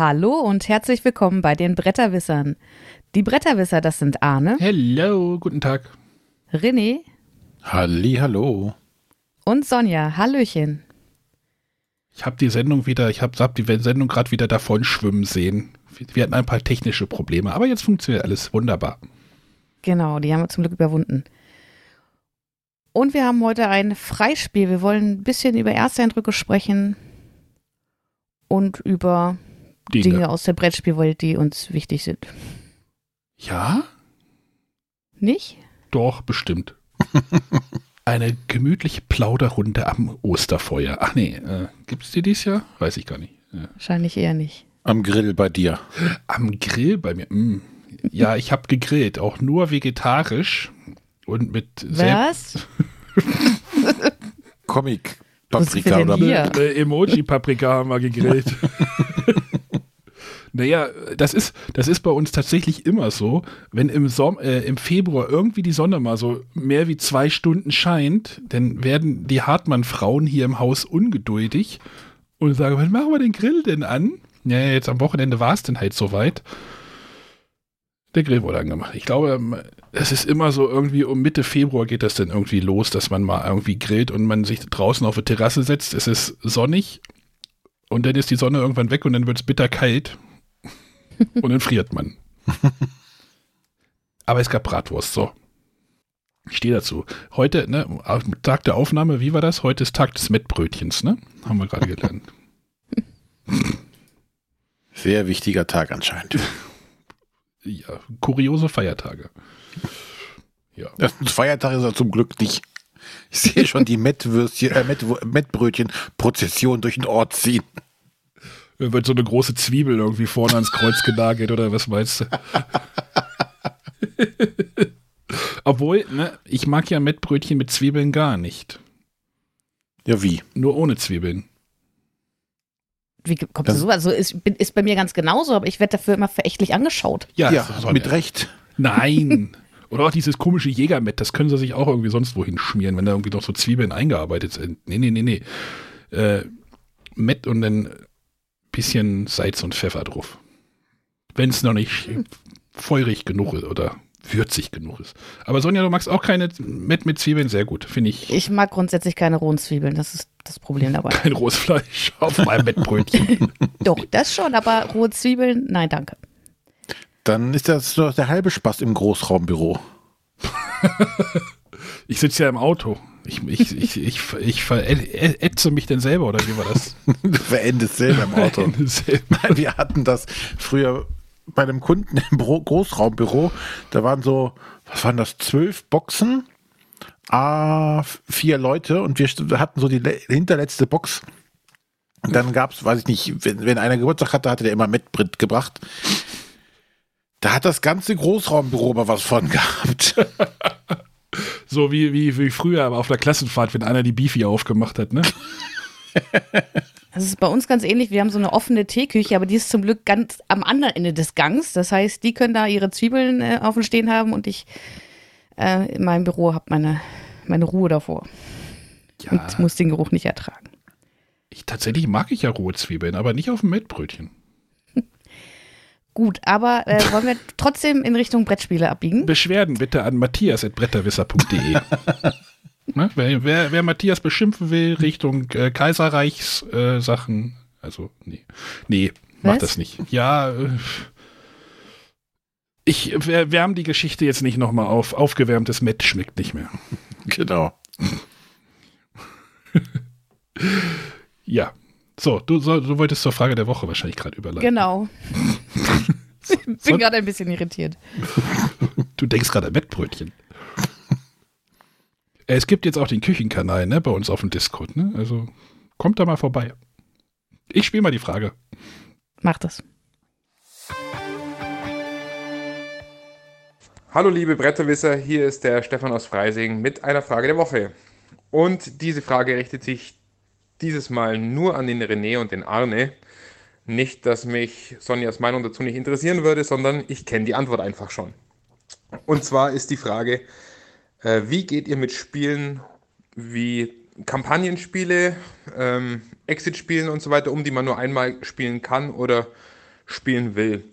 Hallo und herzlich willkommen bei den Bretterwissern. Die Bretterwisser, das sind Arne, Hello, guten Tag. René Halli, hallo. und Sonja. Hallöchen. Ich habe die Sendung wieder, ich habe hab die Sendung gerade wieder davon schwimmen sehen. Wir hatten ein paar technische Probleme, aber jetzt funktioniert alles wunderbar. Genau, die haben wir zum Glück überwunden. Und wir haben heute ein Freispiel. Wir wollen ein bisschen über Ersteindrücke sprechen und über Dinge. Dinge aus der Brettspielwelt, die uns wichtig sind. Ja, Nicht? doch, bestimmt. Eine gemütliche Plauderrunde am Osterfeuer. Ach nee, äh, gibt es die dieses Jahr? Weiß ich gar nicht. Ja. Wahrscheinlich eher nicht. Am Grill bei dir. Am Grill bei mir. mm. Ja, ich habe gegrillt, auch nur vegetarisch und mit selbst Was? Comic Paprika oder hier? äh, Emoji-Paprika haben wir gegrillt. naja, das ist, das ist bei uns tatsächlich immer so, wenn im, Som äh, im Februar irgendwie die Sonne mal so mehr wie zwei Stunden scheint, dann werden die Hartmann-Frauen hier im Haus ungeduldig und sagen, wann machen wir den Grill denn an? Ja, jetzt am Wochenende war es denn halt soweit. Der Grill wurde angemacht. Ich glaube, ähm, es ist immer so irgendwie um Mitte Februar geht das dann irgendwie los, dass man mal irgendwie grillt und man sich draußen auf eine Terrasse setzt. Es ist sonnig und dann ist die Sonne irgendwann weg und dann wird es bitterkalt und dann friert man. Aber es gab Bratwurst, so. Ich stehe dazu. Heute, ne, Tag der Aufnahme, wie war das? Heute ist Tag des Mettbrötchens, ne? Haben wir gerade gelernt. Sehr wichtiger Tag anscheinend. Ja, kuriose Feiertage. Ja. Das Feiertag ist er zum Glück nicht. Ich sehe schon die Mettwürstchen, äh, Mett, Mettbrötchen Prozession durch den Ort ziehen. Wird so eine große Zwiebel irgendwie vorne ans Kreuz genagelt oder was meinst du? Obwohl, ne, ich mag ja Mettbrötchen mit Zwiebeln gar nicht. Ja, wie? Nur ohne Zwiebeln. Wie kommt Das- so? Also ist, ist bei mir ganz genauso, aber ich werde dafür immer verächtlich angeschaut. Ja, Ja, mit Recht. Nein. Oder auch dieses komische Jägermett, das können sie sich auch irgendwie sonst wohin schmieren, wenn da irgendwie noch so Zwiebeln eingearbeitet sind. Nee, nee, nee, nee. Äh, Mett und dann bisschen Salz und Pfeffer drauf. Wenn es noch nicht feurig genug ist oder würzig genug ist. Aber Sonja, du magst auch keine Mett mit Zwiebeln? Sehr gut, finde ich. Ich mag grundsätzlich keine rohen Zwiebeln, das ist das Problem dabei. Kein rohes Fleisch auf meinem Mettbrötchen. Doch, das schon, aber rohe Zwiebeln, nein, danke. Dann ist das doch der halbe Spaß im Großraumbüro. Ich sitze ja im Auto. Ich, ich, ich, ich, ich verätze mich denn selber, oder wie war das? Du verendest selber im Auto. Nein, wir hatten das früher bei einem Kunden im Büro, Großraumbüro. Da waren so, was waren das, zwölf Boxen, ah, vier Leute und wir hatten so die le- hinterletzte Box. Und dann gab es, weiß ich nicht, wenn, wenn einer Geburtstag hatte, hatte der immer Mettbrett gebracht. Da hat das ganze Großraumbüro mal was von gehabt. So wie, wie, wie früher aber auf der Klassenfahrt, wenn einer die Beefy aufgemacht hat, ne? Das ist bei uns ganz ähnlich. Wir haben so eine offene Teeküche, aber die ist zum Glück ganz am anderen Ende des Gangs. Das heißt, die können da ihre Zwiebeln äh, auf dem Stehen haben und ich äh, in meinem Büro habe meine, meine Ruhe davor Ja, und muss den Geruch nicht ertragen. ich, tatsächlich mag ich ja rohe Zwiebeln, aber nicht auf dem Mettbrötchen. Gut, aber äh, wollen wir trotzdem in Richtung Brettspiele abbiegen? Beschwerden bitte an matthias.bretterwisser.de. ne? wer, wer, wer Matthias beschimpfen will, Richtung äh, Kaiserreichssachen, äh, also nee, nee, mach Was? das nicht. Ja, äh, ich wir wärme die Geschichte jetzt nicht nochmal auf. Aufgewärmtes Mett schmeckt nicht mehr. genau. Ja. So, du, so, du wolltest zur Frage der Woche wahrscheinlich gerade überleiten. Genau. Bin gerade ein bisschen irritiert. Du denkst gerade an Mettbrötchen. Äh, Es gibt jetzt auch den Küchenkanal, ne, bei uns auf dem Discord, ne? Also kommt da mal vorbei. Ich spiele mal die Frage. Mach das. Hallo liebe Bretterwisser, hier ist der Stefan aus Freising mit einer Frage der Woche. Und diese Frage richtet sich dieses Mal nur an den René und den Arne. Nicht, dass mich Sonjas Meinung dazu nicht interessieren würde, sondern ich kenne die Antwort einfach schon. Und zwar ist die Frage, äh, wie geht ihr mit Spielen wie Kampagnenspiele, ähm, Exit-Spielen und so weiter um, die man nur einmal spielen kann oder spielen will.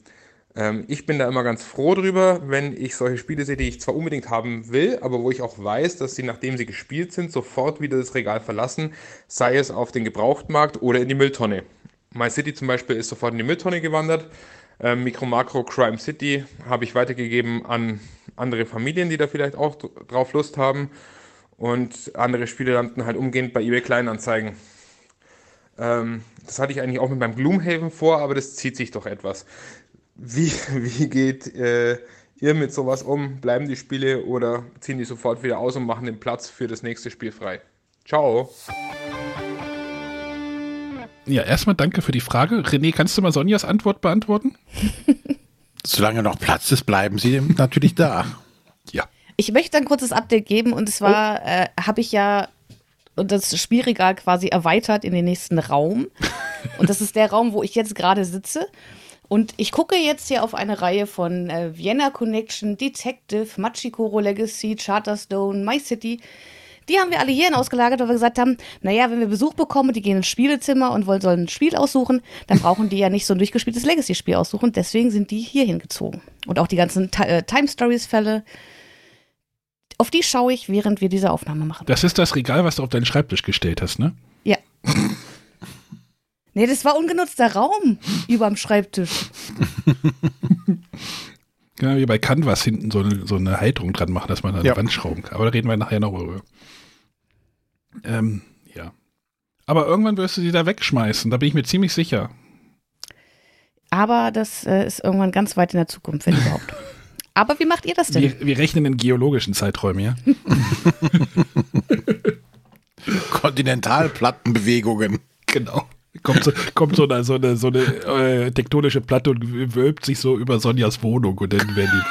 Ähm, ich bin da immer ganz froh drüber, wenn ich solche Spiele sehe, die ich zwar unbedingt haben will, aber wo ich auch weiß, dass sie, nachdem sie gespielt sind, sofort wieder das Regal verlassen, sei es auf den Gebrauchtmarkt oder in die Mülltonne. My City zum Beispiel ist sofort in die Mülltonne gewandert. Ähm, Micro Macro Crime City habe ich weitergegeben an andere Familien, die da vielleicht auch drauf Lust haben. Und andere Spiele landen halt umgehend bei eBay Kleinanzeigen. Ähm, das hatte ich eigentlich auch mit meinem Gloomhaven vor, aber das zieht sich doch etwas. Wie, wie geht äh, ihr mit sowas um? Bleiben die Spiele oder ziehen die sofort wieder aus und machen den Platz für das nächste Spiel frei? Ciao. Ja, erstmal danke für die Frage. René, kannst du mal Sonjas Antwort beantworten? Solange noch Platz ist, bleiben sie natürlich da. Ja. Ich möchte ein kurzes Update geben und zwar oh. äh, habe ich ja das Spielregal quasi erweitert in den nächsten Raum. Und das ist der Raum, wo ich jetzt gerade sitze. Und ich gucke jetzt hier auf eine Reihe von äh, Vienna Connection, Detective, Machikoro Legacy, Charterstone, My City. Die haben wir alle hierhin ausgelagert, weil wir gesagt haben, naja, wenn wir Besuch bekommen, die gehen ins Spielezimmer und wollen, sollen ein Spiel aussuchen, dann brauchen die ja nicht so ein durchgespieltes Legacy-Spiel aussuchen. Deswegen sind die hier hingezogen. Und auch die ganzen äh, Time Stories-Fälle. Auf die schaue ich, während wir diese Aufnahme machen. Das ist das Regal, was du auf deinen Schreibtisch gestellt hast, ne? Ja. nee, das war ungenutzter Raum über dem Schreibtisch. Genau wie bei Canvas hinten so eine, so eine Halterung dran machen, dass man an ja. die Wand schrauben kann. Aber da reden wir nachher noch drüber. Ähm, ja. Aber irgendwann wirst du sie da wegschmeißen, da bin ich mir ziemlich sicher. Aber das äh, ist irgendwann ganz weit in der Zukunft, wenn überhaupt. Aber wie macht ihr das denn? Wir, wir rechnen in geologischen Zeiträumen, ja? Kontinentalplattenbewegungen. Genau. Kommt so, kommt so eine, so eine, so eine äh, tektonische Platte und wölbt sich so über Sonjas Wohnung und dann werden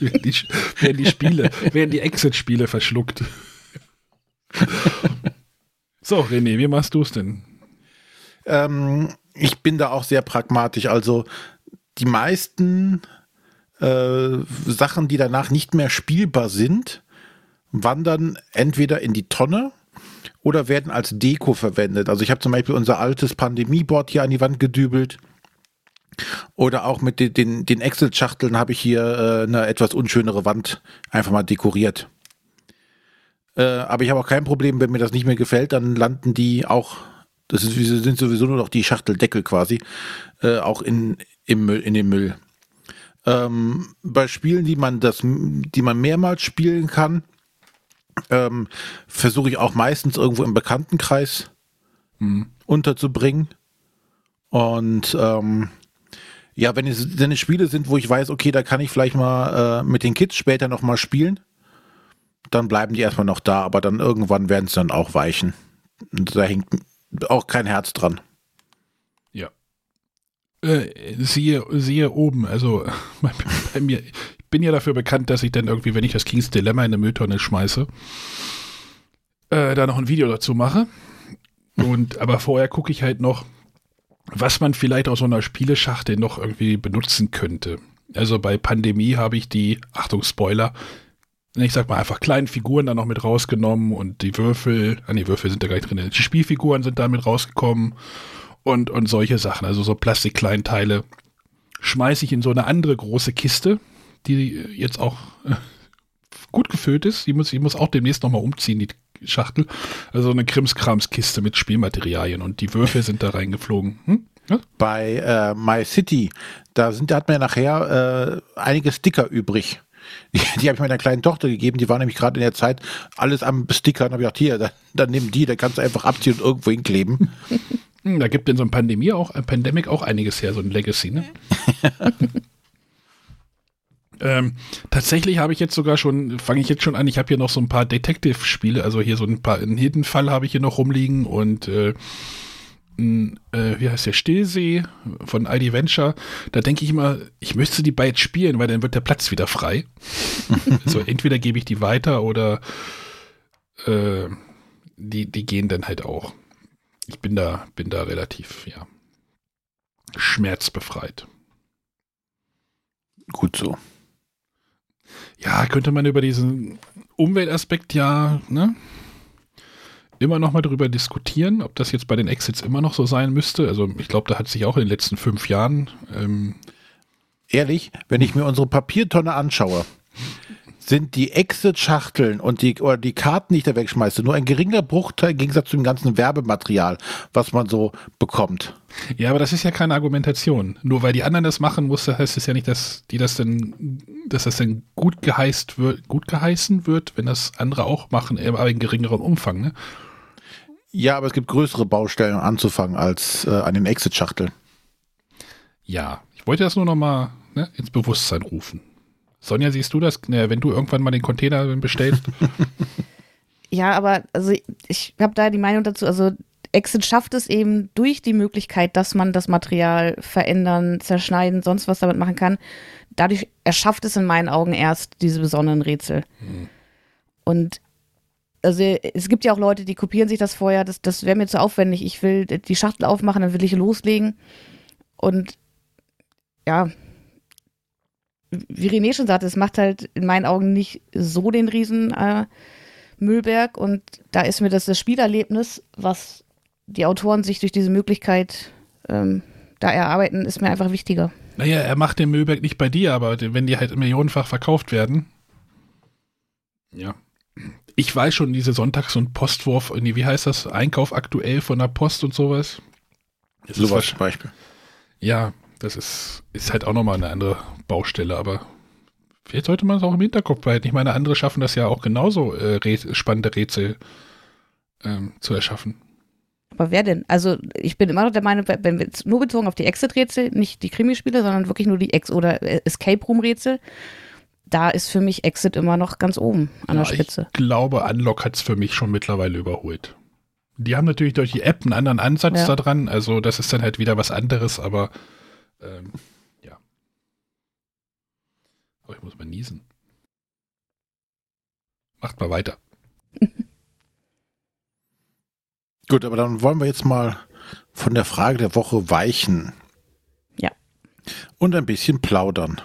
die, werden die, werden die Spiele, werden die Exit-Spiele verschluckt. So, René, wie machst du es denn? Ähm, ich bin da auch sehr pragmatisch. Also die meisten äh, Sachen, die danach nicht mehr spielbar sind, wandern entweder in die Tonne oder werden als Deko verwendet. Also ich habe zum Beispiel unser altes Pandemieboard hier an die Wand gedübelt. Oder auch mit den, den, den Excel-Schachteln habe ich hier äh, eine etwas unschönere Wand einfach mal dekoriert. Äh, aber ich habe auch kein Problem, wenn mir das nicht mehr gefällt, dann landen die auch, das ist, sind sowieso nur noch die Schachteldeckel quasi, äh, auch in, im Müll, in den Müll. Ähm, bei Spielen, die man das, die man mehrmals spielen kann, ähm, versuche ich auch meistens irgendwo im Bekanntenkreis mhm. unterzubringen. Und ähm, ja, wenn es, wenn es Spiele sind, wo ich weiß, okay, da kann ich vielleicht mal äh, mit den Kids später nochmal spielen, dann bleiben die erstmal noch da, aber dann irgendwann werden sie dann auch weichen. Und da hängt auch kein Herz dran. Äh, siehe, siehe oben, also bei, bei mir, bin ja dafür bekannt, dass ich dann irgendwie, wenn ich das Kings Dilemma in eine Mülltonne schmeiße, äh, da noch ein Video dazu mache. Und aber vorher gucke ich halt noch, was man vielleicht aus so einer Spieleschachtel noch irgendwie benutzen könnte. Also bei Pandemie habe ich die, Achtung, Spoiler, ich sag mal einfach kleinen Figuren da noch mit rausgenommen und die Würfel, ah die Würfel sind da gar nicht drin, die Spielfiguren sind da mit rausgekommen und, und solche Sachen, also so Plastikkleinteile, schmeiße ich in so eine andere große Kiste, die jetzt auch äh, gut gefüllt ist. Die muss, die muss auch demnächst nochmal umziehen, die Schachtel. Also eine Krimskramskiste mit Spielmaterialien und die Würfel sind da reingeflogen. Hm? Ja? Bei äh, My City, da, sind, da hat mir nachher äh, einige Sticker übrig. Die, die habe ich meiner kleinen Tochter gegeben, die war nämlich gerade in der Zeit alles am Stickern. habe ich gedacht, hier, dann, dann nimm die, da kannst du einfach abziehen und irgendwo hinkleben. Hm, da gibt in so einem Pandemie auch, äh, Pandemic auch einiges her, so ein Legacy, ne? ähm, tatsächlich habe ich jetzt sogar schon, fange ich jetzt schon an, ich habe hier noch so ein paar Detective-Spiele, also hier so ein paar, einen Hidden-Fall habe ich hier noch rumliegen und äh, ein, äh, wie heißt der, Stillsee von ID Venture, da denke ich immer, ich müsste die beide spielen, weil dann wird der Platz wieder frei. also entweder gebe ich die weiter oder äh, die, die gehen dann halt auch ich bin da, bin da relativ, ja, schmerzbefreit. Gut so. Ja, könnte man über diesen Umweltaspekt ja, ne? immer noch mal darüber diskutieren, ob das jetzt bei den Exits immer noch so sein müsste. Also ich glaube, da hat sich auch in den letzten fünf Jahren ähm, Ehrlich, wenn ich mir unsere Papiertonne anschaue, sind die Exit-Schachteln und die, oder die Karten, die ich da wegschmeiße, nur ein geringer Bruchteil im Gegensatz zum ganzen Werbematerial, was man so bekommt. Ja, aber das ist ja keine Argumentation. Nur weil die anderen das machen, muss, heißt es ja nicht, dass die das denn, dass das dann gut geheißt wird, gut geheißen wird, wenn das andere auch machen, aber in geringerem Umfang, ne? Ja, aber es gibt größere Baustellen anzufangen als äh, an den Exit-Schachteln. Ja, ich wollte das nur noch mal ne, ins Bewusstsein rufen. Sonja, siehst du das, wenn du irgendwann mal den Container bestellst? ja, aber also ich habe da die Meinung dazu, also Exit schafft es eben durch die Möglichkeit, dass man das Material verändern, zerschneiden, sonst was damit machen kann. Dadurch erschafft es in meinen Augen erst diese besonderen Rätsel. Hm. Und also es gibt ja auch Leute, die kopieren sich das vorher, das, das wäre mir zu aufwendig. Ich will die Schachtel aufmachen, dann will ich loslegen. Und ja, wie René schon sagte, es macht halt in meinen Augen nicht so den riesen äh, Müllberg. Und da ist mir das, das Spielerlebnis, was die Autoren sich durch diese Möglichkeit ähm, da erarbeiten, ist mir einfach wichtiger. Naja, er macht den Müllberg nicht bei dir, aber wenn die halt millionenfach verkauft werden. Ja ich weiß schon, diese Sonntags- und Postwurf, wie heißt das, Einkauf aktuell von der Post und sowas. Sowas zum Beispiel. Ja, das ist, ist halt auch nochmal eine andere Baustelle, aber vielleicht sollte man es auch im Hinterkopf behalten. Ich meine, andere schaffen das ja auch genauso, äh, spannende Rätsel ähm, zu erschaffen. Aber wer denn? Also ich bin immer noch der Meinung, wenn wir nur bezogen auf die Exit-Rätsel, nicht die Krimispiele, sondern wirklich nur die Ex- oder Escape Room-Rätsel, da ist für mich Exit immer noch ganz oben an ja, der Spitze. Ich glaube, Unlock hat es für mich schon mittlerweile überholt. Die haben natürlich durch die App einen anderen Ansatz ja. da dran, also das ist dann halt wieder was anderes, aber ähm, ja. Oh, ich muss mal niesen. Macht mal weiter. Gut, aber dann wollen wir jetzt mal von der Frage der Woche weichen. Ja. Und ein bisschen plaudern.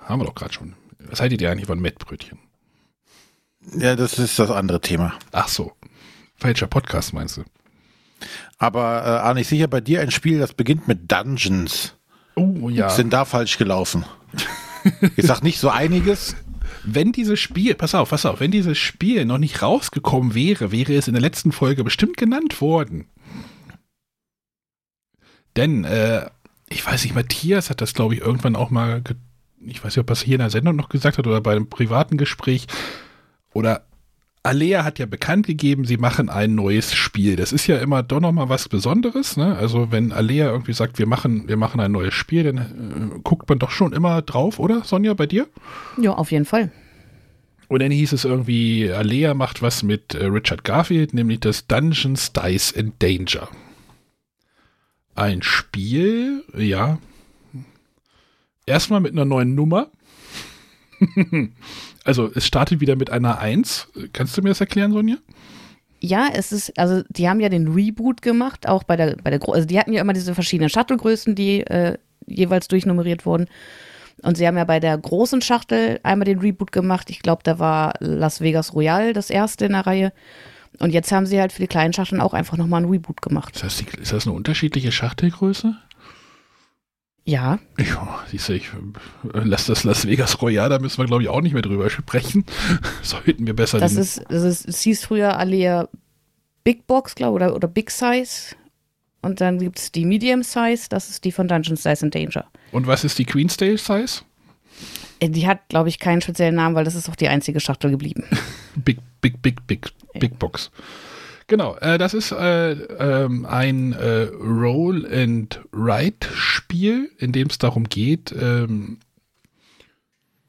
Haben wir doch gerade schon. Was haltet ihr eigentlich von Mettbrötchen? Ja, das ist das andere Thema. Ach so. Falscher Podcast meinst du? Aber äh, Arne, ich sicher bei dir ein Spiel, das beginnt mit Dungeons. Oh ja. Sind da falsch gelaufen? ich sag nicht so einiges. Wenn dieses Spiel, pass auf, pass auf, wenn dieses Spiel noch nicht rausgekommen wäre, wäre es in der letzten Folge bestimmt genannt worden. Denn, äh, ich weiß nicht, Matthias hat das, glaube ich, irgendwann auch mal ich weiß nicht, ob er es hier in der Sendung noch gesagt hat oder bei einem privaten Gespräch, oder Alea hat ja bekannt gegeben, sie machen ein neues Spiel. Das ist ja immer doch nochmal was Besonderes. Ne? Also wenn Alea irgendwie sagt, wir machen, wir machen ein neues Spiel, dann äh, guckt man doch schon immer drauf, oder Sonja, bei dir? Ja, auf jeden Fall. Und dann hieß es irgendwie, Alea macht was mit äh, Richard Garfield, nämlich das Dungeons Dice and Danger. Ein Spiel, ja, erstmal mit einer neuen Nummer. also es startet wieder mit einer 1. Kannst du mir das erklären, Sonja? Ja, es ist, also die haben ja den Reboot gemacht, auch bei der, bei der, also die hatten ja immer diese verschiedenen Shuttle-Größen, die äh, jeweils durchnummeriert wurden. Und sie haben ja bei der großen Schachtel einmal den Reboot gemacht. Ich glaube, da war Las Vegas Royal das erste in der Reihe. Und jetzt haben sie halt für die kleinen Schachteln auch einfach nochmal einen Reboot gemacht. Ist das, ist das eine unterschiedliche Schachtelgröße? Ja. Ja, siehst du, ich äh, lass das Las Vegas Royal, da müssen wir, glaube ich, auch nicht mehr drüber sprechen. Sollten wir besser. Das ist, das ist, es hieß früher Alea Big Box, glaube ich, oder, oder Big Size. Und dann gibt es die Medium Size, das ist die von Dungeons Size and Danger. Und was ist die Queen's Size? Äh, die hat, glaube ich, keinen speziellen Namen, weil das ist auch die einzige Schachtel geblieben. Big, big, big, big, big Box. Genau, äh, das ist äh, ähm, ein äh, Roll-and-Write-Spiel, in dem es darum geht, ähm,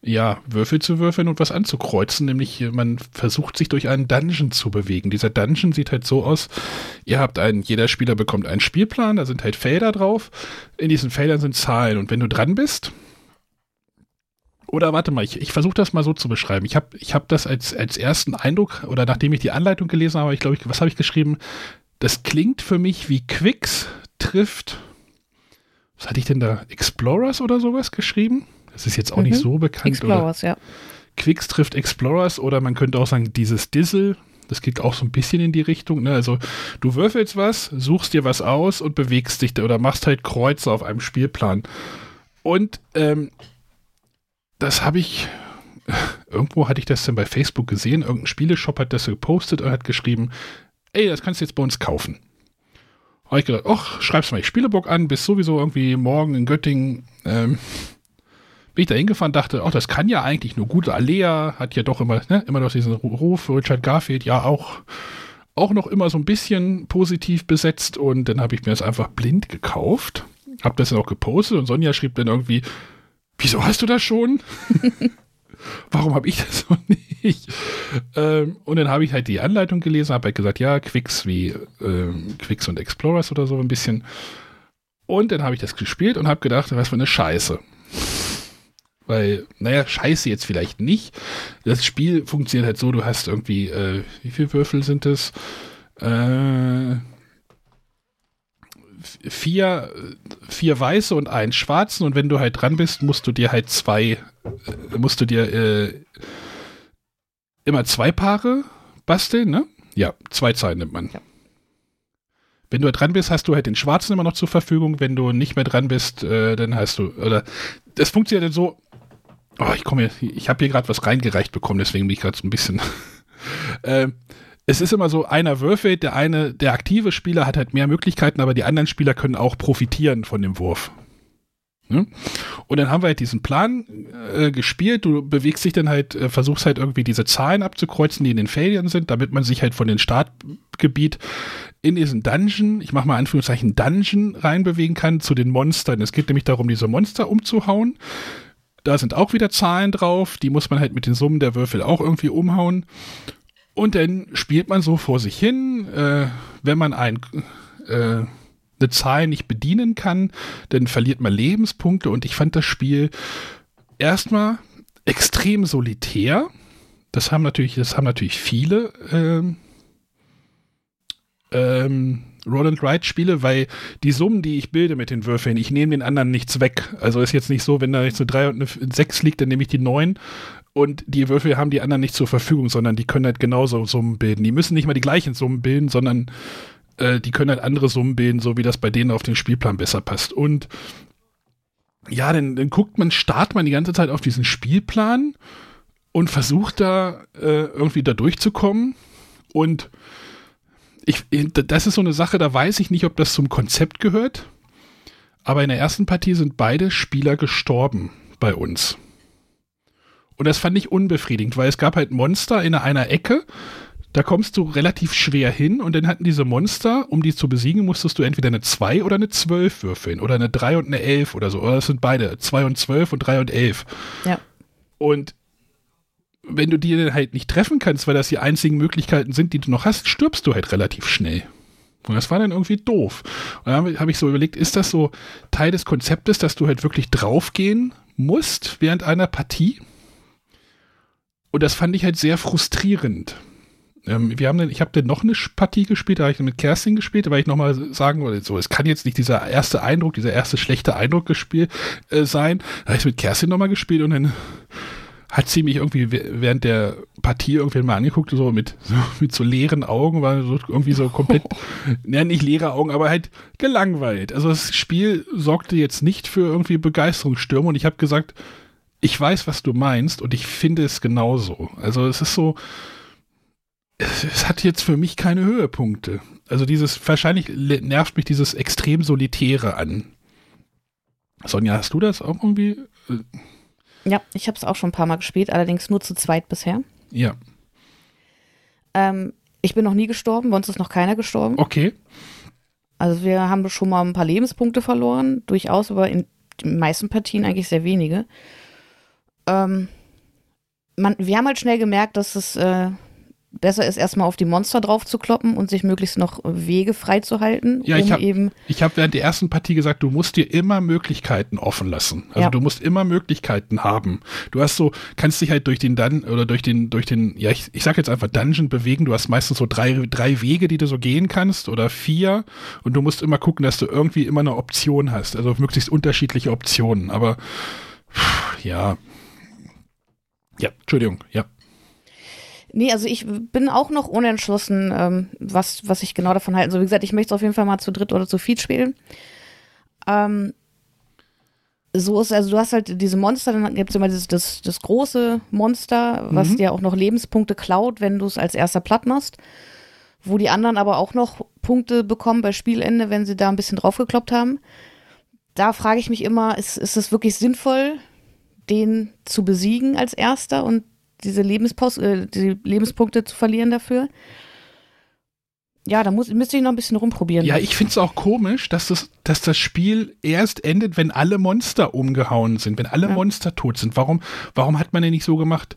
ja, Würfel zu würfeln und was anzukreuzen, nämlich man versucht sich durch einen Dungeon zu bewegen. Dieser Dungeon sieht halt so aus, ihr habt einen, jeder Spieler bekommt einen Spielplan, da sind halt Felder drauf, in diesen Feldern sind Zahlen. Und wenn du dran bist, oder warte mal, ich, ich versuche das mal so zu beschreiben. Ich habe ich hab das als, als ersten Eindruck, oder nachdem ich die Anleitung gelesen habe, ich glaube, ich, was habe ich geschrieben? Das klingt für mich wie Quicks trifft. Was hatte ich denn da? Explorers oder sowas geschrieben? Das ist jetzt auch mhm. nicht so bekannt. Explorers, oder? ja. Quicks trifft Explorers oder man könnte auch sagen, dieses Dizzle. Das geht auch so ein bisschen in die Richtung. Ne? Also du würfelst was, suchst dir was aus und bewegst dich oder machst halt Kreuze auf einem Spielplan. Und ähm, das habe ich, irgendwo hatte ich das denn bei Facebook gesehen. Irgendein Spieleshop hat das gepostet und hat geschrieben, ey, das kannst du jetzt bei uns kaufen. Habe ich gedacht, ach, schreib's mal ich Spielebook an, bis sowieso irgendwie morgen in Göttingen. Ähm, bin ich da hingefahren, dachte, ach, das kann ja eigentlich nur gut. Alea hat ja doch immer, ne, immer noch diesen Ruf, Richard Garfield ja auch, auch noch immer so ein bisschen positiv besetzt und dann habe ich mir das einfach blind gekauft, habe das dann auch gepostet und Sonja schrieb dann irgendwie, wieso hast du das schon? Warum habe ich das noch nicht? Ähm, und dann habe ich halt die Anleitung gelesen, habe halt gesagt, ja, Quicks wie ähm, Quicks und Explorers oder so ein bisschen. Und dann habe ich das gespielt und habe gedacht, was für eine Scheiße. Weil, naja, scheiße jetzt vielleicht nicht. Das Spiel funktioniert halt so, du hast irgendwie, äh, wie viele Würfel sind es? Äh, vier, vier weiße und einen schwarzen und wenn du halt dran bist, musst du dir halt zwei, äh, musst du dir äh, immer zwei Paare basteln, ne? Ja, zwei Zahlen nimmt man. Ja. Wenn du halt dran bist, hast du halt den schwarzen immer noch zur Verfügung. Wenn du nicht mehr dran bist, äh, dann hast du, oder das funktioniert halt so, Oh, ich komme hier, ich habe hier gerade was reingereicht bekommen, deswegen bin ich gerade so ein bisschen. äh, es ist immer so, einer würfelt, der eine, der aktive Spieler hat halt mehr Möglichkeiten, aber die anderen Spieler können auch profitieren von dem Wurf. Ne? Und dann haben wir halt diesen Plan äh, gespielt. Du bewegst dich dann halt, äh, versuchst halt irgendwie diese Zahlen abzukreuzen, die in den Feldern sind, damit man sich halt von dem Startgebiet in diesen Dungeon, ich mache mal Anführungszeichen Dungeon reinbewegen kann zu den Monstern. Es geht nämlich darum, diese Monster umzuhauen. Da sind auch wieder Zahlen drauf, die muss man halt mit den Summen der Würfel auch irgendwie umhauen. Und dann spielt man so vor sich hin. Äh, wenn man ein, äh, eine Zahl nicht bedienen kann, dann verliert man Lebenspunkte. Und ich fand das Spiel erstmal extrem solitär. Das haben natürlich, das haben natürlich viele ähm, ähm, Roll Ride spiele, weil die Summen, die ich bilde mit den Würfeln, ich nehme den anderen nichts weg. Also ist jetzt nicht so, wenn da jetzt eine 3 und eine 6 liegt, dann nehme ich die 9 und die Würfel haben die anderen nicht zur Verfügung, sondern die können halt genauso Summen bilden. Die müssen nicht mal die gleichen Summen bilden, sondern äh, die können halt andere Summen bilden, so wie das bei denen auf den Spielplan besser passt. Und ja, dann, dann guckt man, startet man die ganze Zeit auf diesen Spielplan und versucht da äh, irgendwie da durchzukommen und ich, das ist so eine Sache, da weiß ich nicht, ob das zum Konzept gehört. Aber in der ersten Partie sind beide Spieler gestorben bei uns. Und das fand ich unbefriedigend, weil es gab halt Monster in einer Ecke, da kommst du relativ schwer hin und dann hatten diese Monster, um die zu besiegen, musstest du entweder eine 2 oder eine 12 würfeln oder eine 3 und eine 11 oder so. Oder das sind beide, 2 und 12 und 3 und 11. Ja. Und wenn du die dann halt nicht treffen kannst, weil das die einzigen Möglichkeiten sind, die du noch hast, stirbst du halt relativ schnell. Und das war dann irgendwie doof. Und dann habe ich so überlegt, ist das so Teil des Konzeptes, dass du halt wirklich draufgehen musst während einer Partie? Und das fand ich halt sehr frustrierend. Ähm, wir haben dann, ich habe dann noch eine Partie gespielt, da habe ich mit Kerstin gespielt, weil ich nochmal sagen wollte, so, es kann jetzt nicht dieser erste Eindruck, dieser erste schlechte Eindruck gespielt äh, sein. Da habe ich mit Kerstin nochmal gespielt und dann hat sie mich irgendwie während der Partie irgendwie mal angeguckt, so mit so, mit so leeren Augen, war so irgendwie so komplett, ne, nicht leere Augen, aber halt gelangweilt. Also das Spiel sorgte jetzt nicht für irgendwie Begeisterungsstürme und ich habe gesagt, ich weiß, was du meinst und ich finde es genauso. Also es ist so, es, es hat jetzt für mich keine Höhepunkte. Also dieses, wahrscheinlich nervt mich dieses extrem Solitäre an. Sonja, hast du das auch irgendwie? Ja, ich habe es auch schon ein paar Mal gespielt, allerdings nur zu zweit bisher. Ja. Ähm, ich bin noch nie gestorben, bei uns ist noch keiner gestorben. Okay. Also wir haben schon mal ein paar Lebenspunkte verloren, durchaus, aber in den meisten Partien eigentlich sehr wenige. Ähm, man, wir haben halt schnell gemerkt, dass es äh, besser ist, erstmal auf die Monster drauf zu kloppen und sich möglichst noch Wege freizuhalten. Ja, um ich habe hab während der ersten Partie gesagt, du musst dir immer Möglichkeiten offen lassen. Also ja. du musst immer Möglichkeiten haben. Du hast so, kannst dich halt durch den Dun oder durch den, durch den, ja, ich, ich sag jetzt einfach Dungeon bewegen. Du hast meistens so drei, drei Wege, die du so gehen kannst oder vier. Und du musst immer gucken, dass du irgendwie immer eine Option hast. Also möglichst unterschiedliche Optionen. Aber ja. Ja, Entschuldigung, ja Nee, also ich bin auch noch unentschlossen, ähm, was, was ich genau davon halte. Also wie gesagt, ich möchte es auf jeden Fall mal zu dritt oder zu viert spielen. Ähm, so ist, also du hast halt diese Monster, dann gibt es immer dieses, das, das große Monster, was Mhm. dir auch noch Lebenspunkte klaut, wenn du es als erster platt machst. Wo die anderen aber auch noch Punkte bekommen bei Spielende, wenn sie da ein bisschen draufgekloppt haben. Da frage ich mich immer, ist, ist es wirklich sinnvoll, den zu besiegen als erster und diese, Lebenspaus äh, die Lebenspunkte zu verlieren dafür? Ja, da muss, müsste ich noch ein bisschen rumprobieren. Ja, ich finde es auch komisch, dass das, dass das Spiel erst endet, wenn alle Monster umgehauen sind, wenn alle Ja. Monster tot sind. Warum, warum hat man denn nicht so gemacht?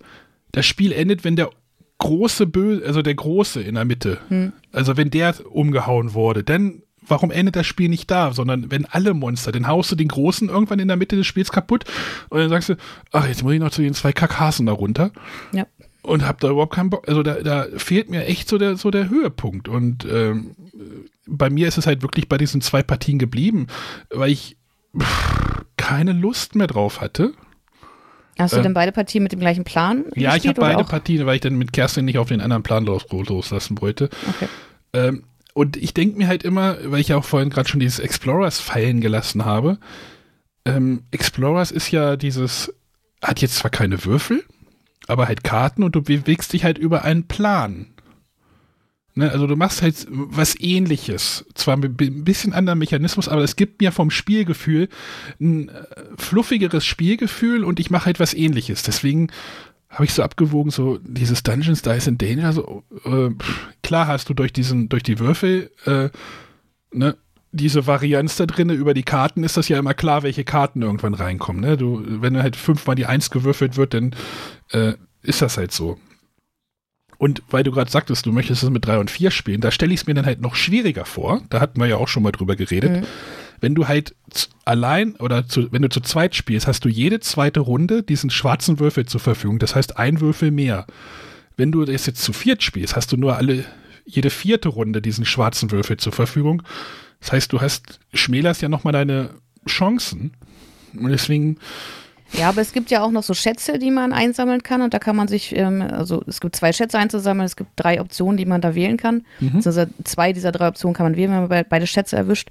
Das Spiel endet, wenn der große Bö also der Große in der Mitte, Hm. also wenn der umgehauen wurde, dann warum endet das Spiel nicht da, sondern wenn alle Monster, dann haust du den Großen irgendwann in der Mitte des Spiels kaputt und dann sagst du, ach, jetzt muss ich noch zu den zwei Kakasen da runter Ja. und hab da überhaupt keinen Bock. Also da, da fehlt mir echt so der, so der Höhepunkt. Und ähm, bei mir ist es halt wirklich bei diesen zwei Partien geblieben, weil ich pff, keine Lust mehr drauf hatte. Hast du äh, denn beide Partien mit dem gleichen Plan? Ja, ich habe beide auch? Partien, weil ich dann mit Kerstin nicht auf den anderen Plan los, loslassen wollte. Okay. Ähm, und ich denke mir halt immer, weil ich ja auch vorhin gerade schon dieses Explorers fallen gelassen habe, ähm, Explorers ist ja dieses, hat jetzt zwar keine Würfel, aber halt Karten und du bewegst dich halt über einen Plan. Ne, also du machst halt was ähnliches. Zwar mit ein bisschen anderem Mechanismus, aber es gibt mir vom Spielgefühl ein äh, fluffigeres Spielgefühl und ich mache halt was ähnliches. Deswegen habe ich so abgewogen, so dieses Dungeons Dice in Danger, so äh, klar hast du durch diesen, durch die Würfel, äh, ne, diese Varianz da drin, über die Karten ist das ja immer klar, welche Karten irgendwann reinkommen. Ne? Du, wenn halt fünfmal die Eins gewürfelt wird, dann äh, ist das halt so. Und weil du gerade sagtest, du möchtest es mit drei und vier spielen, da stelle ich es mir dann halt noch schwieriger vor. Da hatten wir ja auch schon mal drüber geredet. Mhm. Wenn du halt allein oder zu, wenn du zu zweit spielst, hast du jede zweite Runde diesen schwarzen Würfel zur Verfügung. Das heißt, ein Würfel mehr. Wenn du das jetzt zu viert spielst, hast du nur alle jede vierte Runde diesen schwarzen Würfel zur Verfügung. Das heißt, du hast schmälerst ja nochmal deine Chancen. Und deswegen, Ja, aber es gibt ja auch noch so Schätze, die man einsammeln kann und da kann man sich, ähm, also es gibt zwei Schätze einzusammeln, es gibt drei Optionen, die man da wählen kann. Also zwei dieser drei Optionen kann man wählen, wenn man be- beide Schätze erwischt.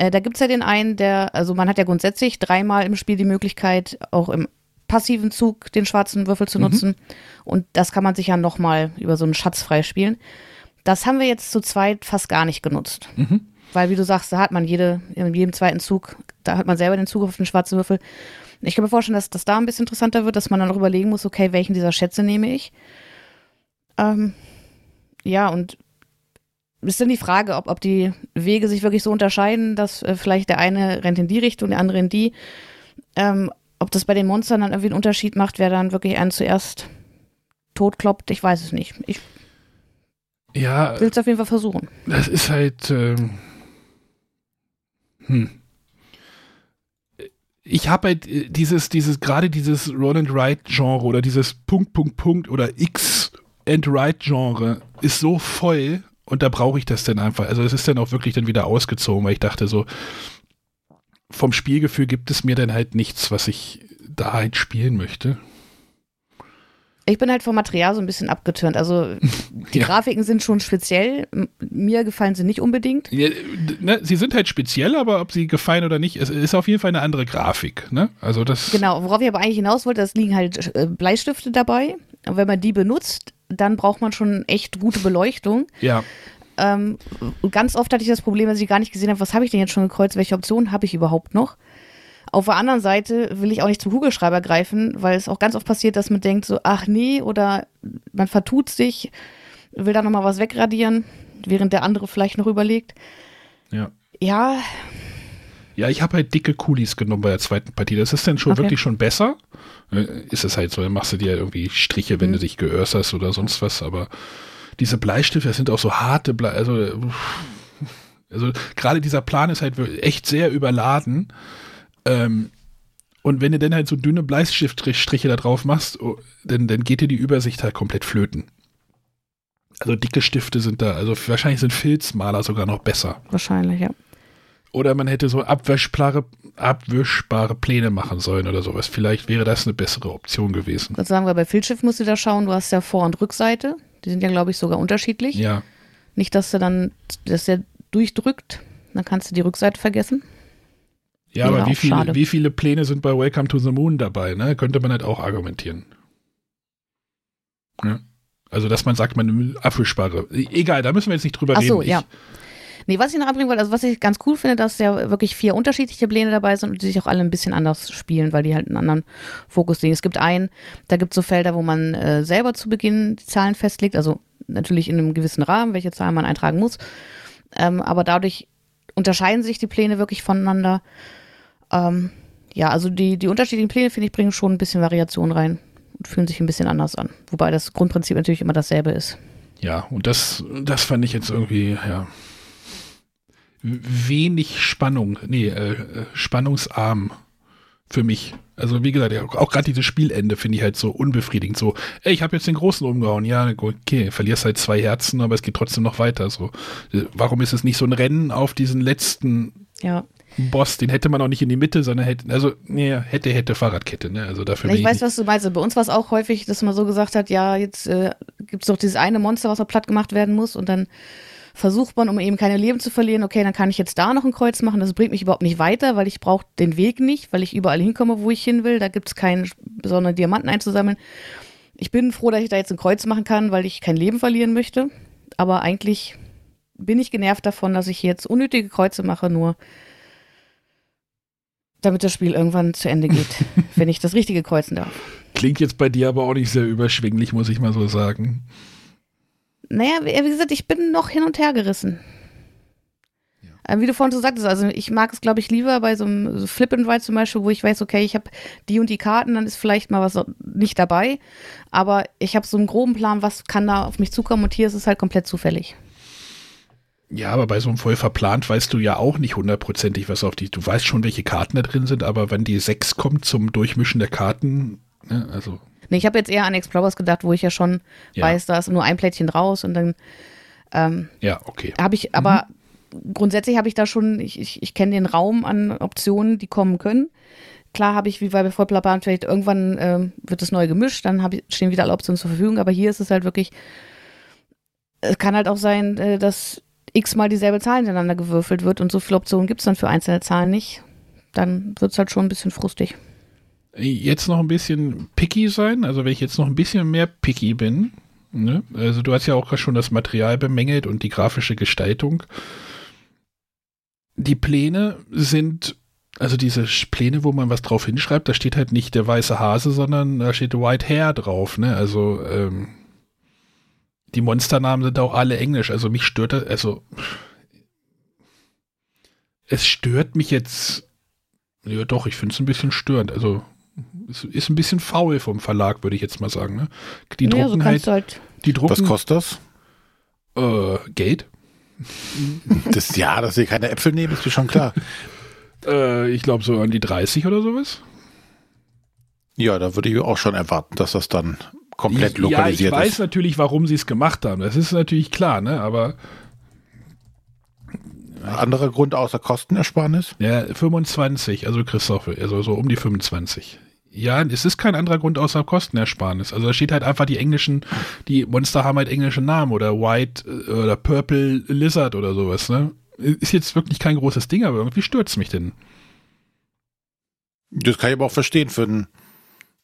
Äh, da gibt es ja den einen, der, also man hat ja grundsätzlich dreimal im Spiel die Möglichkeit, auch im passiven Zug den schwarzen Würfel zu nutzen. Und das kann man sich ja nochmal über so einen Schatz freispielen. Das haben wir jetzt zu zweit fast gar nicht genutzt. Weil, wie du sagst, da hat man jede, in jedem zweiten Zug, da hat man selber den Zug auf den schwarzen Würfel. Ich kann mir vorstellen, dass das da ein bisschen interessanter wird, dass man dann auch überlegen muss, okay, welchen dieser Schätze nehme ich. Ähm, ja, und ist dann die Frage, ob, ob die Wege sich wirklich so unterscheiden, dass äh, vielleicht der eine rennt in die Richtung, der andere in die. Ähm, ob das bei den Monstern dann irgendwie einen Unterschied macht, wer dann wirklich einen zuerst totkloppt, ich weiß es nicht. Ich ja, will es auf jeden Fall versuchen. Das ist halt. Ähm, hm. Ich habe halt äh, dieses, dieses, gerade dieses Roll and Write Genre oder dieses Punkt, Punkt, Punkt oder X and Write Genre ist so voll und da brauche ich das dann einfach. Also es ist dann auch wirklich dann wieder ausgezogen, weil ich dachte so, vom Spielgefühl gibt es mir dann halt nichts, was ich da halt spielen möchte. Ich bin halt vom Material so ein bisschen abgeturnt. Also die Ja. Grafiken sind schon speziell. Mir gefallen sie nicht unbedingt. Ja, ne, sie sind halt speziell, aber ob sie gefallen oder nicht, es ist auf jeden Fall eine andere Grafik. Ne? Also das. Genau, worauf ich aber eigentlich hinaus wollte, es liegen halt äh, Bleistifte dabei. Und wenn man die benutzt, dann braucht man schon echt gute Beleuchtung. Ja. Ähm, ganz oft hatte ich das Problem, dass ich gar nicht gesehen habe, was habe ich denn jetzt schon gekreuzt, welche Optionen habe ich überhaupt noch. Auf der anderen Seite will ich auch nicht zum Kugelschreiber greifen, weil es auch ganz oft passiert, dass man denkt so, ach nee, oder man vertut sich, will da nochmal was wegradieren, während der andere vielleicht noch überlegt. Ja. Ja, Ja, ich habe halt dicke Kulis genommen bei der zweiten Partie. Das ist dann schon Okay. wirklich schon besser. Äh, Ist es halt so, dann machst du dir irgendwie Striche, wenn Mhm. du dich geörserst oder sonst was, aber diese Bleistifte, das sind auch so harte Ble also, also gerade dieser Plan ist halt echt sehr überladen. Ähm, und wenn du dann halt so dünne Bleistiftstriche da drauf machst, oh, dann, dann geht dir die Übersicht halt komplett flöten. Also dicke Stifte sind da, also wahrscheinlich sind Filzmaler sogar noch besser. wahrscheinlich, ja. Oder man hätte so abwischbare, abwischbare Pläne machen sollen oder sowas. Vielleicht wäre das eine bessere Option gewesen. Gott sagen wir, bei Fildschiff musst du da schauen, du hast ja Vor- und Rückseite. Die sind ja, glaube ich, sogar unterschiedlich. Ja. Nicht, dass du dann, dass der durchdrückt, dann kannst du die Rückseite vergessen. Ja, aber wie viele, wie viele Pläne sind bei Welcome to the Moon dabei? Ne? Könnte man halt auch argumentieren. Ja. Also, dass man sagt, man abwischbare. Egal, da müssen wir jetzt nicht drüber Ach so, reden. ja. Nee, was ich noch abbringen wollte, also was ich ganz cool finde, dass ja wirklich vier unterschiedliche Pläne dabei sind und die sich auch alle ein bisschen anders spielen, weil die halt einen anderen Fokus legen. Es gibt einen, da gibt es so Felder, wo man äh, selber zu Beginn die Zahlen festlegt, also natürlich in einem gewissen Rahmen, welche Zahlen man eintragen muss. Ähm, aber dadurch unterscheiden sich die Pläne wirklich voneinander. Ähm, ja, also die, die unterschiedlichen Pläne, finde ich, bringen schon ein bisschen Variation rein und fühlen sich ein bisschen anders an. Wobei das Grundprinzip natürlich immer dasselbe ist. Ja, und das, das fand ich jetzt irgendwie, ja, wenig Spannung, nee, äh, äh, spannungsarm für mich. Also wie gesagt, auch gerade dieses Spielende finde ich halt so unbefriedigend. So, ey, ich habe jetzt den Großen umgehauen. Ja, okay, verlierst halt zwei Herzen, aber es geht trotzdem noch weiter. So, warum ist es nicht so ein Rennen auf diesen letzten ja. Boss? Den hätte man auch nicht in die Mitte, sondern hätte, also nee, hätte, hätte Fahrradkette. Ne? Also dafür. Ja, ich weiß, ich was du meinst. Bei uns war es auch häufig, dass man so gesagt hat, ja, jetzt äh, gibt es doch dieses eine Monster, was noch platt gemacht werden muss und dann versucht man, um eben keine Leben zu verlieren, okay, dann kann ich jetzt da noch ein Kreuz machen. Das bringt mich überhaupt nicht weiter, weil ich brauche den Weg nicht, weil ich überall hinkomme, wo ich hin will. Da gibt es keinen besonderen Diamanten einzusammeln. Ich bin froh, dass ich da jetzt ein Kreuz machen kann, weil ich kein Leben verlieren möchte. Aber eigentlich bin ich genervt davon, dass ich jetzt unnötige Kreuze mache, nur damit das Spiel irgendwann zu Ende geht, wenn ich das Richtige kreuzen darf. Klingt jetzt bei dir aber auch nicht sehr überschwinglich, muss ich mal so sagen naja, wie gesagt, ich bin noch hin und her gerissen. Ja. Äh, wie du vorhin so sagtest, also ich mag es, glaube ich, lieber bei so einem Flip and Ride zum Beispiel, wo ich weiß, okay, ich habe die und die Karten, dann ist vielleicht mal was nicht dabei. Aber ich habe so einen groben Plan, was kann da auf mich zukommen und hier ist es halt komplett zufällig. Ja, aber bei so einem voll verplant weißt du ja auch nicht hundertprozentig, was auf die. Du weißt schon, welche Karten da drin sind, aber wenn die sechs kommt zum Durchmischen der Karten, ne, also Nee, ich habe jetzt eher an Explorers gedacht, wo ich ja schon ja. weiß, da ist nur ein Plättchen raus und dann ähm, ja, okay. Habe ich, aber mhm. grundsätzlich habe ich da schon, ich, ich, ich kenne den Raum an Optionen, die kommen können. Klar habe ich, wie bei Vollplapan, vielleicht irgendwann ähm, wird es neu gemischt, dann ich, stehen wieder alle Optionen zur Verfügung, aber hier ist es halt wirklich, es kann halt auch sein, äh, dass x-mal dieselbe Zahl hintereinander gewürfelt wird und so viele Optionen gibt es dann für einzelne Zahlen nicht. Dann wird es halt schon ein bisschen frustig jetzt noch ein bisschen picky sein, also wenn ich jetzt noch ein bisschen mehr picky bin, ne? also du hast ja auch schon das Material bemängelt und die grafische Gestaltung. Die Pläne sind, also diese Pläne, wo man was drauf hinschreibt, da steht halt nicht der weiße Hase, sondern da steht White Hair drauf, ne? Also ähm, die Monsternamen sind auch alle englisch, also mich stört das, also es stört mich jetzt, ja doch, ich finde es ein bisschen störend, also ist, ein bisschen faul vom Verlag, würde ich jetzt mal sagen. Ne? Die ja, drucken so halt, halt, die drucken, Was kostet das? Äh, Geld. Das, ja, dass sie keine Äpfel nehmen, ist mir schon klar. äh, ich glaube so an die 30 oder sowas. Ja, da würde ich auch schon erwarten, dass das dann komplett lokalisiert ist. Ja, ich weiß ist. natürlich, warum sie es gemacht haben. Das ist natürlich klar, ne? Aber anderer Grund außer Kostenersparnis? Ja, 25, also Christoph, also so um die 25. Ja, es ist kein anderer Grund außer Kostenersparnis. Also da steht halt einfach die englischen, die Monster haben halt englische Namen oder White äh, oder Purple Lizard oder sowas, ne? Ist jetzt wirklich kein großes Ding, aber irgendwie stört es mich denn. Das kann ich aber auch verstehen für ein,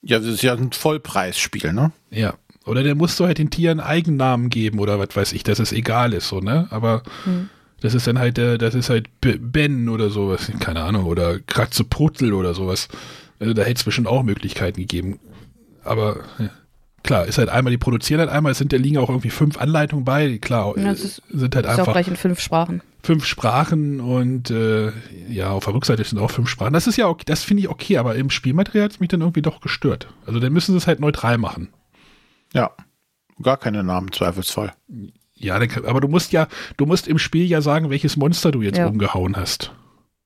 ja, das ist ja ein Vollpreisspiel, ne? Ja. Oder der musst du halt den Tieren Eigennamen geben oder was weiß ich, dass es egal ist, so, ne? Aber hm. Das ist dann halt der, das ist halt Ben oder sowas, keine Ahnung, oder Kratzeputtel oder sowas. Also da hätte es bestimmt auch Möglichkeiten gegeben. Aber ja. klar, ist halt einmal, die produzieren halt einmal, es sind, da liegen auch irgendwie fünf Anleitungen bei, klar, ja, ist, sind halt ist einfach. Ist auch gleich in fünf Sprachen. Fünf Sprachen und äh, ja, auf der Rückseite sind auch fünf Sprachen. Das ist ja okay, das finde ich okay, aber im Spielmaterial hat es mich dann irgendwie doch gestört. Also dann müssen sie es halt neutral machen. Ja, gar keine Namen, Zweifelsfall. Ja, aber du musst ja, du musst im Spiel ja sagen, welches Monster du jetzt ja. umgehauen hast.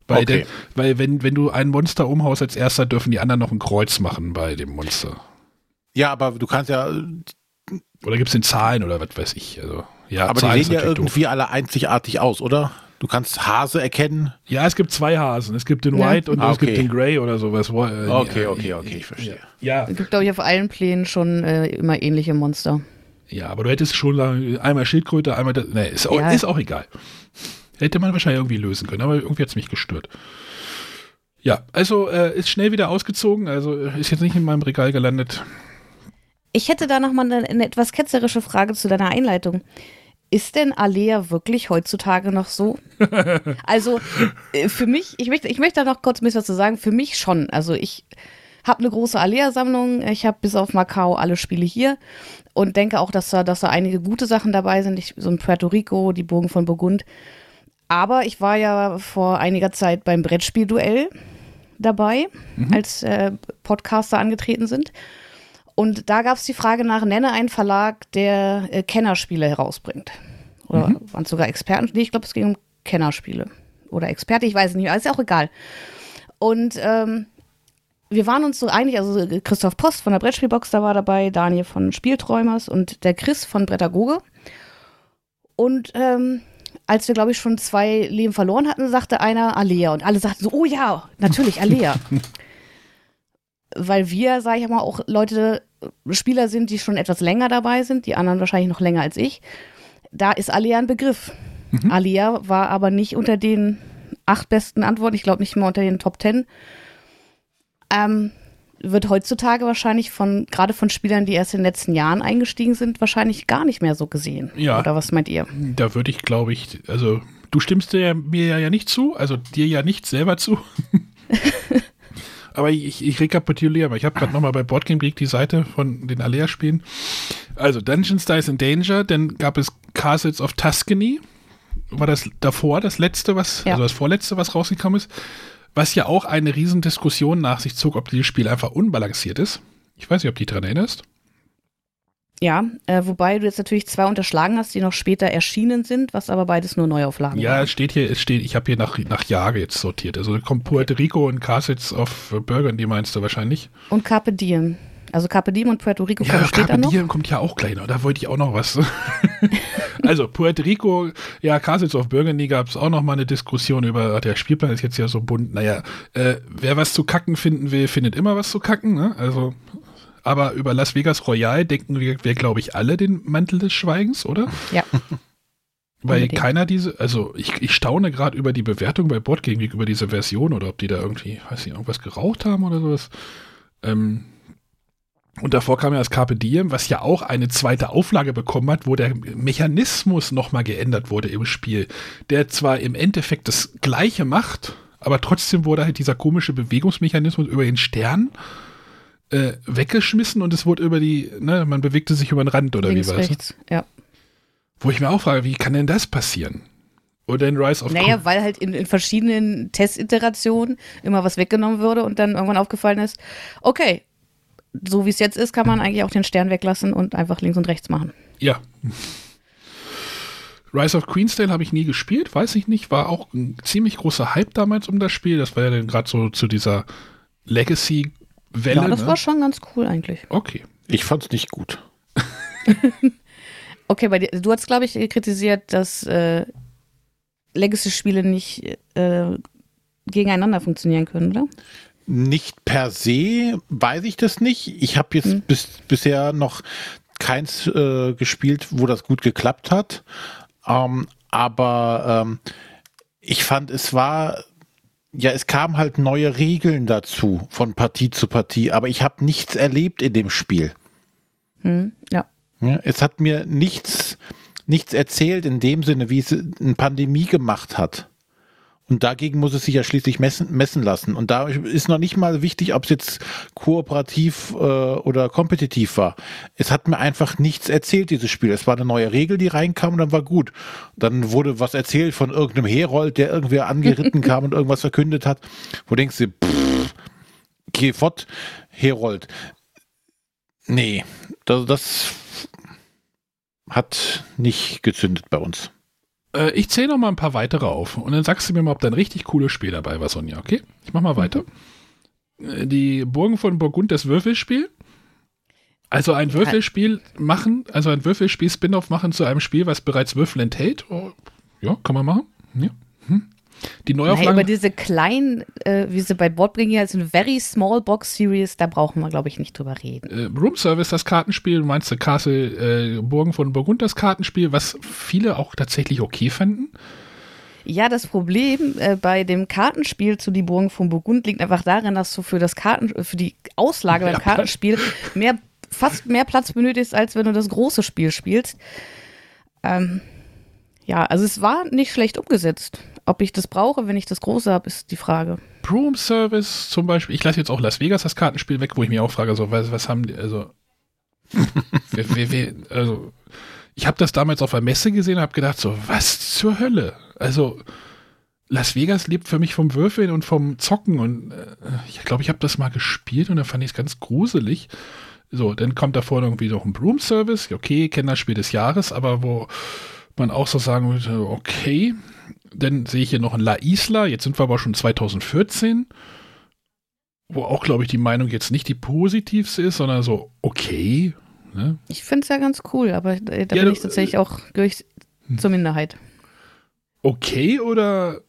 Weil, okay. der, weil wenn, wenn du ein Monster umhaust als erster, dürfen die anderen noch ein Kreuz machen bei dem Monster. Ja, aber du kannst ja. Oder gibt es in Zahlen oder was weiß ich. Also, ja, aber Zahlen die sehen ja irgendwie doof. alle einzigartig aus, oder? Du kannst Hase erkennen. Ja, es gibt zwei Hasen. Es gibt den ja. White und ah, okay. es gibt den Grey oder sowas. Okay, okay, okay, ich verstehe. Ja. Es gibt, glaube ich, auf allen Plänen schon äh, immer ähnliche Monster. Ja, aber du hättest schon einmal Schildkröte, einmal das. Nee, ist, auch, ja. ist auch egal. Hätte man wahrscheinlich irgendwie lösen können, aber irgendwie hat es mich gestört. Ja, also äh, ist schnell wieder ausgezogen, also ist jetzt nicht in meinem Regal gelandet. Ich hätte da nochmal eine, eine etwas ketzerische Frage zu deiner Einleitung. Ist denn Alea wirklich heutzutage noch so? also äh, für mich, ich möchte, ich möchte da noch kurz ein bisschen was zu sagen, für mich schon. Also ich habe eine große Alea-Sammlung, ich habe bis auf Macau alle Spiele hier und denke auch, dass da, dass da einige gute Sachen dabei sind. Ich, so ein Puerto Rico, die Burgen von Burgund. Aber ich war ja vor einiger Zeit beim Brettspielduell dabei, mhm. als äh, Podcaster angetreten sind. Und da gab es die Frage nach, nenne einen Verlag, der äh, Kennerspiele herausbringt. Oder mhm. waren es sogar Experten? Nee, ich glaube, es ging um Kennerspiele. Oder Experte, ich weiß nicht, ist ja auch egal. Und ähm, wir waren uns so einig, also Christoph Post von der Brettspielbox, da war dabei, Daniel von Spielträumers und der Chris von Brettagoge. Und ähm, als wir, glaube ich, schon zwei Leben verloren hatten, sagte einer Alea. Und alle sagten so, oh ja, natürlich, Alea. Weil wir, sage ich mal, auch Leute, Spieler sind, die schon etwas länger dabei sind, die anderen wahrscheinlich noch länger als ich. Da ist Alea ein Begriff. Mhm. Alea war aber nicht unter den acht besten Antworten, ich glaube nicht mal unter den Top Ten ähm, wird heutzutage wahrscheinlich von, gerade von Spielern, die erst in den letzten Jahren eingestiegen sind, wahrscheinlich gar nicht mehr so gesehen. Ja. Oder was meint ihr? Da würde ich, glaube ich, also du stimmst dir, mir ja nicht zu, also dir ja nicht selber zu. Aber ich, ich rekapituliere mal. Ich habe gerade nochmal bei Boardgame Geek die Seite von den Alea-Spielen. Also Dungeons Dice in Danger, dann gab es Castles of Tuscany. War das davor das letzte, was, ja. also das vorletzte, was rausgekommen ist? Was ja auch eine Riesendiskussion nach sich zog, ob dieses Spiel einfach unbalanciert ist. Ich weiß nicht, ob du dich daran erinnerst. Ja, äh, wobei du jetzt natürlich zwei unterschlagen hast, die noch später erschienen sind, was aber beides nur Neuauflagen Ja, waren. es steht hier, es steht, ich habe hier nach, nach Jahre jetzt sortiert. Also da kommt Puerto Rico und Castles of Burgundy meinst du wahrscheinlich. Und Carpe Diem. Also Carpe Diem und Puerto Rico ja, kommen später Carpe noch. Diem kommt ja auch gleich noch. Da wollte ich auch noch was. also Puerto Rico, ja, Castles of Burgundy gab es auch noch mal eine Diskussion über, der Spielplan ist jetzt ja so bunt. Naja, äh, wer was zu kacken finden will, findet immer was zu kacken. Ne? Also, aber über Las Vegas Royal denken wir, wir glaube ich, alle den Mantel des Schweigens, oder? Ja. Weil Unbedingt. keiner diese, also ich, ich staune gerade über die Bewertung bei Bordgame über diese Version oder ob die da irgendwie, weiß nicht, irgendwas geraucht haben oder sowas. Ähm, und davor kam ja das Carpe Diem, was ja auch eine zweite Auflage bekommen hat, wo der Mechanismus nochmal geändert wurde im Spiel, der zwar im Endeffekt das Gleiche macht, aber trotzdem wurde halt dieser komische Bewegungsmechanismus über den Stern äh, weggeschmissen und es wurde über die, ne, man bewegte sich über den Rand oder Links, wie war es? Ja. Wo ich mir auch frage, wie kann denn das passieren? Oder in Rise of Naja, weil halt in, in verschiedenen Testiterationen immer was weggenommen wurde und dann irgendwann aufgefallen ist, okay, so wie es jetzt ist, kann man eigentlich auch den Stern weglassen und einfach links und rechts machen. Ja. Rise of Queensdale habe ich nie gespielt, weiß ich nicht. War auch ein ziemlich großer Hype damals um das Spiel. Das war ja dann gerade so zu dieser Legacy-Welle. Ja, das ne? war schon ganz cool eigentlich. Okay. Ich fand es nicht gut. okay, bei dir, du hast, glaube ich, kritisiert, dass äh, Legacy-Spiele nicht äh, gegeneinander funktionieren können, oder? Nicht per se weiß ich das nicht. Ich habe jetzt mhm. bis, bisher noch keins äh, gespielt, wo das gut geklappt hat. Ähm, aber ähm, ich fand, es war, ja, es kamen halt neue Regeln dazu von Partie zu Partie, aber ich habe nichts erlebt in dem Spiel. Mhm, ja. ja. Es hat mir nichts, nichts erzählt in dem Sinne, wie es eine Pandemie gemacht hat. Und dagegen muss es sich ja schließlich messen, messen lassen. Und da ist noch nicht mal wichtig, ob es jetzt kooperativ äh, oder kompetitiv war. Es hat mir einfach nichts erzählt, dieses Spiel. Es war eine neue Regel, die reinkam und dann war gut. Dann wurde was erzählt von irgendeinem Herold, der irgendwer angeritten kam und irgendwas verkündet hat. Wo denkst du, pff, geh fort, Herold. Nee, das, das hat nicht gezündet bei uns. Äh, ich zähle noch mal ein paar weitere auf und dann sagst du mir mal, ob da ein richtig cooles Spiel dabei war, Sonja, okay? Ich mach mal weiter. Mhm. Die Burgen von Burgund, das Würfelspiel. Also ein Würfelspiel machen, also ein Würfelspiel-Spin-off machen zu einem Spiel, was bereits Würfel enthält. Oh, ja, kann man machen. Ja. Hm? Die Neuauflagen. Nein, über diese kleinen, äh, wie sie bei Boardbring hier als ein Very Small Box Series, da brauchen wir, glaube ich, nicht drüber reden. Äh, Room Service, das Kartenspiel, du meinst Castle äh, Burgen von Burgund, das Kartenspiel, was viele auch tatsächlich okay fanden. Ja, das Problem äh, bei dem Kartenspiel zu die Burgen von Burgund liegt einfach darin, dass du für das Karten, für die Auslage beim Kartenspiel mehr, fast mehr Platz benötigst, als wenn du das große Spiel spielst. Ähm, ja, also es war nicht schlecht umgesetzt. Ob ich das brauche, wenn ich das große habe, ist die Frage. Broom Service zum Beispiel, ich lasse jetzt auch Las Vegas das Kartenspiel weg, wo ich mir auch frage, so, was, was haben die, also, wir, wir, wir, also ich habe das damals auf der Messe gesehen und habe gedacht, so, was zur Hölle? Also, Las Vegas lebt für mich vom Würfeln und vom Zocken und äh, ich glaube, ich habe das mal gespielt und da fand ich es ganz gruselig. So, dann kommt da vorne irgendwie noch ein Broom Service, okay, Kennerspiel des Jahres, aber wo man auch so sagen würde, okay, dann sehe ich hier noch ein La Isla, jetzt sind wir aber schon 2014, wo auch, glaube ich, die Meinung jetzt nicht die positivste ist, sondern so, okay, Ne? Ich finde es ja ganz cool, aber da ja, bin ich tatsächlich auch durch zur Minderheit. Okay oder?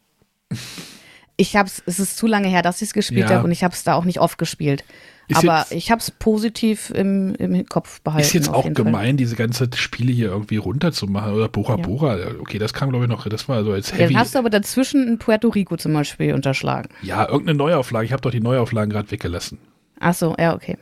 Ich hab's, es ist zu lange her, dass ich es gespielt ja. habe und ich habe es da auch nicht oft gespielt. Ist aber jetzt, ich habe es positiv im, im Kopf behalten. Ist jetzt auch gemein, Fall. diese ganze Spiele hier irgendwie runterzumachen oder Bora ja. Bora. Okay, das kam glaube ich noch, das war so als Heavy. Dann hast du aber dazwischen in Puerto Rico zum Beispiel unterschlagen. Ja, irgendeine Neuauflage. Ich habe doch die Neuauflagen gerade weggelassen. Ach so, ja, okay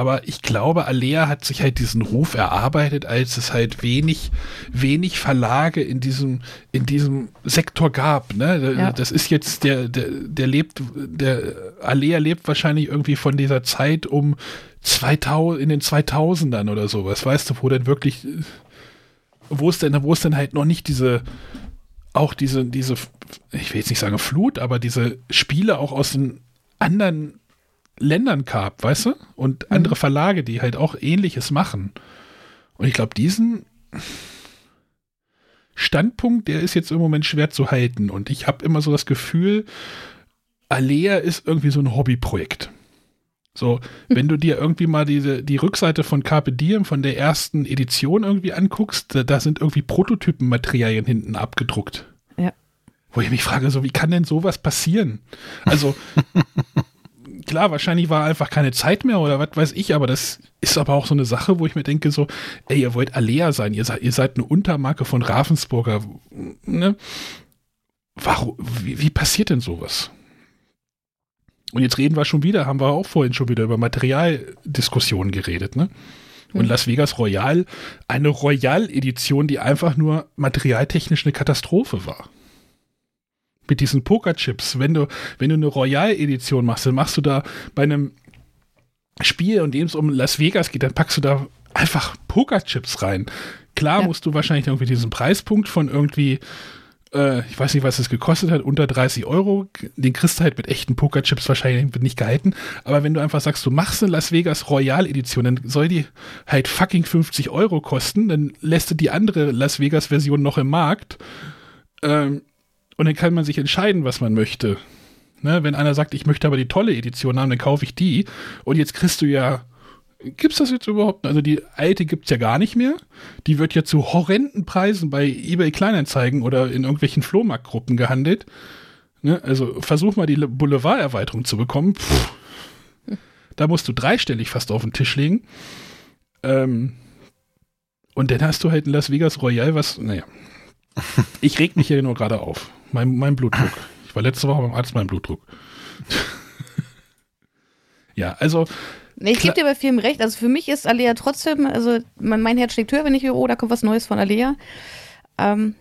aber ich glaube, Alea hat sich halt diesen Ruf erarbeitet, als es halt wenig, wenig Verlage in diesem, in diesem Sektor gab. Ne? Ja. Das ist jetzt, der, der, der lebt, der Alea lebt wahrscheinlich irgendwie von dieser Zeit um 2000, in den 2000ern oder sowas, weißt du, wo denn wirklich, wo es denn, wo es denn halt noch nicht diese, auch diese, diese, ich will jetzt nicht sagen Flut, aber diese Spiele auch aus den anderen Ländern gab, weißt du? Und mhm. andere Verlage, die halt auch ähnliches machen. Und ich glaube, diesen Standpunkt, der ist jetzt im Moment schwer zu halten. Und ich habe immer so das Gefühl, Alea ist irgendwie so ein Hobbyprojekt. So, mhm. wenn du dir irgendwie mal diese, die Rückseite von Carpe Diem von der ersten Edition irgendwie anguckst, da, da sind irgendwie Prototypenmaterialien hinten abgedruckt. Ja. Wo ich mich frage, so, wie kann denn sowas passieren? Also, klar, wahrscheinlich war einfach keine Zeit mehr oder was weiß ich, aber das ist aber auch so eine Sache, wo ich mir denke, so, ey, ihr wollt Alea sein, ihr seid, ihr seid eine Untermarke von Ravensburger, ne? Warum, wie, wie passiert denn sowas? Und jetzt reden wir schon wieder, haben wir auch vorhin schon wieder über Materialdiskussionen geredet, ne? Und hm. Las Vegas Royal, eine Royal-Edition, die einfach nur materialtechnisch eine Katastrophe war mit diesen Pokerchips. Wenn du, wenn du eine Royal-Edition machst, dann machst du da bei einem Spiel, in dem es um Las Vegas geht, dann packst du da einfach Pokerchips rein. Klar ja. musst du wahrscheinlich irgendwie diesen Preispunkt von irgendwie, äh, ich weiß nicht, was es gekostet hat, unter 30 Euro, den kriegst du halt mit echten Pokerchips wahrscheinlich nicht gehalten. Aber wenn du einfach sagst, du machst eine Las Vegas Royal Edition, dann soll die halt fucking 50 Euro kosten, dann lässt du die andere Las Vegas Version noch im Markt. Ähm, und dann kann man sich entscheiden, was man möchte. Ne, wenn einer sagt, ich möchte aber die tolle Edition haben, dann kaufe ich die. Und jetzt kriegst du ja, gibt es das jetzt überhaupt? Also die alte gibt es ja gar nicht mehr. Die wird ja zu horrenden Preisen bei eBay Kleinanzeigen oder in irgendwelchen Flohmarktgruppen gehandelt. Ne, also versuch mal die Boulevarderweiterung zu bekommen. Pff, da musst du dreistellig fast auf den Tisch legen. Ähm, und dann hast du halt in Las Vegas Royal was, naja. Ich reg mich hier nur gerade auf. Mein, mein Blutdruck. Ich war letzte Woche beim Arzt, mein Blutdruck. ja, also. Nee, ich gebe dir bei vielem recht. Also für mich ist Alea trotzdem, also mein, mein Herz schlägt höher, wenn ich höre, oh, da kommt was Neues von Alea. Ähm,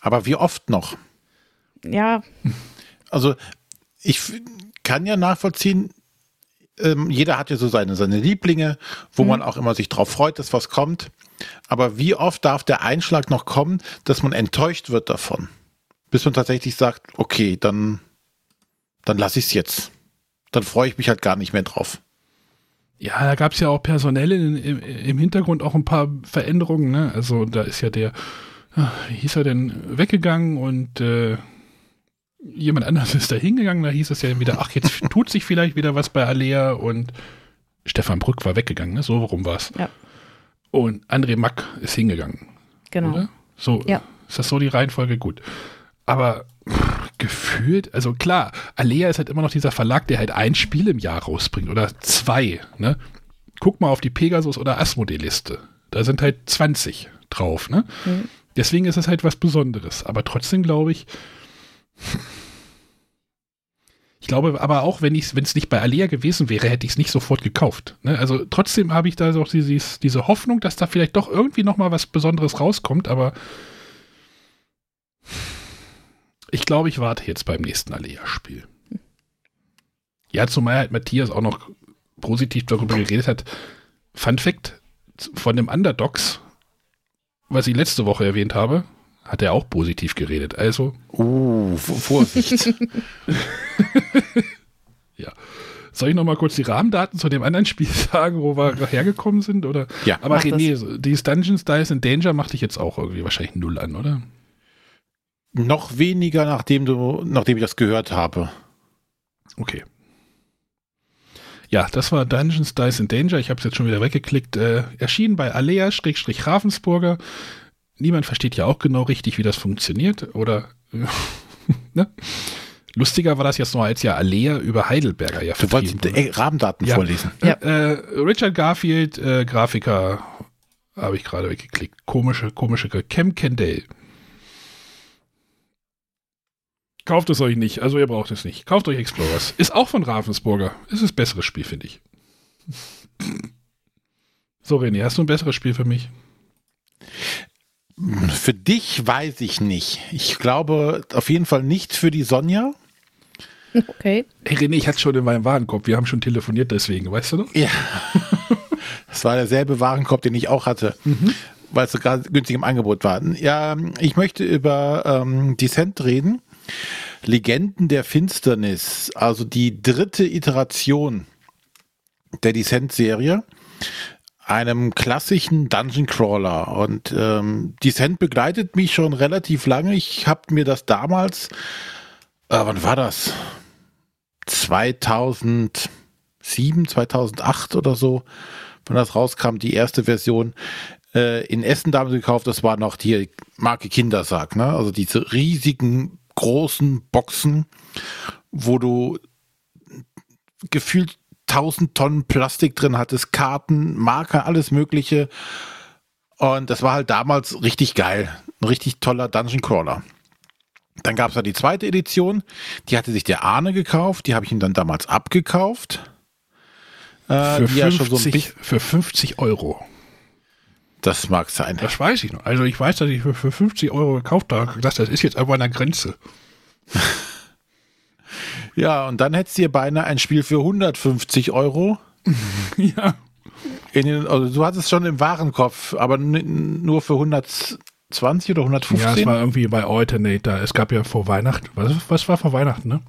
Aber wie oft noch? Ja. Also ich kann ja nachvollziehen, ähm, jeder hat ja so seine, seine Lieblinge, wo mhm. man auch immer sich drauf freut, dass was kommt. Aber wie oft darf der Einschlag noch kommen, dass man enttäuscht wird davon? bis man tatsächlich sagt, okay, dann, dann lasse ich es jetzt. Dann freue ich mich halt gar nicht mehr drauf. Ja, da gab es ja auch personell in, im, im, Hintergrund auch ein paar Veränderungen. Ne? Also da ist ja der, ah, wie hieß er denn, weggegangen und äh, jemand anders ist da hingegangen. Da hieß es ja wieder, ach, jetzt tut sich vielleicht wieder was bei Alea und Stefan Brück war weggegangen. Ne? So, warum war es? Ja. Und André Mack ist hingegangen. Genau. Oder? So, ja. ist das so die Reihenfolge? Gut. aber pff, gefühlt, also klar, Alea ist halt immer noch dieser Verlag, der halt ein Spiel im Jahr rausbringt oder zwei. Ne? Guck mal auf die Pegasus- oder Asmodee-Liste. Da sind halt 20 drauf. Ne? Mhm. Deswegen ist es halt was Besonderes. Aber trotzdem glaube ich, ich glaube aber auch, wenn es nicht bei Alea gewesen wäre, hätte ich es nicht sofort gekauft. Ne? Also trotzdem habe ich da doch dieses, diese Hoffnung, dass da vielleicht doch irgendwie noch mal was Besonderes rauskommt, aber ich glaube, ich warte jetzt beim nächsten Alea-Spiel. Ja, zumal halt Matthias auch noch positiv darüber geredet hat. Fun Fact von dem Underdogs, was ich letzte Woche erwähnt habe, hat er auch positiv geredet. Also. Uh, Vorsicht. ja. Soll ich noch mal kurz die Rahmendaten zu dem anderen Spiel sagen, wo wir hergekommen sind? Oder? Ja. Aber René, dieses Dungeons Dice in Danger macht dich jetzt auch irgendwie wahrscheinlich null an, oder? Noch weniger, nachdem du, nachdem ich das gehört habe. Okay. Ja, das war Dungeons Dice in Danger. Ich habe es jetzt schon wieder weggeklickt. Äh, erschienen bei Alea-Ravensburger. Niemand versteht ja auch genau richtig, wie das funktioniert. Oder ne? Lustiger war das jetzt noch, als ja Alea über Heidelberger ja Du wolltest äh, Rahmendaten ja. vorlesen. Ja. Äh, Richard Garfield, äh, Grafiker, habe ich gerade weggeklickt. Komische, komische Cam Kendall. Kauft es euch nicht, also ihr braucht es nicht. Kauft euch Explorers. Ist auch von Ravensburger. Ist das besseres Spiel, finde ich. So, René, hast du ein besseres Spiel für mich? Für dich weiß ich nicht. Ich glaube auf jeden Fall nicht für die Sonja. Okay. Hey René, ich hatte schon in meinem Warenkorb. Wir haben schon telefoniert deswegen, weißt du noch? Ja. Das war derselbe Warenkorb, den ich auch hatte. Mhm. Weil es so gerade günstig im Angebot war. Ja, ich möchte über ähm, Descent reden. Legenden der Finsternis, also die dritte Iteration der Descent-Serie, einem klassischen Dungeon Crawler. Und ähm, Descent begleitet mich schon relativ lange. Ich habe mir das damals, äh, wann war das? 2007, 2008 oder so, wenn das rauskam, die erste Version äh, in Essen damals gekauft. Das war noch die Marke Kindersag, ne? Also diese riesigen großen Boxen, wo du gefühlt 1000 Tonnen Plastik drin hattest, Karten, Marker, alles Mögliche. Und das war halt damals richtig geil. Ein richtig toller Dungeon Crawler. Dann gab es da die zweite Edition, die hatte sich der Arne gekauft, die habe ich ihm dann damals abgekauft. Äh, für, 50, ja so für 50 Euro. Das mag sein. Das weiß ich noch. Also ich weiß, dass ich für, für 50 Euro gekauft habe. Das, das ist jetzt aber an der Grenze. ja, und dann hättest du dir beinahe ein Spiel für 150 Euro. ja. Den, also du hattest es schon im Warenkopf, aber nur für 120 oder 115? Ja, es war irgendwie bei Alternator. Es gab ja vor Weihnachten. Was, was war vor Weihnachten, ne?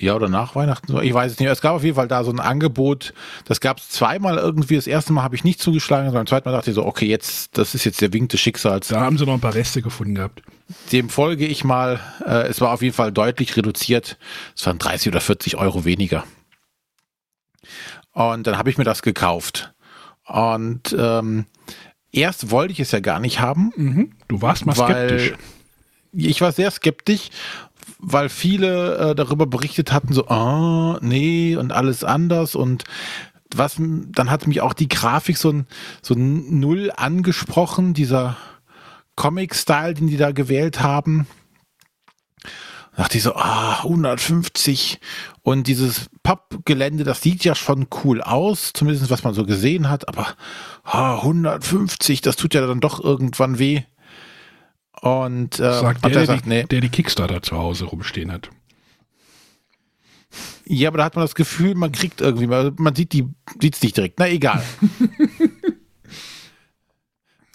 Ja, oder nach Weihnachten. Ich weiß es nicht. Es gab auf jeden Fall da so ein Angebot. Das gab es zweimal irgendwie. Das erste Mal habe ich nicht zugeschlagen, sondern beim zweiten Mal dachte ich so, okay, jetzt, das ist jetzt der Wink des Schicksals. Da haben sie noch ein paar Reste gefunden gehabt. Dem folge ich mal. Äh, es war auf jeden Fall deutlich reduziert. Es waren 30 oder 40 Euro weniger. Und dann habe ich mir das gekauft. Und ähm, erst wollte ich es ja gar nicht haben. Mhm. Du warst mal skeptisch. Ich war sehr skeptisch weil viele äh, darüber berichtet hatten, so, ah, nee, und alles anders und was, dann hat mich auch die Grafik so, so null angesprochen, dieser Comic-Style, den die da gewählt haben. Da dachte ich so, ah, 150 und dieses Pappgelände, das sieht ja schon cool aus, zumindest was man so gesehen hat, aber ah, 150, das tut ja dann doch irgendwann weh. Und äh, sagt der, der, sagt, die, nee. der die Kickstarter zu Hause rumstehen hat. Ja, aber da hat man das Gefühl, man kriegt irgendwie, man sieht die, sieht es nicht direkt. Na egal.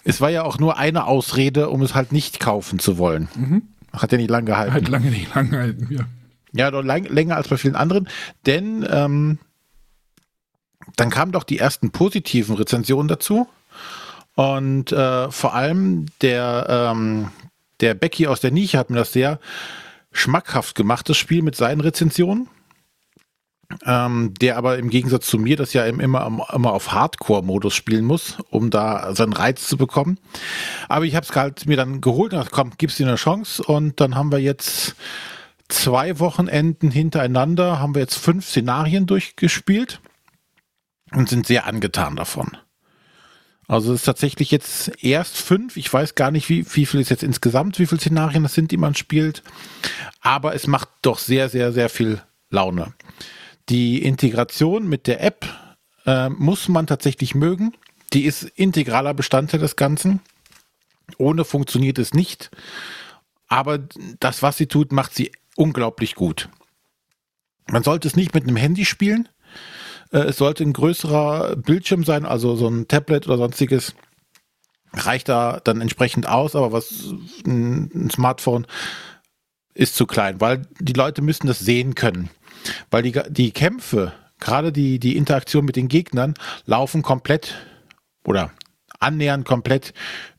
es war ja auch nur eine Ausrede, um es halt nicht kaufen zu wollen. Mhm. Hat ja nicht lange gehalten. Hat lange nicht lange gehalten, ja. Ja, doch lang, länger als bei vielen anderen, denn ähm, dann kamen doch die ersten positiven Rezensionen dazu. Und äh, vor allem der, ähm, der Becky aus der Nische hat mir das sehr schmackhaft gemacht, das Spiel mit seinen Rezensionen. ähm, der aber im Gegensatz zu mir das ja immer, immer auf Hardcore-Modus spielen muss, um da seinen Reiz zu bekommen. Aber ich habe es halt mir dann geholt und gesagt, komm, gib's dir eine Chance. Und dann haben wir jetzt zwei Wochenenden hintereinander, haben wir jetzt fünf Szenarien durchgespielt und sind sehr angetan davon. Also es ist tatsächlich jetzt erst fünf. Ich weiß gar nicht, wie, wie viel es jetzt insgesamt, wie viele Szenarien es sind, die man spielt. Aber es macht doch sehr, sehr, sehr viel Laune. Die Integration mit der App äh, muss man tatsächlich mögen. Die ist integraler Bestandteil des Ganzen. Ohne funktioniert es nicht. Aber das, was sie tut, macht sie unglaublich gut. Man sollte es nicht mit einem Handy spielen. Äh, es sollte ein größerer Bildschirm sein, also so ein Tablet oder sonstiges. Reicht da dann entsprechend aus, aber was ein Smartphone ist zu klein, weil die Leute müssen das sehen können. Weil die, die Kämpfe, gerade die, die Interaktion mit den Gegnern, laufen komplett oder annähernd komplett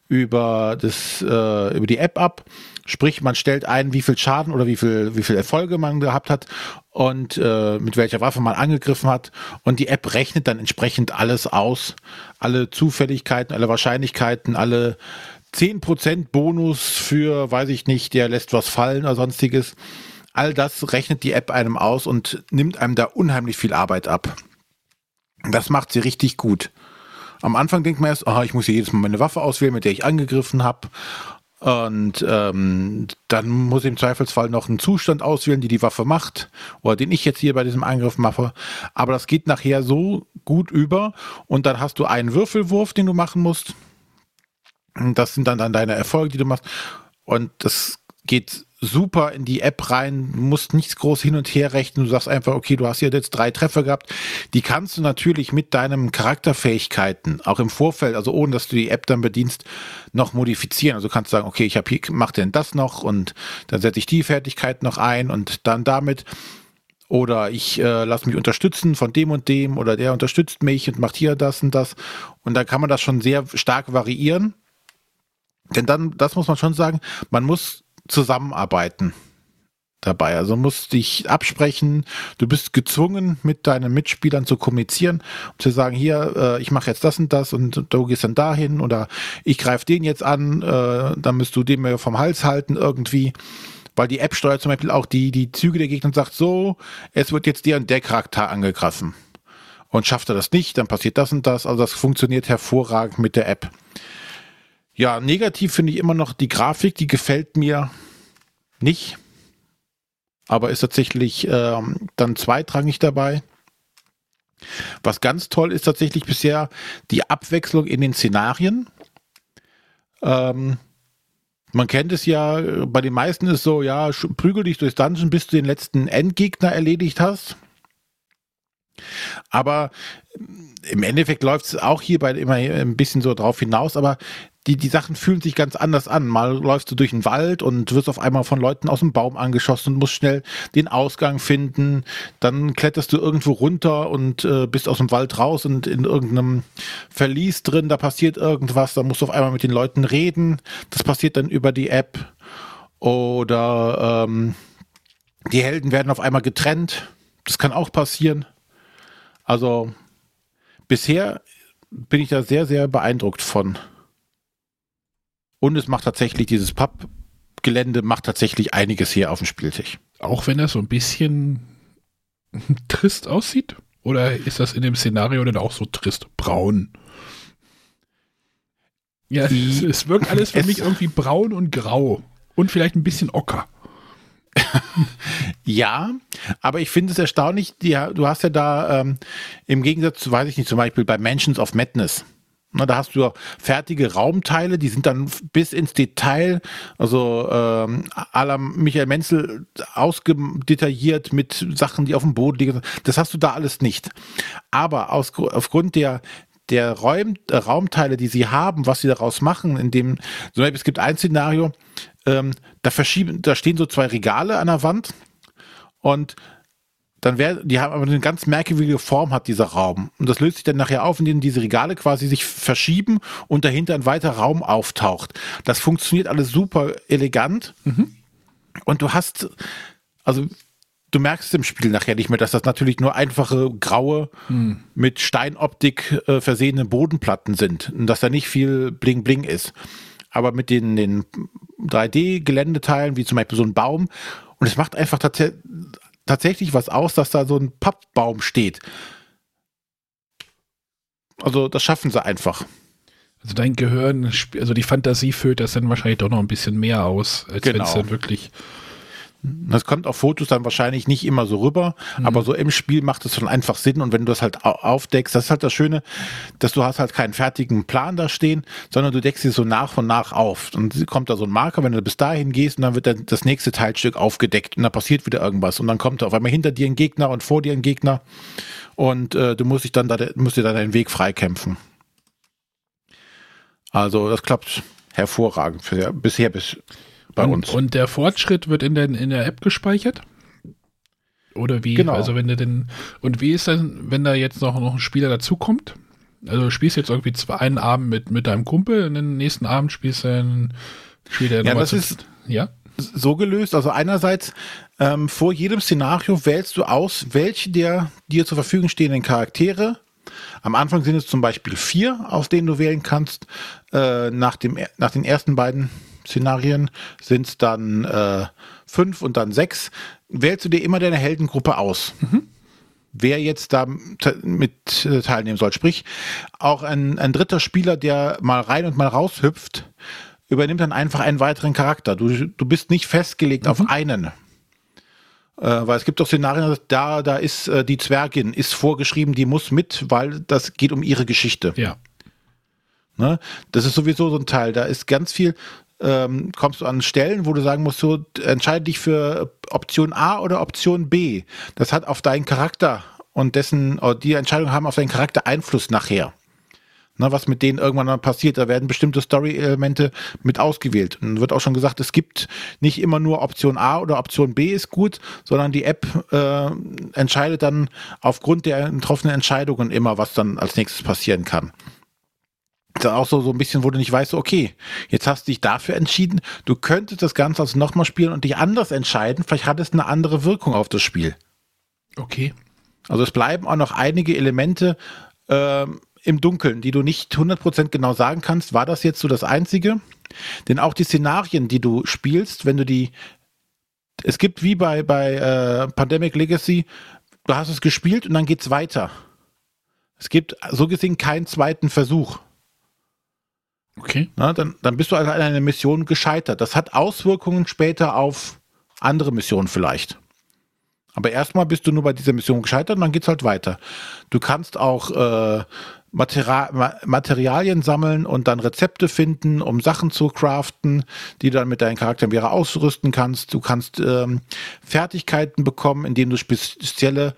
über, das, äh, über die App ab. Sprich, man stellt ein, wie viel Schaden oder wie viel, wie viel Erfolge man gehabt hat und äh, mit welcher Waffe man angegriffen hat. Und die App rechnet dann entsprechend alles aus. Alle Zufälligkeiten, alle Wahrscheinlichkeiten, alle 10% Bonus für, weiß ich nicht, der lässt was fallen oder sonstiges. All das rechnet die App einem aus und nimmt einem da unheimlich viel Arbeit ab. Das macht sie richtig gut. Am Anfang denkt man erst, oh, ich muss hier jedes Mal meine Waffe auswählen, mit der ich angegriffen habe. Und ähm, dann muss ich im Zweifelsfall noch einen Zustand auswählen, die die Waffe macht oder den ich jetzt hier bei diesem Angriff mache. Aber das geht nachher so gut über und dann hast du einen Würfelwurf, den du machen musst. Das sind dann, dann deine Erfolge, die du machst. Und das geht super in die App rein, du musst nichts groß hin und her rechnen, du sagst einfach, okay, du hast hier jetzt drei Treffer gehabt, die kannst du natürlich mit deinen Charakterfähigkeiten, auch im Vorfeld, also ohne dass du die App dann bedienst, noch modifizieren. Also du kannst sagen, okay, ich habe hier, mach denn das noch und dann setze ich die Fertigkeit noch ein und dann damit oder ich äh, lasse mich unterstützen von dem und dem oder der unterstützt mich und macht hier das und das und da kann man das schon sehr stark variieren. Denn dann, das muss man schon sagen, man muss zusammenarbeiten dabei. Also musst dich absprechen, du bist gezwungen, mit deinen Mitspielern zu kommunizieren, um zu sagen, hier, äh, ich mache jetzt das und das und du gehst dann dahin oder ich greife den jetzt an, äh, dann müsst du den mir vom Hals halten irgendwie. Weil die App steuert zum Beispiel auch die, die Züge der Gegner und sagt, so, es wird jetzt der und der Charakter angegriffen. Und schafft er das nicht, dann passiert das und das. Also das funktioniert hervorragend mit der App. Ja, negativ finde ich immer noch die Grafik, die gefällt mir nicht, aber ist tatsächlich ähm, dann zweitrangig dabei. Was ganz toll ist tatsächlich bisher die Abwechslung in den Szenarien. Ähm, man kennt es ja, bei den meisten ist so, ja, prügel dich durchs Dungeon, bis du den letzten Endgegner erledigt hast. Aber im Endeffekt läuft es auch hierbei immer ein bisschen so drauf hinaus, aber die, die Sachen fühlen sich ganz anders an. Mal läufst du durch den Wald und wirst auf einmal von Leuten aus dem Baum angeschossen und musst schnell den Ausgang finden. Dann kletterst du irgendwo runter und äh, bist aus dem Wald raus und in irgendeinem Verlies drin, da passiert irgendwas, da musst du auf einmal mit den Leuten reden. Das passiert dann über die App. Oder ähm, die Helden werden auf einmal getrennt. Das kann auch passieren. Also bisher bin ich da sehr, sehr beeindruckt von. Und es macht tatsächlich dieses Pappgelände macht tatsächlich einiges hier auf dem Spieltisch. Auch wenn das so ein bisschen trist aussieht? Oder ist das in dem Szenario denn auch so trist braun? Ja, es, es wirkt alles für mich irgendwie braun und grau. Und vielleicht ein bisschen ocker. ja, aber ich finde es erstaunlich, die, du hast ja da ähm, im Gegensatz zu, weiß ich nicht, zum Beispiel bei Mansions of Madness, na, da hast du fertige Raumteile, die sind dann bis ins Detail, also ähm, aller Michael Menzel ausgedetailliert mit Sachen, die auf dem Boden liegen. Das hast du da alles nicht. Aber aus, aufgrund der der Räum, äh, Raumteile, die sie haben, was sie daraus machen, in dem, zum Beispiel, es gibt ein Szenario, ähm, da verschieben, da stehen so zwei Regale an der Wand und dann wäre, die haben aber eine ganz merkwürdige Form hat dieser Raum. Und das löst sich dann nachher auf, indem diese Regale quasi sich verschieben und dahinter ein weiterer Raum auftaucht. Das funktioniert alles super elegant. Mhm. Und du hast, also du merkst im Spiel nachher nicht mehr, dass das natürlich nur einfache graue hm. mit Steinoptik äh, versehene Bodenplatten sind und dass da nicht viel Bling Bling ist. Aber mit den, den 3D-Geländeteilen, wie zum Beispiel so ein Baum, und es macht einfach tats tatsächlich was aus, dass da so ein Pappbaum steht. Also das schaffen sie einfach. Also dein Gehirn, also die Fantasie füllt das dann wahrscheinlich doch noch ein bisschen mehr aus, als genau. wenn es dann wirklich das kommt auf Fotos dann wahrscheinlich nicht immer so rüber, mhm. aber so im Spiel macht es schon einfach Sinn und wenn du das halt aufdeckst, das ist halt das Schöne, dass du hast halt keinen fertigen Plan da stehen, sondern du deckst sie so nach und nach auf. Und kommt da so ein Marker, wenn du bis dahin gehst und dann wird dann das nächste Teilstück aufgedeckt und dann passiert wieder irgendwas und dann kommt auf einmal hinter dir ein Gegner und vor dir ein Gegner und äh, du musst dich dann da, musst dir dann deinen Weg freikämpfen. Also das klappt hervorragend bisher bis bei und, uns. Und der Fortschritt wird in der, in der App gespeichert? Oder wie? Genau. Also wenn du denn, und wie ist das, wenn da jetzt noch, noch ein Spieler dazukommt? Also du spielst jetzt irgendwie zwei, einen Abend mit, mit deinem Kumpel und den nächsten Abend spielst du einen, spielt er ja, das zu, ist ja? so gelöst. Also einerseits ähm, vor jedem Szenario wählst du aus, welche der dir zur Verfügung stehenden Charaktere am Anfang sind es zum Beispiel vier, aus denen du wählen kannst. Äh, nach, dem, nach den ersten beiden Szenarien sind es dann äh, fünf und dann sechs. Wählst du dir immer deine Heldengruppe aus. Mhm. Wer jetzt da mit äh, teilnehmen soll. Sprich, auch ein, ein dritter Spieler, der mal rein und mal raus hüpft, übernimmt dann einfach einen weiteren Charakter. Du, du bist nicht festgelegt mhm. auf einen. Äh, weil es gibt doch Szenarien, da, da ist äh, die Zwergin, ist vorgeschrieben, die muss mit, weil das geht um ihre Geschichte. Ja. Ne? Das ist sowieso so ein Teil. Da ist ganz viel, ähm, kommst du an Stellen, wo du sagen musst, so entscheide dich für Option A oder Option B. Das hat auf deinen Charakter und dessen, die Entscheidungen haben auf deinen Charakter Einfluss nachher. Na, was mit denen irgendwann dann passiert, da werden bestimmte Story-Elemente mit ausgewählt. Und wird auch schon gesagt, es gibt nicht immer nur Option A oder Option B ist gut, sondern die App äh, entscheidet dann aufgrund der getroffenen Entscheidungen immer, was dann als nächstes passieren kann dann auch so, so ein bisschen, wo du nicht weißt, okay, jetzt hast du dich dafür entschieden, du könntest das Ganze also nochmal spielen und dich anders entscheiden, vielleicht hat es eine andere Wirkung auf das Spiel. Okay. Also es bleiben auch noch einige Elemente ähm, im Dunkeln, die du nicht 100% genau sagen kannst, war das jetzt so das Einzige? Denn auch die Szenarien, die du spielst, wenn du die, es gibt wie bei, bei äh, Pandemic Legacy, du hast es gespielt und dann geht's weiter. Es gibt so gesehen keinen zweiten Versuch. Okay. Na, dann, dann bist du also an einer Mission gescheitert. Das hat Auswirkungen später auf andere Missionen vielleicht. Aber erstmal bist du nur bei dieser Mission gescheitert und dann geht's halt weiter. Du kannst auch äh, Material, Materialien sammeln und dann Rezepte finden, um Sachen zu craften, die du dann mit deinen Charakteren wieder ausrüsten kannst. Du kannst ähm, Fertigkeiten bekommen, indem du spezielle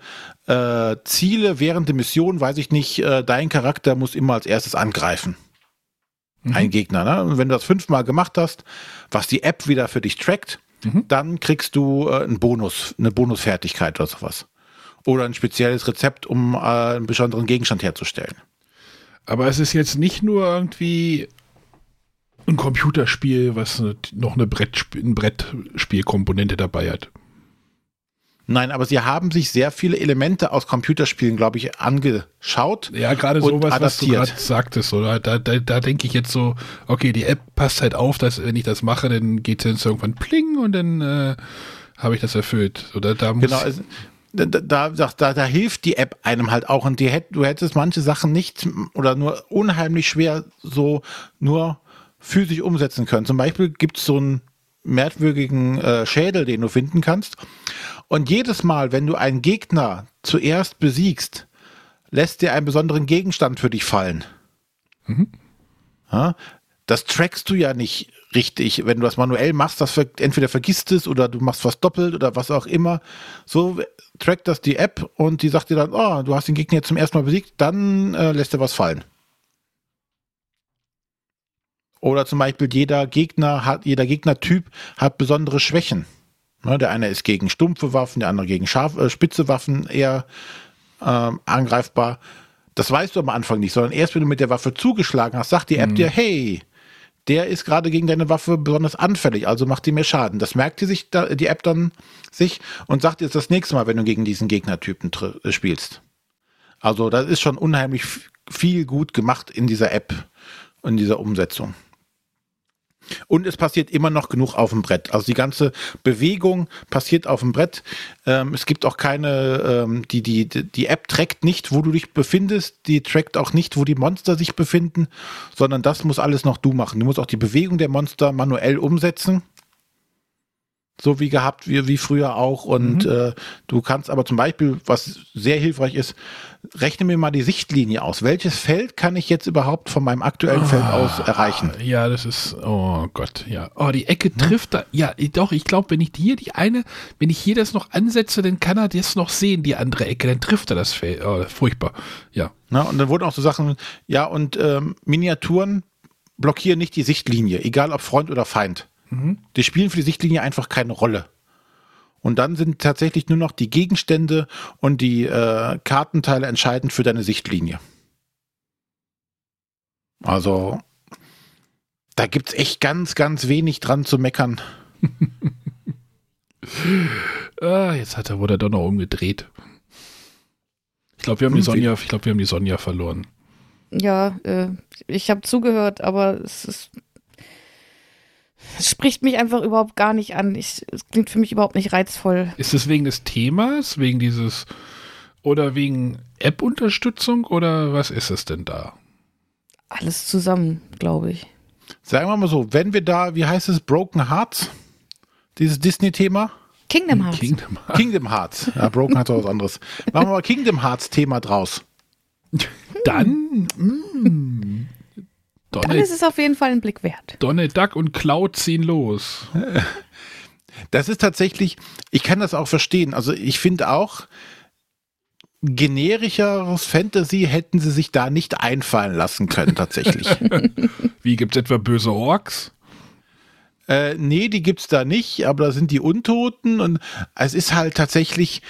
äh, Ziele während der Mission, weiß ich nicht, äh, dein Charakter muss immer als erstes angreifen mhm. ein Gegner. Ne? Und wenn du das fünfmal gemacht hast, was die App wieder für dich trackt, mhm. dann kriegst du äh, einen Bonus, eine Bonusfertigkeit oder sowas. Oder ein spezielles Rezept, um äh, einen besonderen Gegenstand herzustellen. Aber es ist jetzt nicht nur irgendwie ein Computerspiel, was noch eine Brettspiel, ein Brettspielkomponente dabei hat. Nein, aber sie haben sich sehr viele Elemente aus Computerspielen, glaube ich, angeschaut. Ja, gerade sowas, adaptiert. was du gerade sagtest, oder? Da, da, da denke ich jetzt so, okay, die App passt halt auf, dass wenn ich das mache, dann geht es irgendwann pling und dann äh, habe ich das erfüllt. Oder da muss genau, also, da, da, da, da, hilft die App einem halt auch und die du hättest manche Sachen nicht oder nur unheimlich schwer so nur physisch umsetzen können. Zum Beispiel gibt es so einen merkwürdigen äh, Schädel, den du finden kannst. Und jedes Mal, wenn du einen Gegner zuerst besiegst, lässt dir einen besonderen Gegenstand für dich fallen. Mhm. Ja, das trackst du ja nicht richtig. Wenn du das manuell machst, das entweder vergisst es oder du machst was doppelt oder was auch immer. So trackt das die App und die sagt dir dann, oh, du hast den Gegner jetzt zum ersten Mal besiegt, dann äh, lässt er was fallen. Oder zum Beispiel jeder Gegner hat, jeder Gegnertyp hat besondere Schwächen. Ne, der eine ist gegen stumpfe Waffen, der andere gegen scharf, äh, spitze Waffen eher äh, angreifbar. Das weißt du am Anfang nicht, sondern erst wenn du mit der Waffe zugeschlagen hast, sagt die App mhm. dir, hey, der ist gerade gegen deine Waffe besonders anfällig, also macht die mehr Schaden. Das merkt die, sich da, die App dann sich und sagt jetzt das nächste Mal, wenn du gegen diesen Gegnertypen äh, spielst. Also das ist schon unheimlich viel gut gemacht in dieser App, in dieser Umsetzung. Und es passiert immer noch genug auf dem Brett. Also die ganze Bewegung passiert auf dem Brett. Ähm, es gibt auch keine, ähm, die, die, die App trackt nicht, wo du dich befindest. Die trackt auch nicht, wo die Monster sich befinden, sondern das muss alles noch du machen. Du musst auch die Bewegung der Monster manuell umsetzen so wie gehabt, wie, wie früher auch. Und mhm. äh, du kannst aber zum Beispiel, was sehr hilfreich ist, rechne mir mal die Sichtlinie aus. Welches Feld kann ich jetzt überhaupt von meinem aktuellen oh, Feld ah, aus erreichen? Ja, das ist, oh Gott, ja. Oh, die Ecke hm? trifft da. Ja, doch, ich glaube, wenn ich hier die eine, wenn ich hier das noch ansetze, dann kann er das noch sehen, die andere Ecke, dann trifft er das Feld. Oh, furchtbar, ja. Na, und dann wurden auch so Sachen, ja, und ähm, Miniaturen blockieren nicht die Sichtlinie, egal ob Freund oder Feind. Mhm. Die spielen für die Sichtlinie einfach keine Rolle. Und dann sind tatsächlich nur noch die Gegenstände und die äh, Kartenteile entscheidend für deine Sichtlinie. Also, da gibt es echt ganz, ganz wenig dran zu meckern. ah, jetzt hat er, wurde er doch noch umgedreht. Ich glaube, wir haben die Sonja, ich glaube, wir haben die Sonja verloren. Ja, äh, ich habe zugehört, aber es ist es spricht mich einfach überhaupt gar nicht an. Ich, es klingt für mich überhaupt nicht reizvoll. Ist es wegen des Themas, wegen dieses oder wegen App-Unterstützung oder was ist es denn da? Alles zusammen, glaube ich. Sagen wir mal so, wenn wir da, wie heißt es, Broken Hearts, dieses Disney-Thema? Kingdom Hearts. Kingdom, Kingdom Hearts. Ja, Broken Hearts ist was anderes. Machen wir mal Kingdom Hearts Thema draus. Dann, mm, Donne, Dann ist es auf jeden Fall ein Blick wert. Donne Duck und Cloud ziehen los. Das ist tatsächlich, ich kann das auch verstehen. Also ich finde auch, generischeres Fantasy hätten sie sich da nicht einfallen lassen können, tatsächlich. Wie gibt es etwa böse Orks? Äh, nee, die gibt es da nicht, aber da sind die Untoten und es ist halt tatsächlich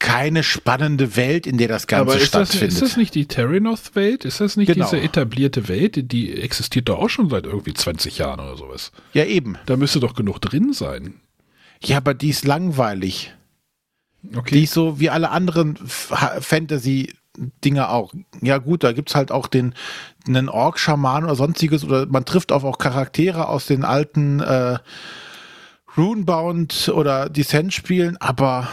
keine spannende Welt, in der das Ganze ist stattfindet. Das, ist das nicht die Terranoth-Welt? Ist das nicht genau. diese etablierte Welt? Die existiert doch auch schon seit irgendwie 20 Jahren oder sowas. Ja, eben. Da müsste doch genug drin sein. Ja, aber die ist langweilig. Okay. Die ist so wie alle anderen Fantasy- Dinge auch. Ja gut, da gibt es halt auch den einen Ork-Schaman oder sonstiges oder man trifft auf auch Charaktere aus den alten äh, Runebound oder Descent-Spielen, aber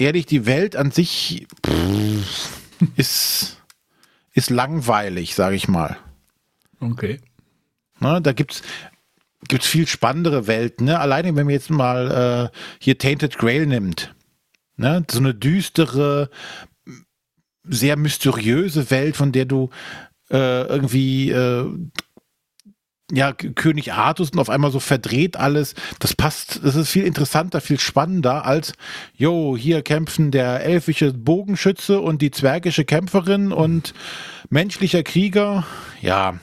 ehrlich, die Welt an sich pff, ist, ist langweilig, sage ich mal. Okay. Na, da gibt's gibt's viel spannendere Welten. Ne? Alleine, wenn man jetzt mal äh, hier Tainted Grail nimmt. Ne? So eine düstere, sehr mysteriöse Welt, von der du äh, irgendwie äh, ja, König Artus und auf einmal so verdreht alles. Das passt, das ist viel interessanter, viel spannender als, jo, hier kämpfen der elfische Bogenschütze und die zwergische Kämpferin und menschlicher Krieger. Ja.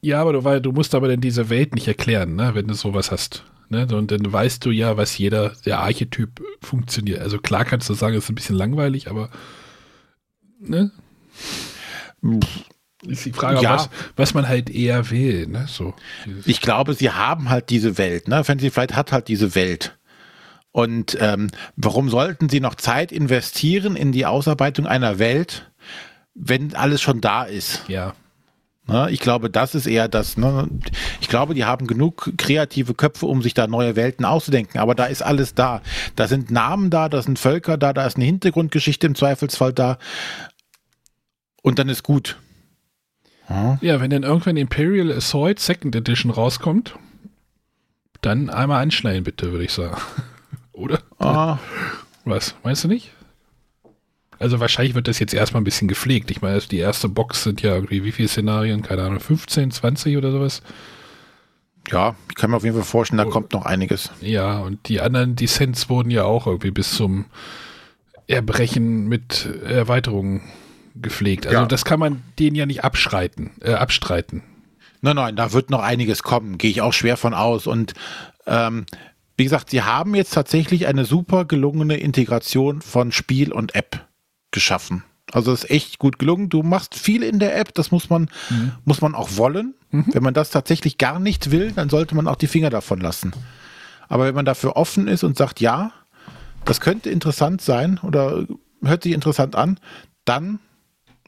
Ja, aber du, weil, du musst aber dann diese Welt nicht erklären, ne, wenn du sowas hast. Ne? Und dann weißt du ja, was jeder, der Archetyp funktioniert. Also klar kannst du sagen, es ist ein bisschen langweilig, aber ne? Ist die Frage, ja. was, was man halt eher will. Ne? So, ich glaube, sie haben halt diese Welt. Ne? Fantasy Flight hat halt diese Welt. Und ähm, warum sollten sie noch Zeit investieren in die Ausarbeitung einer Welt, wenn alles schon da ist? Ja. Ne? Ich glaube, das ist eher das. Ne? Ich glaube, die haben genug kreative Köpfe, um sich da neue Welten auszudenken. Aber da ist alles da. Da sind Namen da, da sind Völker da, da ist eine Hintergrundgeschichte im Zweifelsfall da. Und dann ist gut. Ja, wenn dann irgendwann Imperial Assault Second Edition rauskommt, dann einmal anschneiden bitte, würde ich sagen. Oder? Ah. Was, meinst du nicht? Also wahrscheinlich wird das jetzt erstmal ein bisschen gepflegt. Ich meine, die erste Box sind ja irgendwie wie viele Szenarien? Keine Ahnung, 15, 20 oder sowas. Ja, ich kann mir auf jeden Fall vorstellen, da oh. kommt noch einiges. Ja, und die anderen Descents wurden ja auch irgendwie bis zum Erbrechen mit Erweiterungen gepflegt. Also ja. das kann man denen ja nicht abschreiten, äh, abstreiten. Nein, nein, da wird noch einiges kommen, gehe ich auch schwer von aus. Und ähm, wie gesagt, sie haben jetzt tatsächlich eine super gelungene Integration von Spiel und App geschaffen. Also ist echt gut gelungen. Du machst viel in der App, das muss man, mhm. muss man auch wollen. Mhm. Wenn man das tatsächlich gar nicht will, dann sollte man auch die Finger davon lassen. Aber wenn man dafür offen ist und sagt, ja, das könnte interessant sein oder hört sich interessant an, dann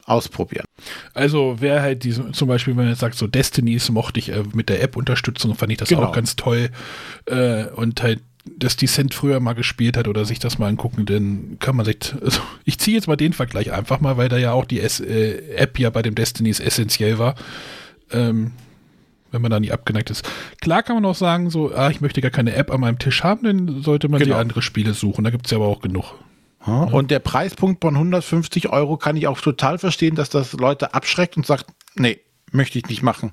ausprobieren. Also wer halt diese, zum Beispiel, wenn man jetzt sagt, so Destinies mochte ich äh, mit der App-Unterstützung, fand ich das genau. auch ganz toll. Äh, und halt das Descent früher mal gespielt hat oder sich das mal angucken, dann kann man sich, also ich ziehe jetzt mal den Vergleich einfach mal, weil da ja auch die S äh, App ja bei dem Destinies essentiell war. Ähm, wenn man da nie abgeneigt ist. Klar kann man auch sagen, so, ah, ich möchte gar keine App an meinem Tisch haben, dann sollte man genau. die andere Spiele suchen. Da gibt es ja aber auch genug. Ja, und der Preispunkt von 150 Euro kann ich auch total verstehen, dass das Leute abschreckt und sagt, nee, möchte ich nicht machen.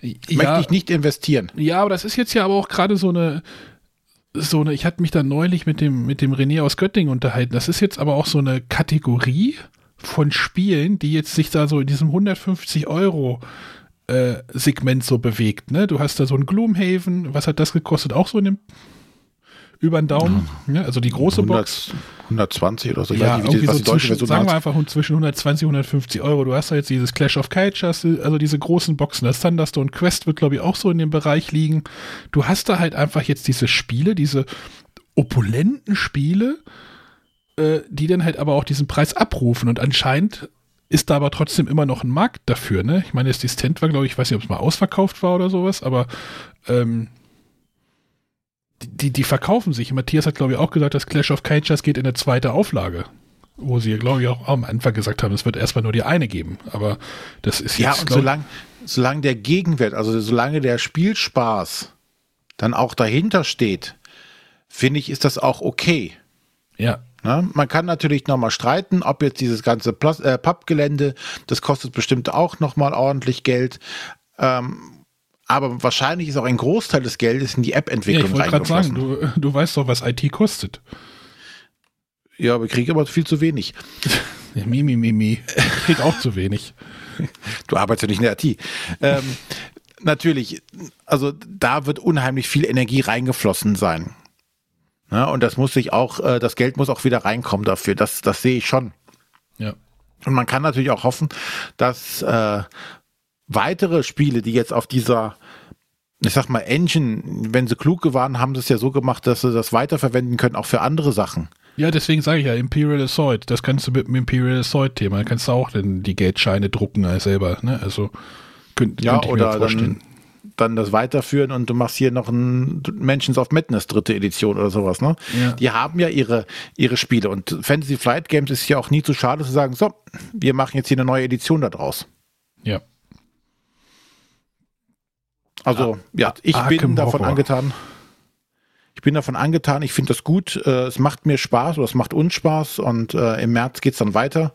Ja, möchte ich nicht investieren. Ja, aber das ist jetzt ja aber auch gerade so eine, so eine, ich hatte mich da neulich mit dem, mit dem René aus Göttingen unterhalten. Das ist jetzt aber auch so eine Kategorie von Spielen, die jetzt sich da so in diesem 150 Euro äh, Segment so bewegt. Ne? Du hast da so ein Gloomhaven, was hat das gekostet? Auch so in dem über den Daumen. Ja, also die große 100, Box. 120 oder so. Ich ja, weiß nicht, was so die zwischen, sagen wir einfach zwischen 120 und 150 Euro. Du hast da jetzt dieses Clash of Cultures, also diese großen Boxen. Das Thunderstone Quest wird, glaube ich, auch so in dem Bereich liegen. Du hast da halt einfach jetzt diese Spiele, diese opulenten Spiele, äh, die dann halt aber auch diesen Preis abrufen. Und anscheinend ist da aber trotzdem immer noch ein Markt dafür. Ne? Ich meine, das Distent war, glaube ich, ich weiß nicht, ob es mal ausverkauft war oder sowas, aber ähm, die, die verkaufen sich. Matthias hat, glaube ich, auch gesagt, dass Clash of Cultures geht in eine zweite Auflage. Wo sie, glaube ich, auch am Anfang gesagt haben, es wird erstmal nur die eine geben. Aber das ist jetzt. Ja, und solange, solange der Gegenwert, also solange der Spielspaß dann auch dahinter steht, finde ich, ist das auch okay. Ja. Na, man kann natürlich nochmal streiten, ob jetzt dieses ganze äh, Pappgelände, das kostet bestimmt auch nochmal ordentlich Geld. Ähm, aber wahrscheinlich ist auch ein Großteil des Geldes in die App-Entwicklung ja, ich reingeflossen. Sagen, du, du weißt doch, was IT kostet. Ja, aber kriege aber viel zu wenig. Ja, mi, mi, mi, mi. Ich krieg auch zu wenig. Du arbeitest ja nicht in der IT. Ähm, natürlich, also da wird unheimlich viel Energie reingeflossen sein. Ja, und das muss sich auch, äh, das Geld muss auch wieder reinkommen dafür. Das, das sehe ich schon. Ja. Und man kann natürlich auch hoffen, dass äh, weitere Spiele, die jetzt auf dieser, ich sag mal, Engine, wenn sie klug waren, haben sie es ja so gemacht, dass sie das weiterverwenden können, auch für andere Sachen. Ja, deswegen sage ich ja Imperial Assault. Das kannst du mit dem Imperial Assault-Thema, kannst du auch denn die Geldscheine drucken als selber, ne? Also könnt, ja, könnt oder dann, dann das weiterführen und du machst hier noch ein Mentions of Madness dritte Edition oder sowas, ne? Ja. Die haben ja ihre, ihre Spiele und Fantasy Flight Games ist ja auch nie zu schade zu sagen, so, wir machen jetzt hier eine neue Edition daraus. Ja. Also, ah, ja, ich Arkham bin davon Horror. angetan. Ich bin davon angetan, ich finde das gut. Äh, es macht mir Spaß oder es macht uns Spaß und äh, im März geht es dann weiter.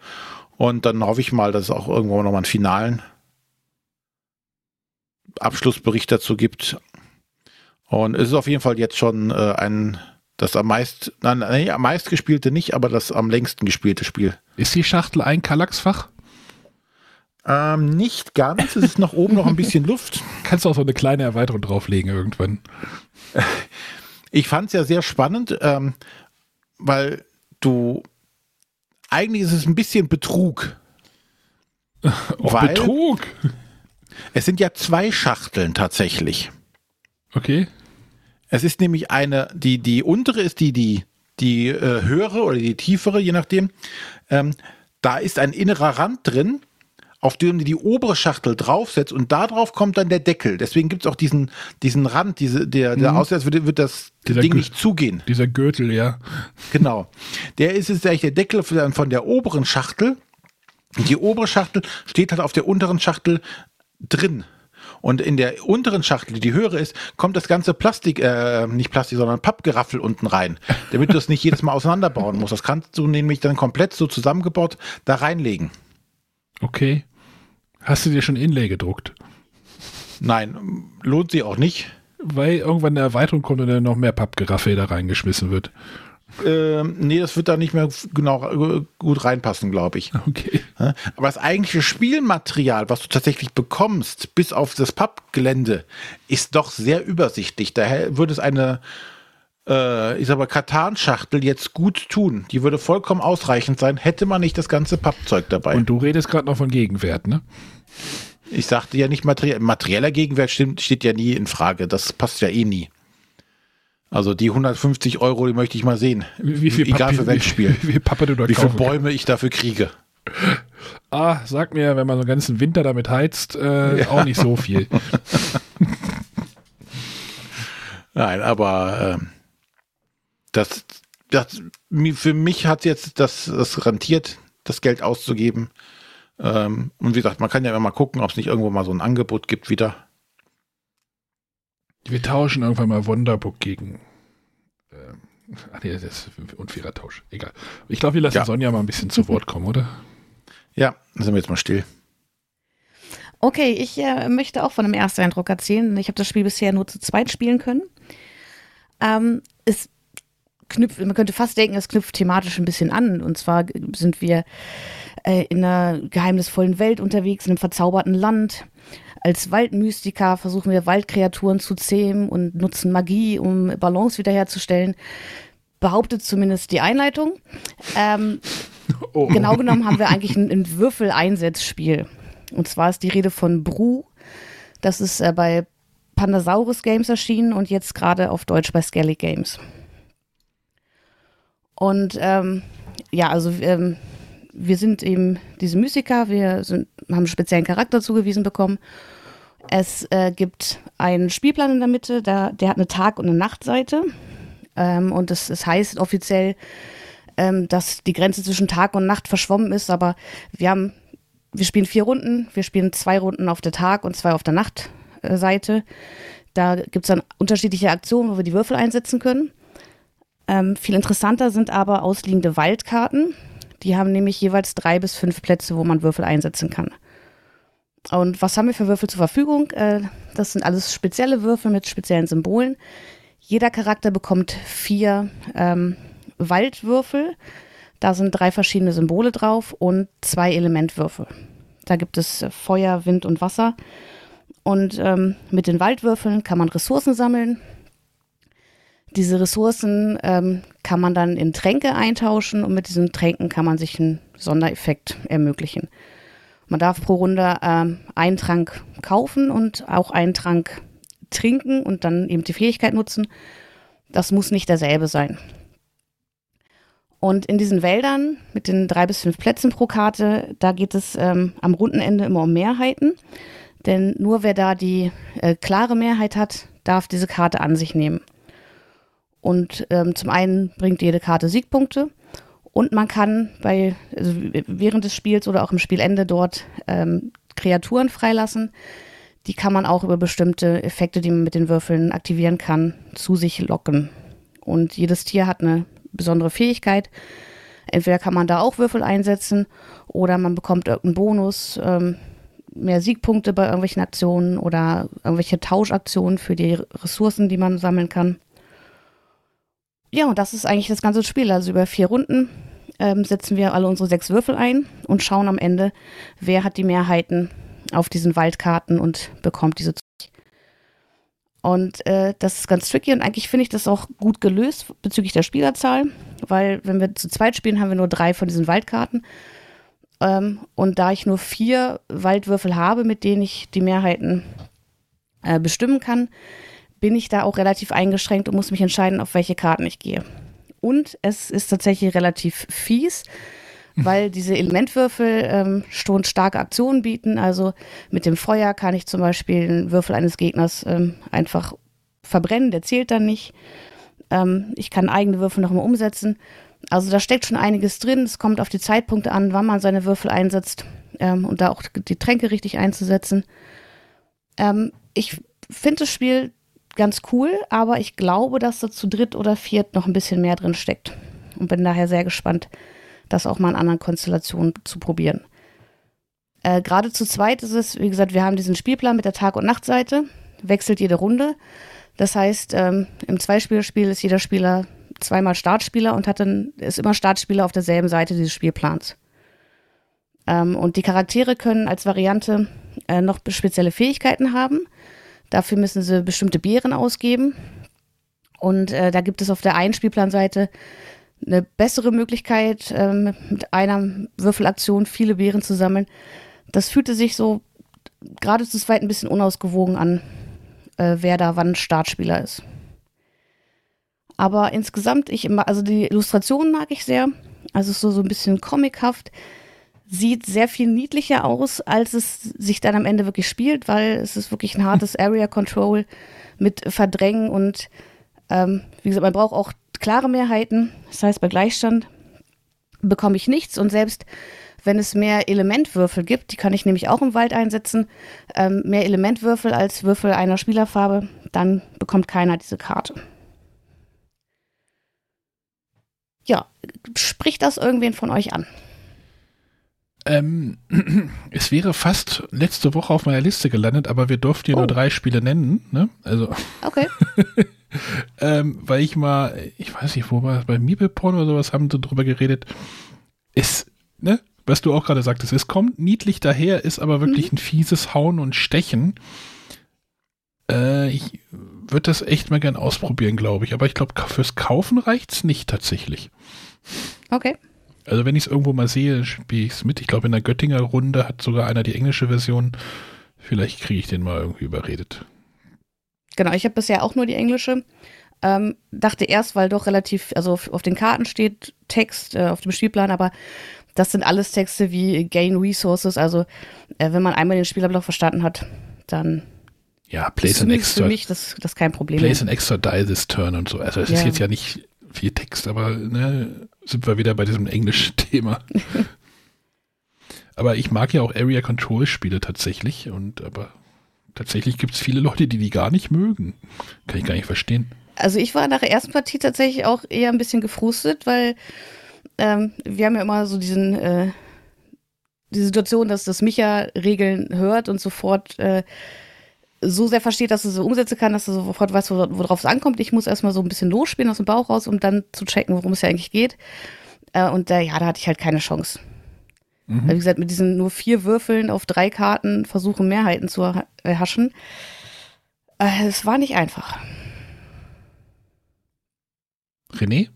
Und dann hoffe ich mal, dass es auch irgendwann nochmal einen finalen Abschlussbericht dazu gibt. Und es ist auf jeden Fall jetzt schon äh, ein, das am meist, nein, nein, am meist gespielte nicht, aber das am längsten gespielte Spiel. Ist die Schachtel ein Kallaxfach? Ähm, nicht ganz. Es ist nach oben noch ein bisschen Luft. Kannst du auch so eine kleine Erweiterung drauflegen irgendwann. Ich fand es ja sehr spannend, ähm, weil du eigentlich ist es ein bisschen Betrug. Auch weil Betrug? Es sind ja zwei Schachteln tatsächlich. Okay. Es ist nämlich eine, die, die untere ist die, die, die äh, höhere oder die tiefere, je nachdem. Ähm, da ist ein innerer Rand drin auf dem du die obere Schachtel draufsetzt und da drauf kommt dann der Deckel. Deswegen gibt es auch diesen, diesen Rand, diese, der, der mhm. aussieht, als würde, wird das dieser Ding nicht zugehen. Dieser Gürtel, ja. Genau. Der ist jetzt eigentlich der Deckel von der oberen Schachtel. Die obere Schachtel steht halt auf der unteren Schachtel drin. Und in der unteren Schachtel, die höhere ist, kommt das ganze Plastik, äh, nicht Plastik, sondern Pappgeraffel unten rein, damit du das nicht jedes Mal auseinanderbauen musst. Das kannst du nämlich dann komplett so zusammengebaut da reinlegen. Okay. Hast du dir schon Inlay gedruckt? Nein, lohnt sich auch nicht. Weil irgendwann eine Erweiterung kommt und dann noch mehr Pappgeraffe da reingeschmissen wird. Ähm, nee, das wird da nicht mehr genau gut reinpassen, glaube ich. Okay. Aber das eigentliche Spielmaterial, was du tatsächlich bekommst, bis auf das Pappgelände, ist doch sehr übersichtlich. Daher würde es eine äh, ist aber Katan-Schachtel jetzt gut tun. Die würde vollkommen ausreichend sein, hätte man nicht das ganze Pappzeug dabei. Und du redest gerade noch von Gegenwert, ne? Ich sagte ja nicht materiell. Materieller Gegenwert stimmt, steht ja nie in Frage. Das passt ja eh nie. Also die 150 Euro, die möchte ich mal sehen. Wie, wie viel Egal Papi, für welches Spiel. Wie, wie da Wie viele. Bäume ich dafür kriege. Ah, sag mir, wenn man so einen ganzen Winter damit heizt, äh, auch nicht so viel. Nein, aber ähm, das, das, für mich hat jetzt das, das rentiert, das Geld auszugeben. Ähm, und wie gesagt, man kann ja immer mal gucken, ob es nicht irgendwo mal so ein Angebot gibt wieder. Wir tauschen irgendwann mal Wonderbook gegen. Ähm, ach nee, das ist ein unfairer Tausch. Egal. Ich glaube, wir lassen Ja. Sonja mal ein bisschen zu Wort kommen, oder? Ja, dann sind wir jetzt mal still. Okay, ich äh, möchte auch von einem Ersteindruck erzählen. Ich habe das Spiel bisher nur zu zweit spielen können. Ähm, es knüpft, man könnte fast denken, es knüpft thematisch ein bisschen an. Und zwar sind wir äh, in einer geheimnisvollen Welt unterwegs, in einem verzauberten Land. Als Waldmystiker versuchen wir Waldkreaturen zu zähmen und nutzen Magie, um Balance wiederherzustellen. Behauptet zumindest die Einleitung. Ähm, Oh, Genau genommen haben wir eigentlich ein, ein Würfeleinsetzspiel. Und zwar ist die Rede von Bru. Das ist äh, bei Pandasaurus Games erschienen und jetzt gerade auf Deutsch bei Skelly Games. Und ähm, ja, also ähm, wir sind eben diese Mystiker, wir sind, haben einen speziellen Charakter zugewiesen bekommen. Es äh, gibt einen Spielplan in der Mitte, der, der hat eine Tag- und eine Nachtseite. Ähm, und es es heißt offiziell, ähm, dass die Grenze zwischen Tag und Nacht verschwommen ist, aber wir haben, wir spielen vier Runden, wir spielen zwei Runden auf der Tag- und zwei auf der Nachtseite. Da gibt es dann unterschiedliche Aktionen, wo wir die Würfel einsetzen können. Ähm, viel interessanter sind aber ausliegende Waldkarten. Die haben nämlich jeweils drei bis fünf Plätze, wo man Würfel einsetzen kann. Und was haben wir für Würfel zur Verfügung? Äh, das sind alles spezielle Würfel mit speziellen Symbolen. Jeder Charakter bekommt vier ähm, Waldwürfel. Da sind drei verschiedene Symbole drauf und zwei Elementwürfel. Da gibt es äh, Feuer, Wind und Wasser. Und ähm, mit den Waldwürfeln kann man Ressourcen sammeln. Diese Ressourcen ähm, kann man dann in Tränke eintauschen und mit diesen Tränken kann man sich einen Sondereffekt ermöglichen. Man darf pro Runde ähm, einen Trank kaufen und auch einen Trank trinken und dann eben die Fähigkeit nutzen. Das muss nicht derselbe sein. Und in diesen Wäldern mit den drei bis fünf Plätzen pro Karte, da geht es ähm, am Rundenende immer um Mehrheiten. Denn nur wer da die äh, klare Mehrheit hat, darf diese Karte an sich nehmen. Und ähm, zum einen bringt jede Karte Siegpunkte und man kann bei also während des Spiels oder auch im Spielende dort ähm, Kreaturen freilassen. Die kann man auch über bestimmte Effekte, die man mit den Würfeln aktivieren kann, zu sich locken. Und jedes Tier hat eine besondere Fähigkeit. Entweder kann man da auch Würfel einsetzen oder man bekommt irgendeinen Bonus, ähm, mehr Siegpunkte bei irgendwelchen Aktionen oder irgendwelche Tauschaktionen für die Ressourcen, die man sammeln kann. Ja, und das ist eigentlich das ganze Spiel. Also über vier Runden ähm, setzen wir alle unsere sechs Würfel ein und schauen am Ende, wer hat die Mehrheiten auf diesen Waldkarten und bekommt diese. Und äh, das ist ganz tricky und eigentlich finde ich das auch gut gelöst bezüglich der Spielerzahl, weil wenn wir zu zweit spielen, haben wir nur drei von diesen Waldkarten. Ähm, und da ich nur vier Waldwürfel habe, mit denen ich die Mehrheiten äh, bestimmen kann, bin ich da auch relativ eingeschränkt und muss mich entscheiden, auf welche Karten ich gehe. Und es ist tatsächlich relativ fies, weil diese Elementwürfel ähm, schon starke Aktionen bieten. Also mit dem Feuer kann ich zum Beispiel den Würfel eines Gegners ähm, einfach verbrennen, der zählt dann nicht. Ähm, ich kann eigene Würfel nochmal umsetzen. Also da steckt schon einiges drin. Es kommt auf die Zeitpunkte an, wann man seine Würfel einsetzt ähm, und da auch die Tränke richtig einzusetzen. Ähm, ich finde das Spiel ganz cool, aber ich glaube, dass da zu dritt oder viert noch ein bisschen mehr drin steckt. Und bin daher sehr gespannt, das auch mal in anderen Konstellationen zu probieren. Äh, Gerade zu zweit ist es, wie gesagt, wir haben diesen Spielplan mit der Tag- und Nachtseite, wechselt jede Runde. Das heißt, ähm, im Zweispielerspiel ist jeder Spieler zweimal Startspieler und hat dann, ist immer Startspieler auf derselben Seite dieses Spielplans. Ähm, und die Charaktere können als Variante äh, noch spezielle Fähigkeiten haben. Dafür müssen sie bestimmte Beeren ausgeben. Und äh, da gibt es auf der einen Spielplanseite eine bessere Möglichkeit, ähm, mit einer Würfelaktion viele Beeren zu sammeln. Das fühlte sich so gerade zu zweit ein bisschen unausgewogen an, äh, wer da wann Startspieler ist. Aber insgesamt, ich immer, also die Illustration mag ich sehr. Also so, so ein bisschen comichaft. Sieht sehr viel niedlicher aus, als es sich dann am Ende wirklich spielt, weil es ist wirklich ein hartes Area Control mit Verdrängen und ähm, wie gesagt, man braucht auch klare Mehrheiten. Das heißt, bei Gleichstand bekomme ich nichts und selbst wenn es mehr Elementwürfel gibt, die kann ich nämlich auch im Wald einsetzen, ähm, mehr Elementwürfel als Würfel einer Spielerfarbe, dann bekommt keiner diese Karte. Ja, spricht das irgendwen von euch an? Ähm, es wäre fast letzte Woche auf meiner Liste gelandet, aber wir durften ja oh. nur drei Spiele nennen. Ne? Also. Okay. ähm, weil ich mal, ich weiß nicht, wo war bei Meeple-Porn oder sowas haben sie drüber geredet. Ist, ne, was du auch gerade sagtest, es kommt niedlich daher, ist aber wirklich mhm. ein fieses Hauen und Stechen. Äh, ich würde das echt mal gern ausprobieren, glaube ich. Aber ich glaube, fürs Kaufen reicht es nicht tatsächlich. Okay. Also wenn ich es irgendwo mal sehe, spiele ich es mit. Ich glaube, in der Göttinger Runde hat sogar einer die englische Version. Vielleicht kriege ich den mal irgendwie überredet. Genau, ich habe bisher auch nur die englische. Ähm, dachte erst, weil doch relativ, also auf, auf den Karten steht Text äh, auf dem Spielplan, aber das sind alles Texte wie Gain Resources. Also äh, wenn man einmal den Spielerblock verstanden hat, dann ja, place an extra, für mich das, das kein Problem. Place an extra die this turn und so. Also es ja. ist jetzt ja nicht viel Text, aber ne, sind wir wieder bei diesem englischen Thema. aber ich mag ja auch Area Control Spiele tatsächlich und aber tatsächlich gibt es viele Leute, die die gar nicht mögen. Kann ich gar nicht verstehen. Also ich war nach der ersten Partie tatsächlich auch eher ein bisschen gefrustet, weil ähm, wir haben ja immer so diesen äh, die Situation, dass das Micha Regeln hört und sofort äh, so sehr versteht, dass er sie umsetzen kann, dass er sofort weiß, worauf es ankommt. Ich muss erstmal so ein bisschen losspielen aus dem Bauch raus, um dann zu checken, worum es ja eigentlich geht. Äh, und äh, ja, da hatte ich halt keine Chance. Mhm. Wie gesagt, mit diesen nur vier Würfeln auf drei Karten versuchen, Mehrheiten zu erhaschen. Äh, es war nicht einfach. René?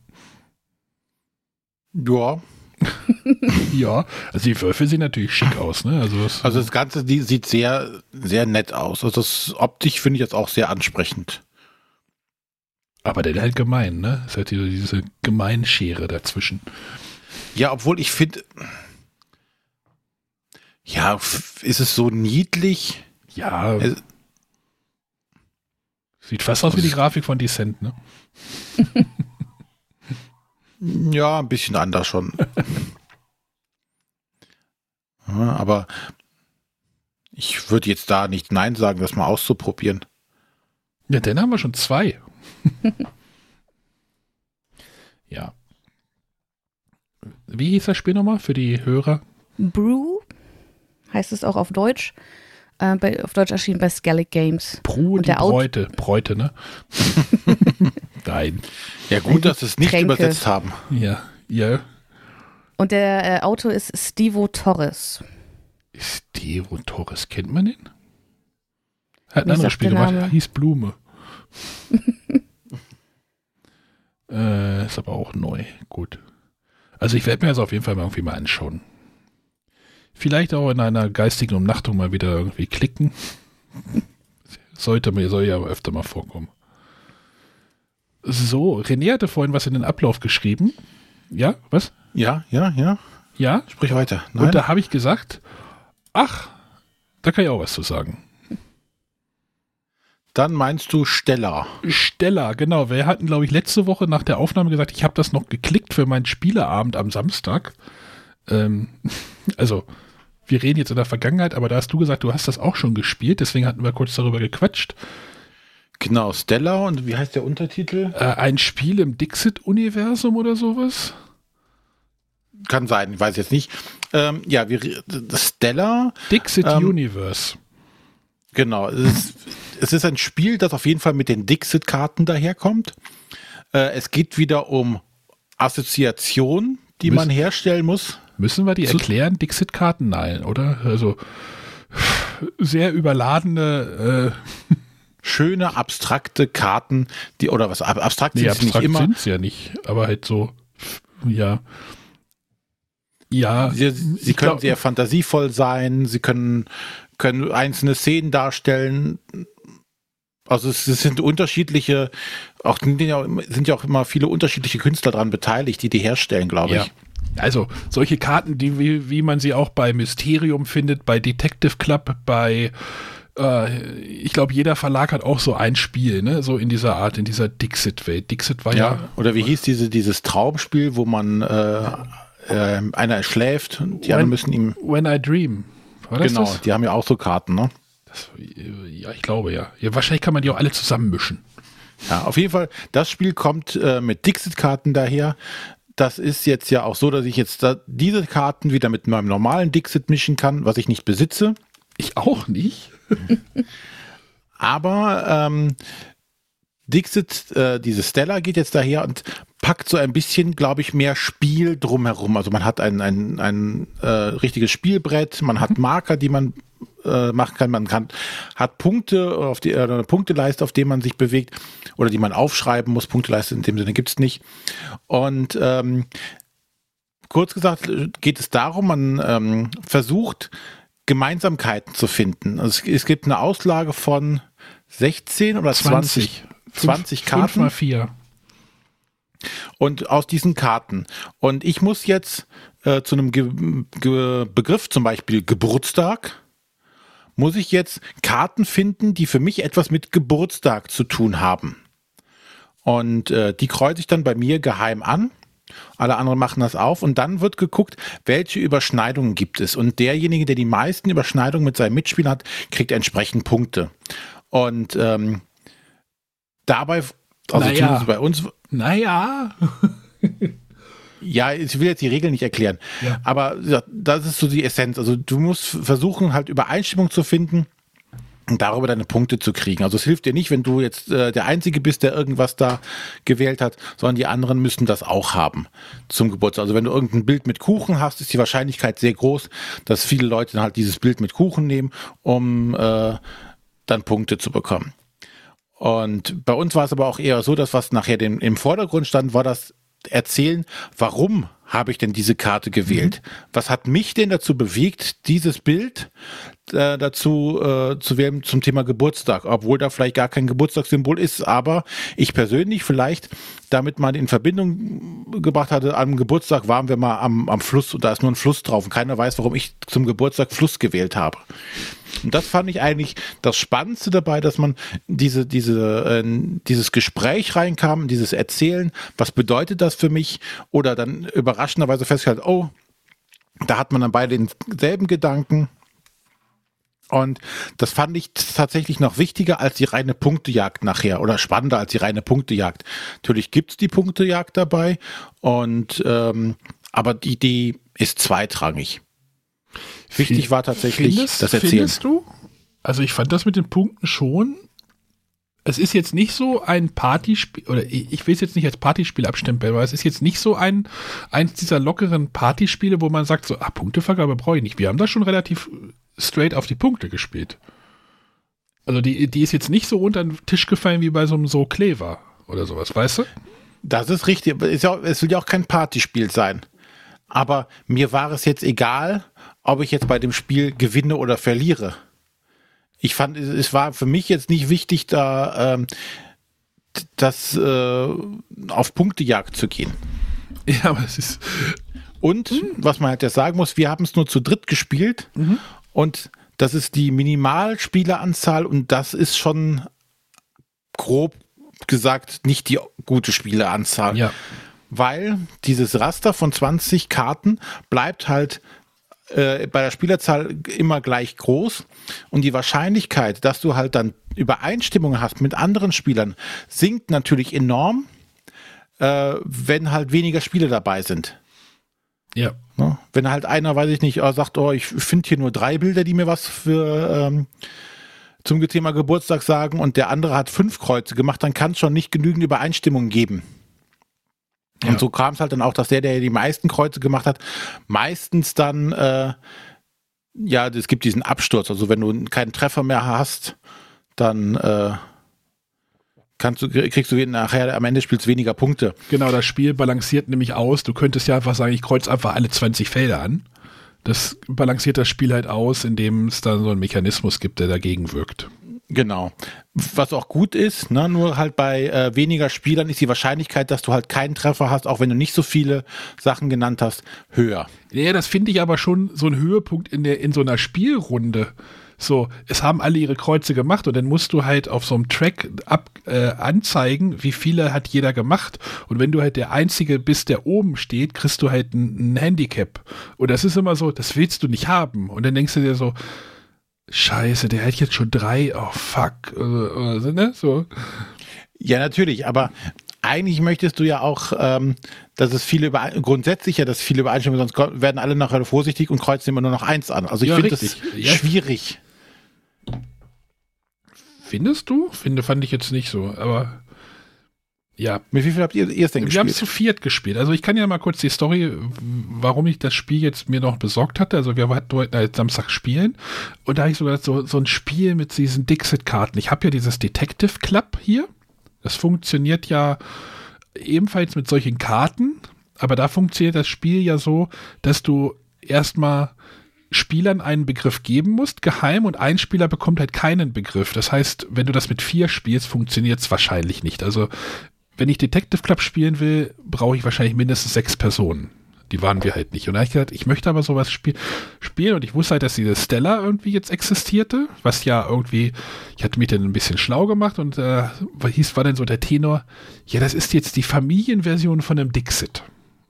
Ja, ja, also die Würfel sehen natürlich schick aus, ne? Also das, also das Ganze die sieht sehr, sehr nett aus. Also das optisch finde ich jetzt auch sehr ansprechend. Aber der ist halt gemein, ne? Es hat diese, diese Gemeinschere dazwischen. Ja, obwohl ich finde, ja, ist es so niedlich? Ja. Es, Sieht fast aus wie die Grafik von Descent, ne? Ja, ein bisschen anders schon. ja, aber ich würde jetzt da nicht Nein sagen, das mal auszuprobieren. Ja, dann haben wir schon zwei. ja. Wie hieß das Spiel nochmal für die Hörer? Brew heißt es auch auf Deutsch. Äh, bei, auf Deutsch erschienen bei Skellig Games. Brew und, der Bräute. Bräute, ne? Nein. Ja, gut, dass sie es nicht Tränke. übersetzt haben. Ja, ja. Und der äh, Autor ist Stevo Torres. Stevo Torres, kennt man den? Hat ein anderes Spiel gemacht, hieß Blume. äh, ist aber auch neu. Gut. Also ich werde mir das auf jeden Fall mal irgendwie mal anschauen. Vielleicht auch in einer geistigen Umnachtung mal wieder irgendwie klicken. Sollte mir, soll ja öfter mal vorkommen. So, René hatte vorhin was in den Ablauf geschrieben. Ja, was? Ja, ja, ja. Ja? Sprich weiter. Nein. Und da habe ich gesagt, ach, da kann ich auch was zu sagen. Dann meinst du Stella. Stella, genau. Wir hatten, glaube ich, letzte Woche nach der Aufnahme gesagt, ich habe das noch geklickt für meinen Spieleabend am Samstag. Ähm, also, wir reden jetzt in der Vergangenheit, aber da hast du gesagt, du hast das auch schon gespielt, deswegen hatten wir kurz darüber gequatscht. Genau, Stella und wie heißt der Untertitel? Äh, ein Spiel im Dixit-Universum oder sowas? Kann sein, ich weiß jetzt nicht. Ähm, ja, wir, Stella. Dixit ähm, Universe. Genau, es ist, es ist ein Spiel, das auf jeden Fall mit den Dixit-Karten daherkommt. Äh, es geht wieder um Assoziation, die müssen, man herstellen muss. Müssen wir die erklären? Dixit-Karten? Nein, oder? Also sehr überladene äh, schöne, abstrakte Karten, die, oder was, abstrakt nee, sind abstrakt sie nicht immer. sind ja nicht, aber halt so, ja. Ja. Sie, sie können glaub, sehr fantasievoll sein, sie können, können einzelne Szenen darstellen. Also es, es sind unterschiedliche, auch sind ja, sind ja auch immer viele unterschiedliche Künstler daran beteiligt, die die herstellen, glaube ja. ich. Also solche Karten, die wie, wie man sie auch bei Mysterium findet, bei Detective Club, bei äh, ich glaube, jeder Verlag hat auch so ein Spiel, ne? So in dieser Art, in dieser Dixit-Welt. Dixit war ja, ja. Oder wie hieß diese, dieses Traumspiel, wo man äh, äh, einer schläft und die when, anderen müssen ihm. When I Dream. War das genau, das? die haben ja auch so Karten, ne? Das, ja, ich glaube ja. ja. Wahrscheinlich kann man die auch alle zusammenmischen. Ja, auf jeden Fall, das Spiel kommt äh, mit Dixit-Karten daher. Das ist jetzt ja auch so, dass ich jetzt da diese Karten wieder mit meinem normalen Dixit mischen kann, was ich nicht besitze. Ich auch nicht. Aber ähm, Dixit, äh, diese Stella geht jetzt daher und packt so ein bisschen, glaube ich, mehr Spiel drumherum. Also man hat ein, ein, ein äh, richtiges Spielbrett, man hat mhm. Marker, die man äh, machen kann, man kann, hat Punkte auf die äh, eine Punkteleiste, auf denen man sich bewegt oder die man aufschreiben muss. Punkteleiste in dem Sinne gibt es nicht. Und ähm, kurz gesagt geht es darum, man ähm, versucht Gemeinsamkeiten zu finden. Also es, es, gibt eine Auslage von 16 oder 20, 20, 20 Karten. 5 mal 4. Und aus diesen Karten. Und ich muss jetzt äh, zu einem Ge Ge Begriff, zum Beispiel Geburtstag, muss ich jetzt Karten finden, die für mich etwas mit Geburtstag zu tun haben. Und äh, die kreuze ich dann bei mir geheim an alle anderen machen das auf und dann wird geguckt, welche Überschneidungen gibt es. Und derjenige, der die meisten Überschneidungen mit seinem Mitspieler hat, kriegt entsprechend Punkte. Und ähm, dabei, also naja. bei uns. Naja. Ja, ich will jetzt die Regeln nicht erklären. Ja. Aber ja, das ist so die Essenz. Also du musst versuchen, halt Übereinstimmung zu finden darüber deine Punkte zu kriegen. Also es hilft dir nicht, wenn du jetzt äh, der Einzige bist, der irgendwas da gewählt hat, sondern die anderen müssen das auch haben zum Geburtstag. Also wenn du irgendein Bild mit Kuchen hast, ist die Wahrscheinlichkeit sehr groß, dass viele Leute dann halt dieses Bild mit Kuchen nehmen, um äh, dann Punkte zu bekommen. Und bei uns war es aber auch eher so, dass was nachher den, im Vordergrund stand, war das Erzählen, warum habe ich denn diese Karte gewählt? Mhm. Was hat mich denn dazu bewegt, dieses Bild äh, dazu äh, zu wählen zum Thema Geburtstag, obwohl da vielleicht gar kein Geburtstagssymbol ist, aber ich persönlich vielleicht damit mal in Verbindung gebracht hatte, am Geburtstag waren wir mal am, am Fluss und da ist nur ein Fluss drauf und keiner weiß, warum ich zum Geburtstag Fluss gewählt habe. Und das fand ich eigentlich das Spannendste dabei, dass man diese, diese, äh, dieses Gespräch reinkam, dieses Erzählen, was bedeutet das für mich? Oder dann überraschenderweise festgestellt, oh, da hat man dann beide denselben Gedanken. Und das fand ich tatsächlich noch wichtiger als die reine Punktejagd nachher oder spannender als die reine Punktejagd. Natürlich gibt's die Punktejagd dabei und ähm, aber die Idee ist zweitrangig. Wichtig war tatsächlich findest, das Erzählen. Findest du? Also ich fand das mit den Punkten schon. Es ist jetzt nicht so ein Partyspiel, oder ich will es jetzt nicht als Partyspiel abstempeln, aber es ist jetzt nicht so ein, eins dieser lockeren Partyspiele, wo man sagt so, ah, Punktevergabe brauche ich nicht. Wir haben da schon relativ straight auf die Punkte gespielt. Also die, die ist jetzt nicht so unter den Tisch gefallen wie bei so einem So Clever oder sowas, weißt du? Das ist richtig. Es will ja auch kein Partyspiel sein. Aber mir war es jetzt egal, ob ich jetzt bei dem Spiel gewinne oder verliere. Ich fand, es war für mich jetzt nicht wichtig, da ähm, das äh, auf Punktejagd zu gehen. Ja, aber es ist. Und mhm. was man halt ja sagen muss, wir haben es nur zu dritt gespielt mhm. Und das ist die Minimalspieleranzahl und das ist schon grob gesagt nicht die gute Spieleranzahl. Ja. Weil dieses Raster von 20 Karten bleibt halt äh, bei der Spielerzahl immer gleich groß und die Wahrscheinlichkeit, dass du halt dann Übereinstimmungen hast mit anderen Spielern, sinkt natürlich enorm, äh, wenn halt weniger Spiele dabei sind. Ja. Ne? Wenn halt einer, weiß ich nicht, äh, sagt, oh, ich finde hier nur drei Bilder, die mir was für ähm, zum Thema Geburtstag sagen und der andere hat fünf Kreuze gemacht, dann kann es schon nicht genügend Übereinstimmungen geben. Ja. Und so kam es halt dann auch, dass der, der die meisten Kreuze gemacht hat, meistens dann, äh, ja, es gibt diesen Absturz. Also wenn du keinen Treffer mehr hast, dann äh, kannst du, kriegst du nachher am Ende spielst weniger Punkte. Genau, das Spiel balanciert nämlich aus. Du könntest ja einfach sagen, ich kreuze einfach alle 20 Felder an. Das balanciert das Spiel halt aus, indem es dann so einen Mechanismus gibt, der dagegen wirkt. Genau. Was auch gut ist, ne, nur halt bei äh, weniger Spielern ist die Wahrscheinlichkeit, dass du halt keinen Treffer hast, auch wenn du nicht so viele Sachen genannt hast, höher. Ja, das finde ich aber schon so ein Höhepunkt in, der, in so einer Spielrunde. So, es haben alle ihre Kreuze gemacht und dann musst du halt auf so einem Track ab, äh, anzeigen, wie viele hat jeder gemacht. Und wenn du halt der Einzige bist, der oben steht, kriegst du halt ein, ein Handicap. Und das ist immer so, das willst du nicht haben. Und dann denkst du dir so, Scheiße, der hat jetzt schon drei, oh fuck. Also, ne? so. Ja, natürlich, aber eigentlich möchtest du ja auch, ähm, dass es viele über grundsätzlich ja, dass viele übereinstimmen, sonst werden alle nachher vorsichtig und kreuzen immer nur noch eins an. Also ich ja, finde das ja. schwierig. Findest du? Finde, fand ich jetzt nicht so, aber ja. Mit wie viel habt ihr, ihr es denn gespielt? Wir haben es zu viert gespielt. Also ich kann ja mal kurz die Story, warum ich das Spiel jetzt mir noch besorgt hatte. Also wir wollten halt Samstag spielen und da habe ich sogar so, so ein Spiel mit diesen Dixit-Karten. Ich habe ja dieses Detective Club hier. Das funktioniert ja ebenfalls mit solchen Karten, aber da funktioniert das Spiel ja so, dass du erstmal Spielern einen Begriff geben musst, geheim, und ein Spieler bekommt halt keinen Begriff. Das heißt, wenn du das mit vier spielst, funktioniert es wahrscheinlich nicht. Also, wenn ich Detective Club spielen will, brauche ich wahrscheinlich mindestens sechs Personen. Die waren wir halt nicht. Und da habe ich gesagt, ich möchte aber sowas spiel spielen. Und ich wusste halt, dass diese Stella irgendwie jetzt existierte, was ja irgendwie, ich hatte mich dann ein bisschen schlau gemacht und äh, hieß, war dann so der Tenor, ja, das ist jetzt die Familienversion von einem Dixit.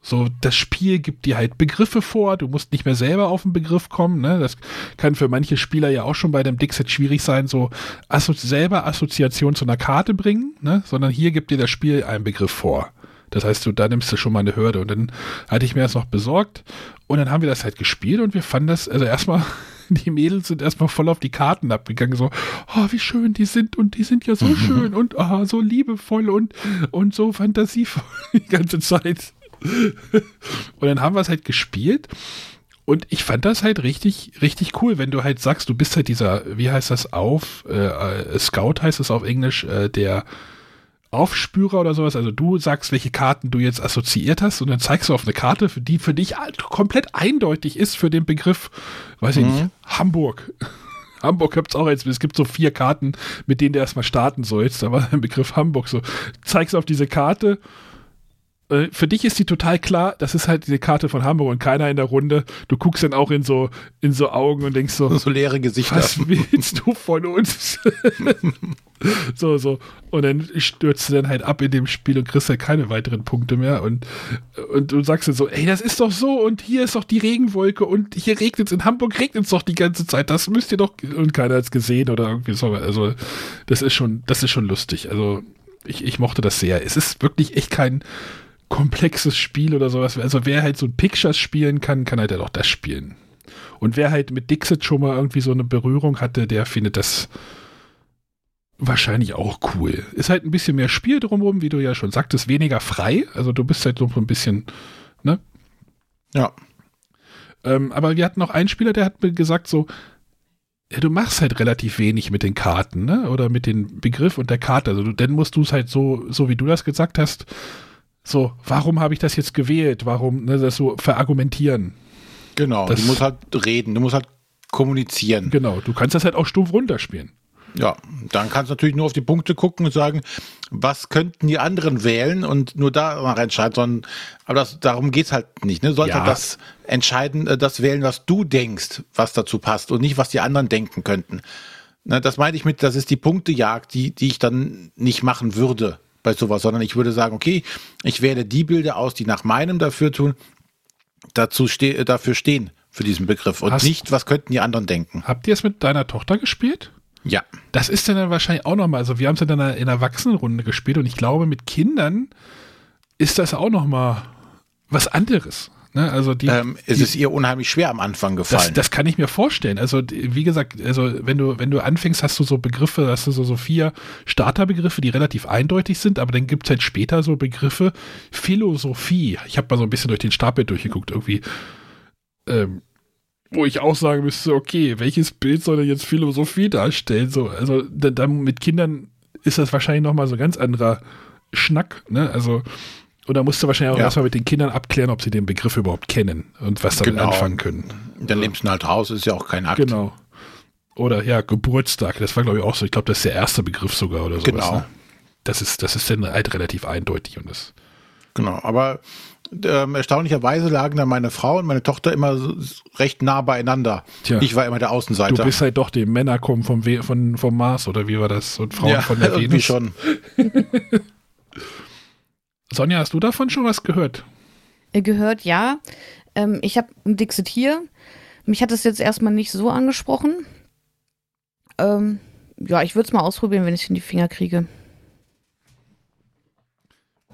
So, das Spiel gibt dir halt Begriffe vor, du musst nicht mehr selber auf den Begriff kommen. Ne? Das kann für manche Spieler ja auch schon bei dem Dixit schwierig sein, so Assozi selber Assoziation zu einer Karte bringen, ne? sondern hier gibt dir das Spiel einen Begriff vor. Das heißt, du, da nimmst du schon mal eine Hürde. Und dann hatte ich mir das noch besorgt und dann haben wir das halt gespielt und wir fanden das, also erstmal, die Mädels sind erstmal voll auf die Karten abgegangen, so, oh, wie schön die sind und die sind ja so mhm. schön und oh, so liebevoll und, und so fantasievoll die ganze Zeit. und dann haben wir es halt gespielt. Und ich fand das halt richtig, richtig cool, wenn du halt sagst, du bist halt dieser, wie heißt das auf, äh, äh, Scout heißt es auf Englisch, äh, der Aufspürer oder sowas. Also du sagst, welche Karten du jetzt assoziiert hast und dann zeigst du auf eine Karte, die für dich komplett eindeutig ist für den Begriff, weiß ich mhm. nicht, Hamburg. Hamburg gibt es auch jetzt, es gibt so vier Karten, mit denen du erstmal starten sollst. Da war der Begriff Hamburg so. Zeigst auf diese Karte äh, für dich ist die total klar, das ist halt diese Karte von Hamburg und keiner in der Runde. Du guckst dann auch in so, in so Augen und denkst so, so leere Gesichter. Was willst du von uns? so, so. Und dann stürzt du dann halt ab in dem Spiel und kriegst halt keine weiteren Punkte mehr. Und, und du sagst dann so, ey, das ist doch so und hier ist doch die Regenwolke und hier regnet es, in Hamburg regnet es doch die ganze Zeit. Das müsst ihr doch, und keiner hat es gesehen oder irgendwie so. Also, das ist schon, das ist schon lustig. Also, ich, ich mochte das sehr. Es ist wirklich echt kein, komplexes Spiel oder sowas. Also wer halt so ein Pictures spielen kann, kann halt auch das spielen. Und wer halt mit Dixit schon mal irgendwie so eine Berührung hatte, der findet das wahrscheinlich auch cool. Ist halt ein bisschen mehr Spiel drumherum, wie du ja schon sagtest, weniger frei. Also du bist halt so ein bisschen, ne? Ja. Ähm, aber wir hatten noch einen Spieler, der hat mir gesagt so, ja, du machst halt relativ wenig mit den Karten, ne? Oder mit dem Begriff und der Karte. Also du, dann musst du es halt so, so wie du das gesagt hast, so, warum habe ich das jetzt gewählt? Warum ne, das so verargumentieren? Genau, das, du musst halt reden, du musst halt kommunizieren. Genau, du kannst das halt auch stumpf runterspielen. Ja, dann kannst du natürlich nur auf die Punkte gucken und sagen, was könnten die anderen wählen und nur da entscheiden, sondern, aber das, darum geht's halt nicht. Ne? Du sollst ja. halt das entscheiden, äh, das wählen, was du denkst, was dazu passt und nicht, was die anderen denken könnten. Ne, das meine ich mit, das ist die Punktejagd, die, die ich dann nicht machen würde bei sowas, sondern ich würde sagen, okay, ich wähle die Bilder aus, die nach meinem dafür tun, dazu ste dafür stehen für diesen Begriff und Hast, nicht, was könnten die anderen denken. Habt ihr es mit deiner Tochter gespielt? Ja. Das ist dann wahrscheinlich auch nochmal, also wir haben es in einer, in einer Erwachsenenrunde gespielt und ich glaube, mit Kindern ist das auch nochmal was anderes. Ne? Also die, ähm, es die, ist ihr unheimlich schwer am Anfang gefallen. Das, das, kann ich mir vorstellen. Also wie gesagt, also wenn du wenn du anfängst, hast du so Begriffe, hast du so, so vier Starterbegriffe, die relativ eindeutig sind, aber dann gibt es halt später so Begriffe Philosophie. Ich habe mal so ein bisschen durch den Stapel durchgeguckt irgendwie. Ähm, wo ich auch sagen müsste, okay, welches Bild soll denn jetzt Philosophie darstellen? So, also dann mit Kindern ist das wahrscheinlich nochmal so ein ganz anderer Schnack, ne? Also, oder musst du wahrscheinlich auch ja. erstmal mit den Kindern abklären, ob sie den Begriff überhaupt kennen und was damit genau. anfangen können. Dann nimmst du ihn halt raus, ist ja auch kein Akt. Genau. Oder ja, Geburtstag, das war glaube ich auch so, ich glaube, das ist der erste Begriff sogar oder so. Genau. Ne? Das ist, das ist dann halt relativ eindeutig und das. Genau, aber ähm, erstaunlicherweise lagen dann meine Frau und meine Tochter immer so recht nah beieinander. Tja, ich war immer der Außenseiter. Du bist halt doch die Männer kommen vom, von, vom Mars oder wie war das? Und Frauen ja, von der irgendwie Venus. schon. Sonja, hast du davon schon was gehört? Äh, gehört, ja. Ähm, ich habe ein Dixit hier. Mich hat es jetzt erstmal nicht so angesprochen. Ähm, ja, ich würde es mal ausprobieren, wenn ich es in die Finger kriege.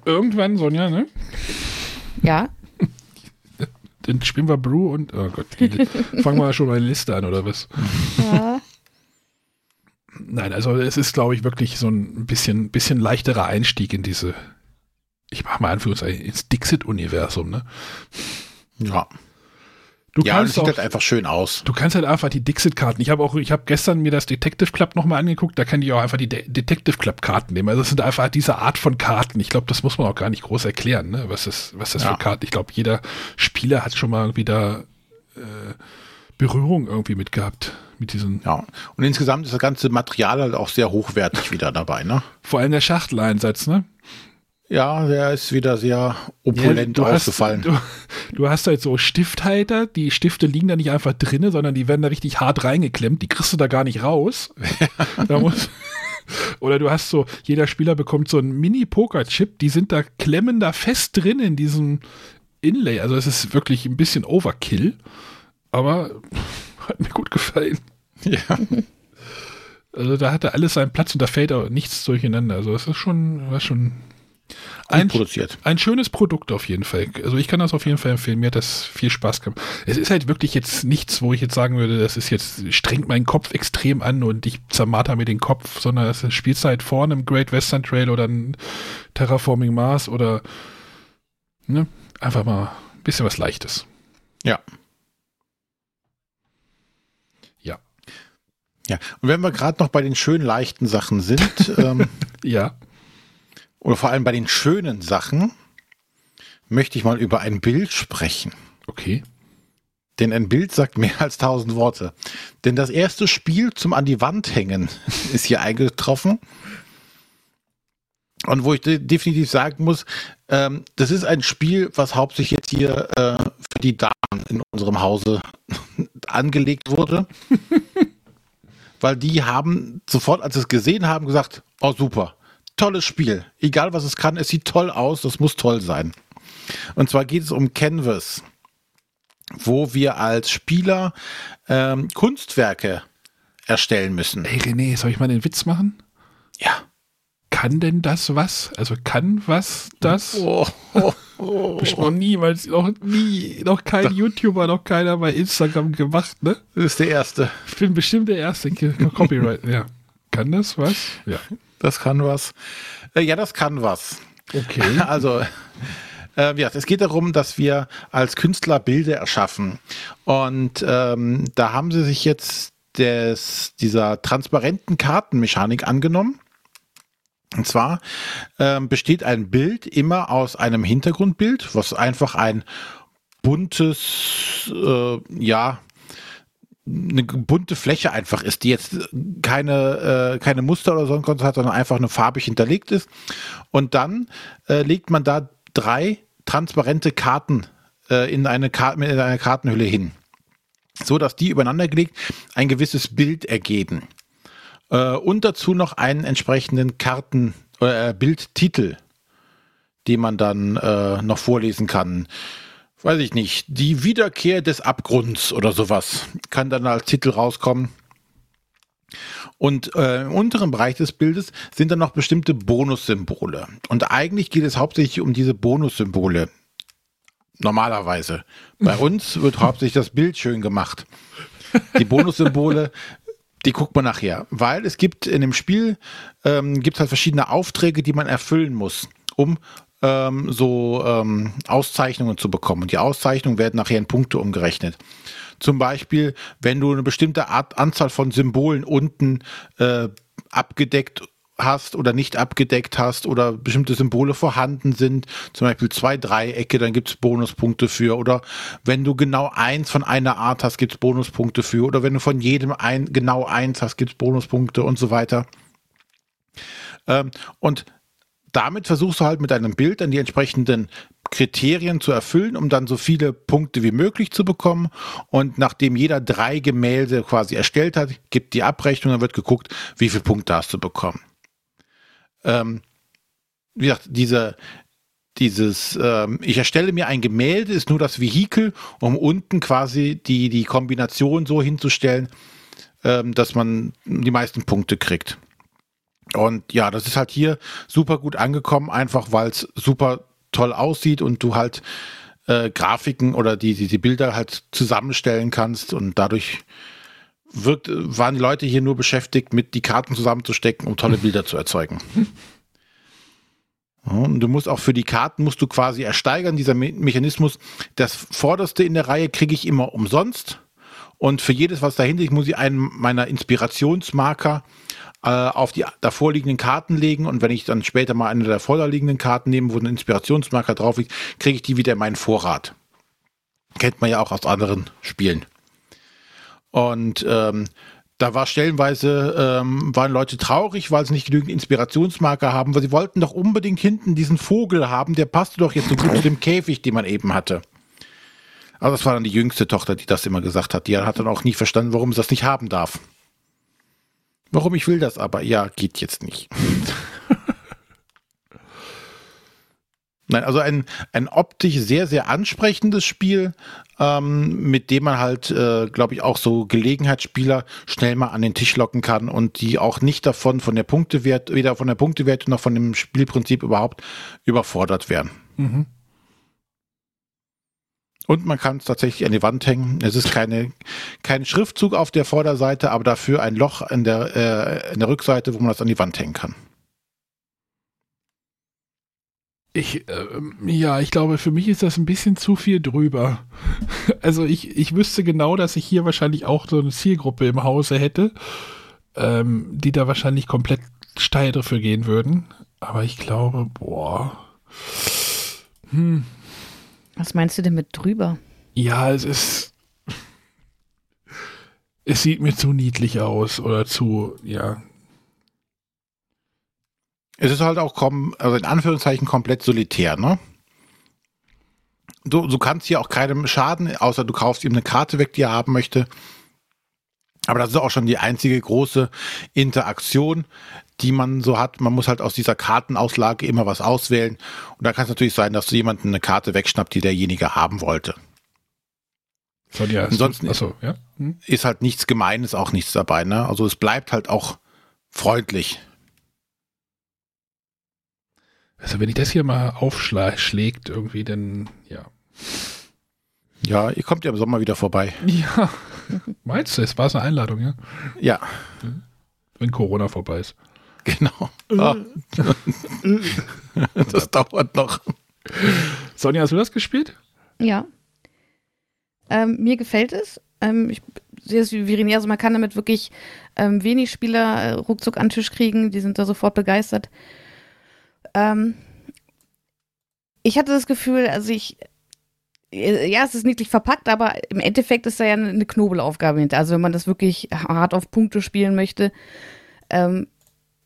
Irgendwann, Sonja, ne? Ja. Dann spielen wir Brew und, oh Gott, fangen wir schon mal eine Liste an, oder was? Ja. Nein, also es ist, glaube ich, wirklich so ein bisschen, bisschen leichterer Einstieg in diese, ich mache mal Anführungszeichen, ins Dixit-Universum, ne? Ja. Du ja, kannst das sieht auch, halt einfach schön aus. Du kannst halt einfach die Dixit-Karten. Ich habe auch, ich habe gestern mir das Detective Club nochmal angeguckt, da kann ich auch einfach die De Detective Club-Karten nehmen. Also das sind einfach diese Art von Karten. Ich glaube, das muss man auch gar nicht groß erklären, ne? was das, was das ja. für Karten. Ich glaube, jeder Spieler hat schon mal da äh, Berührung irgendwie mit gehabt. Mit diesen. Ja. Und insgesamt ist das ganze Material halt auch sehr hochwertig wieder dabei, ne? Vor allem der Schachteleinsatz, ne? Ja, der ist wieder sehr opulent ja, ausgefallen. Hast, du, du, hast halt so Stifthalter, die Stifte liegen da nicht einfach drinne, sondern die werden da richtig hart reingeklemmt, die kriegst du da gar nicht raus. da muss, oder du hast so, jeder Spieler bekommt so einen Mini-Poker-Chip, die sind da, klemmen da fest drin in diesem Inlay. Also es ist wirklich ein bisschen Overkill, aber hat mir gut gefallen. Ja. Also da hatte alles seinen Platz und da fällt auch nichts durcheinander. Also es ist schon, war schon ein, produziert. Ein schönes Produkt auf jeden Fall. Also ich kann das auf jeden Fall empfehlen. Mir hat das viel Spaß gemacht. Es ist halt wirklich jetzt nichts, wo ich jetzt sagen würde, das ist jetzt, strengt meinen Kopf extrem an und ich zermarter mir den Kopf, sondern das spielst halt vorne im Great Western Trail oder ein Terraforming Mars oder ne, einfach mal ein bisschen was Leichtes. Ja. Ja. Ja, und wenn wir gerade noch bei den schönen leichten Sachen sind, ähm, ja oder vor allem bei den schönen Sachen, möchte ich mal über ein Bild sprechen. Okay. Denn ein Bild sagt mehr als tausend Worte. Denn das erste Spiel zum an die Wand hängen ist hier eingetroffen. Und wo ich definitiv sagen muss, ähm, das ist ein Spiel, was hauptsächlich jetzt hier äh, für die Damen in unserem Hause angelegt wurde. Weil die haben sofort, als sie es gesehen haben, gesagt, oh super, tolles Spiel. Egal was es kann, es sieht toll aus, das muss toll sein. Und zwar geht es um Canvas, wo wir als Spieler ähm, Kunstwerke erstellen müssen. Ey René, soll ich mal den Witz machen? Ja. Kann denn das was? Also kann was das? Oh, oh, oh. noch niemals, noch nie, noch kein YouTuber, noch keiner bei Instagram gemacht, ne? Das ist der Erste. Ich bin bestimmt der Erste. Copyright, ja. Kann das was? Ja. Das kann was. Äh, ja, das kann was. Okay. Also, äh, ja, es geht darum, dass wir als Künstler Bilder erschaffen. Und ähm, da haben sie sich jetzt des, dieser transparenten Kartenmechanik angenommen. Und zwar ähm, besteht ein Bild immer aus einem Hintergrundbild, was einfach ein buntes, äh, ja, eine bunte Fläche einfach ist, die jetzt keine, äh, keine Muster oder sonst was hat, sondern einfach nur farbig hinterlegt ist. Und dann äh, legt man da drei transparente Karten äh, in, eine Kar in eine Kartenhülle hin, so dass die übereinander gelegt ein gewisses Bild ergeben. Äh, und dazu noch einen entsprechenden Karten äh, Bildtitel, den man dann äh, noch vorlesen kann weiß ich nicht, die Wiederkehr des Abgrunds oder sowas kann dann als Titel rauskommen. Und äh, im unteren Bereich des Bildes sind dann noch bestimmte Bonussymbole. Und eigentlich geht es hauptsächlich um diese Bonussymbole. Normalerweise. Bei uns wird hauptsächlich das Bild schön gemacht. Die Bonussymbole, die guckt man nachher. Weil es gibt in dem Spiel, ähm, gibt halt verschiedene Aufträge, die man erfüllen muss, um ähm, so ähm, Auszeichnungen zu bekommen. Und die Auszeichnungen werden nachher in Punkte umgerechnet. Zum Beispiel, wenn du eine bestimmte Art Anzahl von Symbolen unten äh, abgedeckt hast oder nicht abgedeckt hast oder bestimmte Symbole vorhanden sind, zum Beispiel zwei Dreiecke, dann gibt es Bonuspunkte für. Oder wenn du genau eins von einer Art hast, gibt es Bonuspunkte für. Oder wenn du von jedem ein, genau eins hast, gibt es Bonuspunkte und so weiter. Ähm, und damit versuchst du halt mit deinem Bild dann die entsprechenden Kriterien zu erfüllen, um dann so viele Punkte wie möglich zu bekommen. Und nachdem jeder drei Gemälde quasi erstellt hat, gibt die Abrechnung, dann wird geguckt, wie viele Punkte hast du bekommen. Ähm, wie gesagt, diese, dieses, ähm, ich erstelle mir ein Gemälde, ist nur das Vehikel, um unten quasi die, die Kombination so hinzustellen, ähm, dass man die meisten Punkte kriegt. Und ja, das ist halt hier super gut angekommen, einfach weil es super toll aussieht und du halt äh, Grafiken oder die, die, die Bilder halt zusammenstellen kannst und dadurch wirkt, waren die Leute hier nur beschäftigt, mit die Karten zusammenzustecken, um tolle Bilder zu erzeugen. Und du musst auch für die Karten musst du quasi ersteigern, dieser Me Mechanismus. Das vorderste in der Reihe kriege ich immer umsonst. Und für jedes, was dahinter ist, muss ich einen meiner Inspirationsmarker äh, auf die davorliegenden Karten legen und wenn ich dann später mal eine der vorderliegenden Karten nehme, wo ein Inspirationsmarker drauf liegt, kriege ich die wieder in meinen Vorrat. Kennt man ja auch aus anderen Spielen. Und ähm, da war stellenweise, ähm, waren Leute traurig, weil sie nicht genügend Inspirationsmarker haben, weil sie wollten doch unbedingt hinten diesen Vogel haben, der passte doch jetzt so gut zu dem Käfig, den man eben hatte. Also das war dann die jüngste Tochter, die das immer gesagt hat. Die hat dann auch nie verstanden, warum sie das nicht haben darf. Warum ich will das aber? Ja, geht jetzt nicht. Nein, also ein, ein optisch sehr, sehr ansprechendes Spiel, ähm, mit dem man halt, äh, glaube ich, auch so Gelegenheitsspieler schnell mal an den Tisch locken kann und die auch nicht davon von der Punktewert, weder von der Punktewert noch von dem Spielprinzip überhaupt überfordert werden. Mhm. Und man kann es tatsächlich an die Wand hängen. Es ist keine, kein Schriftzug auf der Vorderseite, aber dafür ein Loch in der, äh, in der Rückseite, wo man das an die Wand hängen kann. Ich, äh, ja, ich glaube, für mich ist das ein bisschen zu viel drüber. Also ich, ich wüsste genau, dass ich hier wahrscheinlich auch so eine Zielgruppe im Hause hätte, ähm, die da wahrscheinlich komplett steil dafür gehen würden. Aber ich glaube, boah. Hm, was meinst du denn mit drüber? Ja, es ist. Es sieht mir zu niedlich aus oder zu, ja. Es ist halt auch, also in Anführungszeichen, komplett solitär, ne? Du, du kannst hier auch keinem schaden, außer du kaufst ihm eine Karte weg, die er haben möchte. Aber das ist auch schon die einzige große Interaktion, die man so hat. Man muss halt aus dieser Kartenauslage immer was auswählen. Und da kann es natürlich sein, dass du jemanden eine Karte wegschnappt, die derjenige haben wollte. So, ja, Ansonsten achso, ja? Hm? ist halt nichts Gemeines, auch nichts dabei. Ne? Also es bleibt halt auch freundlich. Also wenn ich das hier mal aufschlägt irgendwie, dann ja. Ja, ihr kommt ja im Sommer wieder vorbei. Ja. Meinst du, es war eine Einladung, ja? Ja. Wenn Corona vorbei ist. Genau. Ah. das dauert noch. Sonja, hast du das gespielt? Ja. Ähm, mir gefällt es. Ähm, ich sehe es wie Virinea, also man kann damit wirklich ähm, wenig Spieler äh, ruckzuck an den Tisch kriegen. Die sind da sofort begeistert. Ähm, ich hatte das Gefühl, also ich äh, ja, es ist niedlich verpackt, aber im Endeffekt ist da ja eine Knobelaufgabe hinter. Also wenn man das wirklich hart auf Punkte spielen möchte, ähm,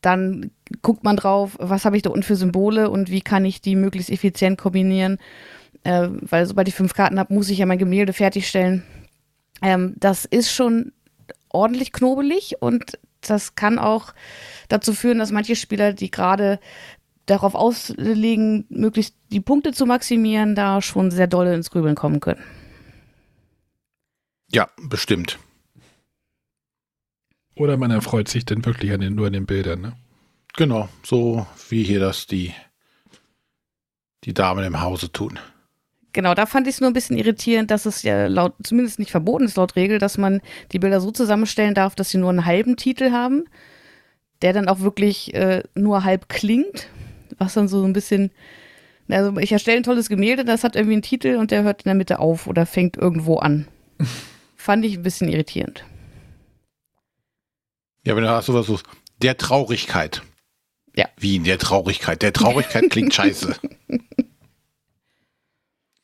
dann guckt man drauf, was habe ich da unten für Symbole und wie kann ich die möglichst effizient kombinieren. Äh, weil sobald ich fünf Karten habe, muss ich ja mein Gemälde fertigstellen. Ähm, das ist schon ordentlich knobelig und das kann auch dazu führen, dass manche Spieler, die gerade darauf auslegen, möglichst die Punkte zu maximieren, da schon sehr doll ins Grübeln kommen können. Ja, bestimmt. Oder man erfreut sich dann wirklich an den, nur an den Bildern, ne? Genau, so wie hier das die, die Damen im Hause tun. Genau, da fand ich es nur ein bisschen irritierend, dass es ja laut, zumindest nicht verboten ist laut Regel, dass man die Bilder so zusammenstellen darf, dass sie nur einen halben Titel haben, der dann auch wirklich äh, nur halb klingt, was dann so ein bisschen, also ich erstelle ein tolles Gemälde, das hat irgendwie einen Titel und der hört in der Mitte auf oder fängt irgendwo an. Fand ich ein bisschen irritierend. Ja, wenn du hast sowas so, der Traurigkeit. Ja. Wie in der Traurigkeit. Der Traurigkeit klingt scheiße.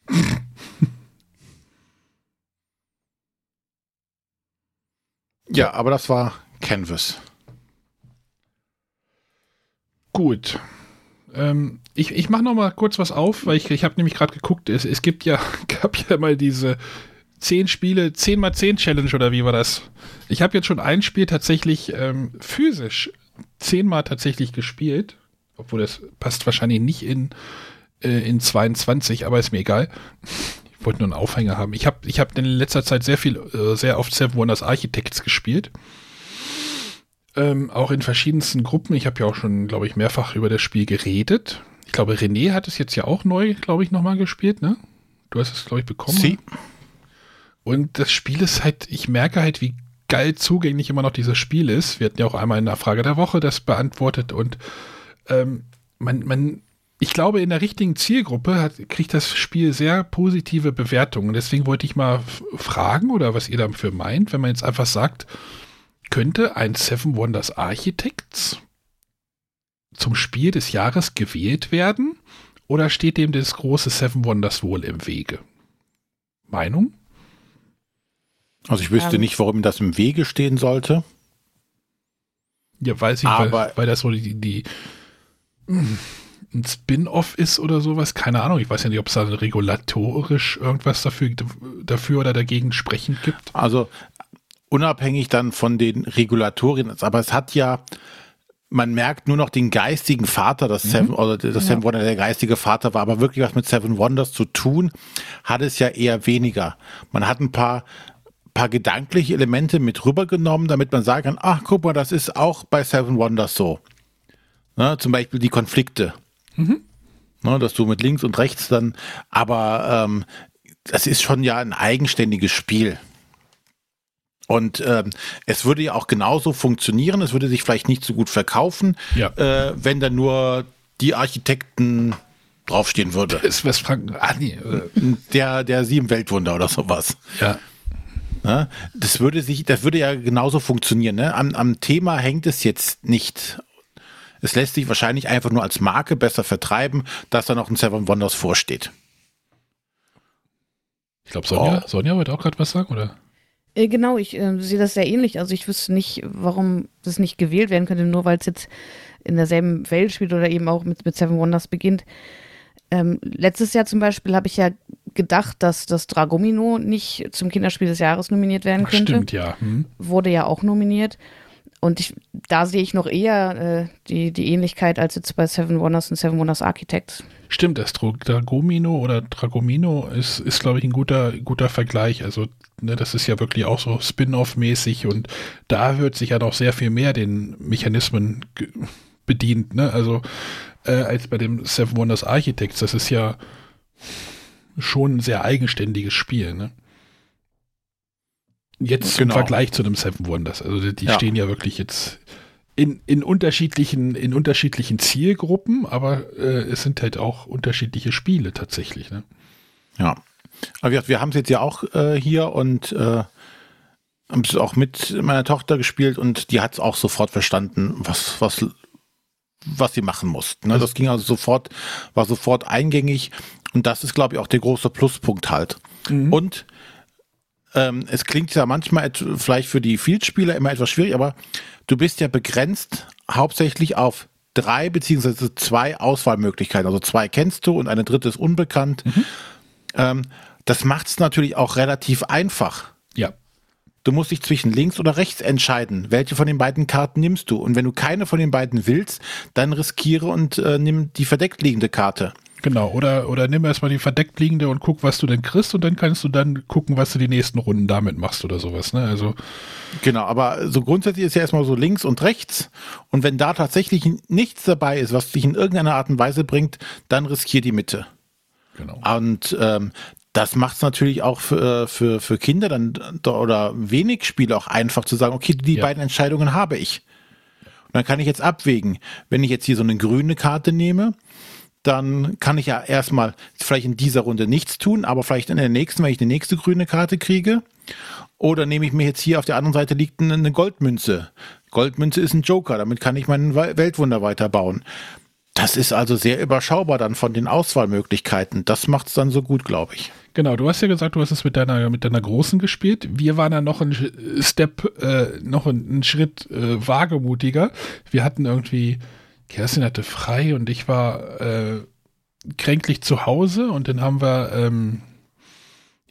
ja, aber das war Canvas. Gut. Ähm, ich ich mache noch mal kurz was auf, weil ich, ich habe nämlich gerade geguckt, es, es gibt ja, gab ja mal diese 10 Spiele, 10 mal 10 Challenge oder wie war das? Ich habe jetzt schon ein Spiel tatsächlich ähm, physisch 10 mal tatsächlich gespielt, obwohl das passt wahrscheinlich nicht in, äh, in 22, aber ist mir egal. Ich wollte nur einen Aufhänger haben. Ich habe ich hab in letzter Zeit sehr viel, äh, sehr oft Seven Wonders Architects gespielt. Ähm, auch in verschiedensten Gruppen. Ich habe ja auch schon, glaube ich, mehrfach über das Spiel geredet. Ich glaube, René hat es jetzt ja auch neu, glaube ich, nochmal gespielt, ne? Du hast es, glaube ich, bekommen. Sie. Und das Spiel ist halt, ich merke halt, wie geil zugänglich immer noch dieses Spiel ist. Wir hatten ja auch einmal in der Frage der Woche das beantwortet und ähm, man, man, ich glaube, in der richtigen Zielgruppe hat, kriegt das Spiel sehr positive Bewertungen. Deswegen wollte ich mal fragen oder was ihr dafür meint, wenn man jetzt einfach sagt, könnte ein Seven Wonders Architects zum Spiel des Jahres gewählt werden oder steht dem das große Seven Wonders wohl im Wege? Meinung? Also ich wüsste Ähm. nicht, warum das im Wege stehen sollte. Ja, weiß ich, Aber- weil, weil das so die, die ein Spin-off ist oder sowas. Keine Ahnung. Ich weiß ja nicht, ob es da regulatorisch irgendwas dafür, dafür oder dagegen sprechend gibt. Also unabhängig dann von den Regulatorien, aber es hat ja, man merkt nur noch den geistigen Vater, das Seven, oder das Seven Wonders der geistige Vater war, aber wirklich was mit Seven Wonders zu tun, hat es ja eher weniger. Man hat ein paar paar gedankliche Elemente mit rübergenommen, damit man sagen kann, ach guck mal, das ist auch bei Seven Wonders so. Ne, zum Beispiel die Konflikte. Ne, dass du mit links und rechts dann, aber ähm, das ist schon ja ein eigenständiges Spiel. Und ähm, es würde ja auch genauso funktionieren, es würde sich vielleicht nicht so gut verkaufen, Ja. äh, wenn da nur die Architekten draufstehen würde. Ist was Franken. Ah, nee. Äh, Der, der sieben Weltwunder oder sowas. ja. Ne? Das würde sich, das würde ja genauso funktionieren. Ne? Am, am Thema hängt es jetzt nicht. Es lässt sich wahrscheinlich einfach nur als Marke besser vertreiben, dass da noch ein Seven Wonders vorsteht. Ich glaube, Sonja, Oh. Sonja wollte auch gerade was sagen, oder? Äh, Genau, ich äh, sehe das sehr ähnlich. Also ich wüsste nicht, warum das nicht gewählt werden könnte, nur weil es jetzt in derselben Welt spielt oder eben auch mit, mit Seven Wonders beginnt. Ähm, letztes Jahr zum Beispiel habe ich ja gedacht, dass das Dragomino nicht zum Kinderspiel des Jahres nominiert werden könnte. stimmt, ja. Hm. Wurde ja auch nominiert. Und ich, da sehe ich noch eher äh, die, die Ähnlichkeit als jetzt bei Seven Wonders und Seven Wonders Architects. Stimmt, das Dragomino oder Dragomino ist, ist glaube ich, ein guter, guter Vergleich. Also, ne, das ist ja wirklich auch so Spin-off-mäßig und da wird sich ja noch sehr viel mehr den Mechanismen bedient, ne? Also, äh, als bei dem Seven Wonders Architects. Das ist ja schon ein sehr eigenständiges Spiel, ne? Jetzt Genau. im Vergleich zu dem Seven Wonders. Also, die, die Ja. stehen ja wirklich jetzt in, in unterschiedlichen, in unterschiedlichen Zielgruppen, aber äh, es sind halt auch unterschiedliche Spiele tatsächlich. Ne? Ja. Aber wir, wir haben es jetzt ja auch äh, hier und äh, haben es auch mit meiner Tochter gespielt und die hat es auch sofort verstanden, was, was, was sie machen muss. Ne? Das ging also sofort, war sofort eingängig und das ist, glaube ich, auch der große Pluspunkt halt. Und ähm, es klingt ja manchmal vielleicht für die Field-Spieler immer etwas schwierig, aber du bist ja begrenzt hauptsächlich auf drei beziehungsweise zwei Auswahlmöglichkeiten. Also zwei kennst du und eine dritte ist unbekannt. Ähm, das macht es natürlich auch relativ einfach. Ja. Du musst dich zwischen links oder rechts entscheiden. Welche von den beiden Karten nimmst du? Und wenn du keine von den beiden willst, dann riskiere und äh, nimm die verdeckt liegende Karte. Genau, oder, oder nimm erstmal die verdeckt liegende und guck, was du denn kriegst und dann kannst du dann gucken, was du die nächsten Runden damit machst oder sowas. Ne? Also, Genau, aber so grundsätzlich ist ja erstmal so links und rechts. Und wenn da tatsächlich nichts dabei ist, was dich in irgendeiner Art und Weise bringt, dann riskier die Mitte. genau. Und ähm, das macht es natürlich auch für, für, für Kinder dann oder wenig Spiele auch einfach zu sagen, okay, die Ja. beiden Entscheidungen habe ich. Und dann kann ich jetzt abwägen. Wenn ich jetzt hier so eine grüne Karte nehme, dann kann ich ja erstmal vielleicht in dieser Runde nichts tun, aber vielleicht in der nächsten, wenn ich die nächste grüne Karte kriege. Oder nehme ich mir jetzt hier auf der anderen Seite liegt eine Goldmünze. Goldmünze ist ein Joker, damit kann ich meinen Weltwunder weiterbauen. Das ist also sehr überschaubar dann von den Auswahlmöglichkeiten. Das macht es dann so gut, glaube ich. Genau, du hast ja gesagt, du hast es mit deiner, mit deiner Großen gespielt. Wir waren dann noch ein Step, äh, noch einen Schritt äh, wagemutiger. Wir hatten irgendwie, Kerstin hatte frei und ich war äh, kränklich zu Hause und dann haben wir ähm,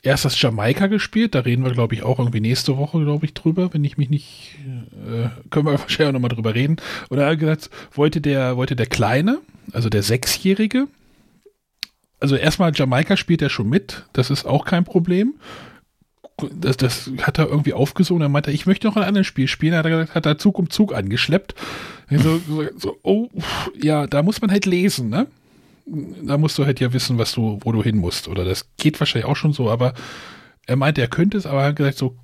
erst das Jamaika gespielt. Da reden wir, glaube ich, auch irgendwie nächste Woche, glaube ich, drüber, wenn ich mich nicht, äh, können wir wahrscheinlich auch nochmal drüber reden. Und er hat gesagt, wollte der, wollte der Kleine, also der Sechsjährige, also erstmal Jamaika spielt er schon mit, das ist auch kein Problem. Das, das hat er irgendwie aufgesogen. Dann meinte er, ich möchte noch ein anderes Spiel spielen. Hat er gesagt, hat er Zug um Zug angeschleppt. So, so, so, oh, ja, da muss man halt lesen, ne? Da musst du halt ja wissen, was du, wo du hin musst. Oder das geht wahrscheinlich auch schon so, aber er meinte, er könnte es, aber er hat gesagt, so,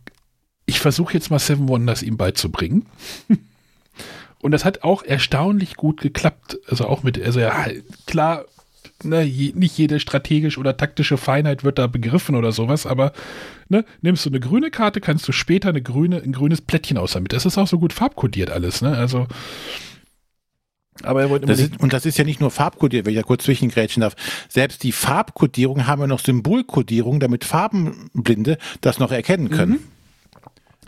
ich versuche jetzt mal Seven Wonders ihm beizubringen. Und das hat auch erstaunlich gut geklappt. Also auch mit, also ja, klar, ne, je, nicht jede strategische oder taktische Feinheit wird da begriffen oder sowas, aber ne, nimmst du eine grüne Karte, kannst du später eine grüne, ein grünes Plättchen aus damit. Das ist auch so gut farbkodiert alles, ne? Also aber er wollte das ist, und das ist ja nicht nur farbkodiert, wenn ich da kurz zwischengrätschen darf. Selbst die Farbkodierung haben wir noch Symbolkodierung, damit Farbenblinde das noch erkennen können. Mhm.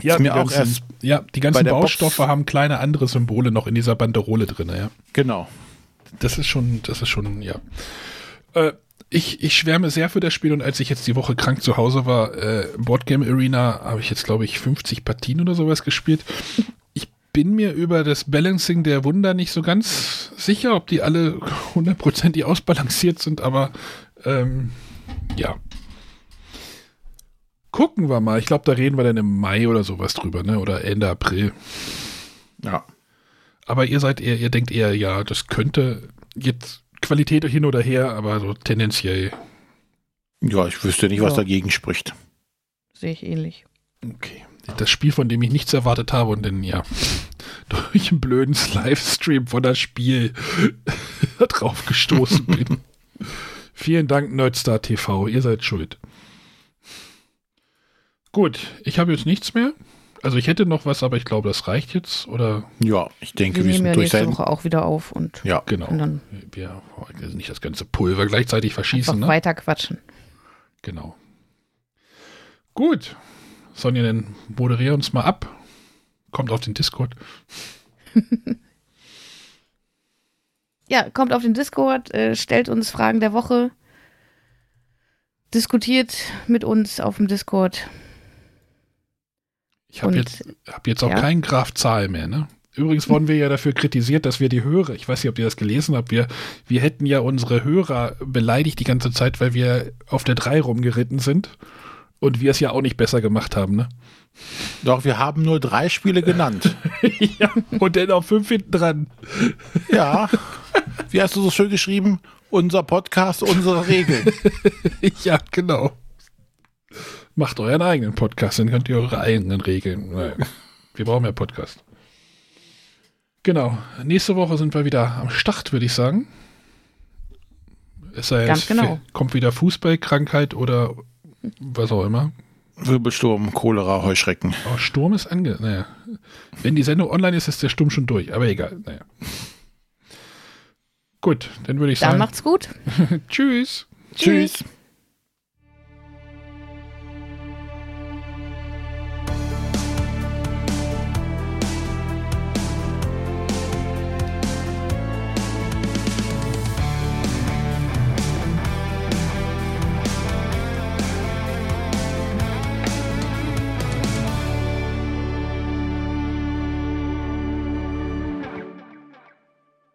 Ja, mir auch ganzen, erst ja, die ganzen Baustoffe Box haben kleine andere Symbole noch in dieser Banderole drin, ja. Genau das ist schon, das ist schon, ja. Äh, ich, ich schwärme sehr für das Spiel und als ich jetzt die Woche krank zu Hause war, äh, Boardgame Arena, habe ich jetzt, glaube ich, 50 Partien oder sowas gespielt. Ich bin mir über das Balancing der Wunder nicht so ganz sicher, ob die alle hundertprozentig ausbalanciert sind, aber ähm, ja. Gucken wir mal. Ich glaube, da reden wir dann im Mai oder sowas drüber, ne? Oder Ende April. Ja. Aber ihr seid eher, ihr denkt eher, ja, das könnte jetzt Qualität hin oder her, aber so tendenziell. Ja, ich wüsste nicht, was ja. dagegen spricht. Sehe ich ähnlich. Okay. Das Spiel, von dem ich nichts erwartet habe und dann, ja, durch einen blöden Livestream von das Spiel drauf gestoßen bin. Vielen Dank, Nerdstar TV. Ihr seid schuld. Gut, ich habe jetzt nichts mehr. Also ich hätte noch was, aber ich glaube, das reicht jetzt, oder? Ja, ich denke, wir, wir sind ja durch nächste Woche auch wieder auf und ja, genau. Dann wir also nicht das ganze Pulver gleichzeitig verschießen. Ne? Weiter quatschen. Genau. Gut, Sonja, dann moderiere uns mal ab. Kommt auf den Discord. ja, kommt auf den Discord, äh, stellt uns Fragen der Woche, diskutiert mit uns auf dem Discord. Ich habe jetzt, hab jetzt auch ja. keinen Graf Zahl mehr, ne? Übrigens wurden wir ja dafür kritisiert, dass wir die Hörer, ich weiß nicht, ob ihr das gelesen habt, wir, wir hätten ja unsere Hörer beleidigt die ganze Zeit, weil wir auf der 3 rumgeritten sind und wir es ja auch nicht besser gemacht haben, ne? Doch, wir haben nur drei Spiele genannt. ja, und dann auf fünf hinten dran. Ja. Wie hast du so schön geschrieben? Unser Podcast, unsere Regeln. ja, genau. Macht euren eigenen Podcast, dann könnt ihr eure eigenen Regeln. Wir brauchen ja Podcast. Genau. Nächste Woche sind wir wieder am Start, würde ich sagen. Es sei Ganz genau. kommt wieder Fußballkrankheit oder was auch immer. Wirbelsturm, Cholera, Heuschrecken. Oh, Sturm ist ange. Naja. Wenn die Sendung online ist, ist der Sturm schon durch. Aber egal. Naja. Gut, dann würde ich dann sagen. Dann macht's gut. Tschüss. Tschüss.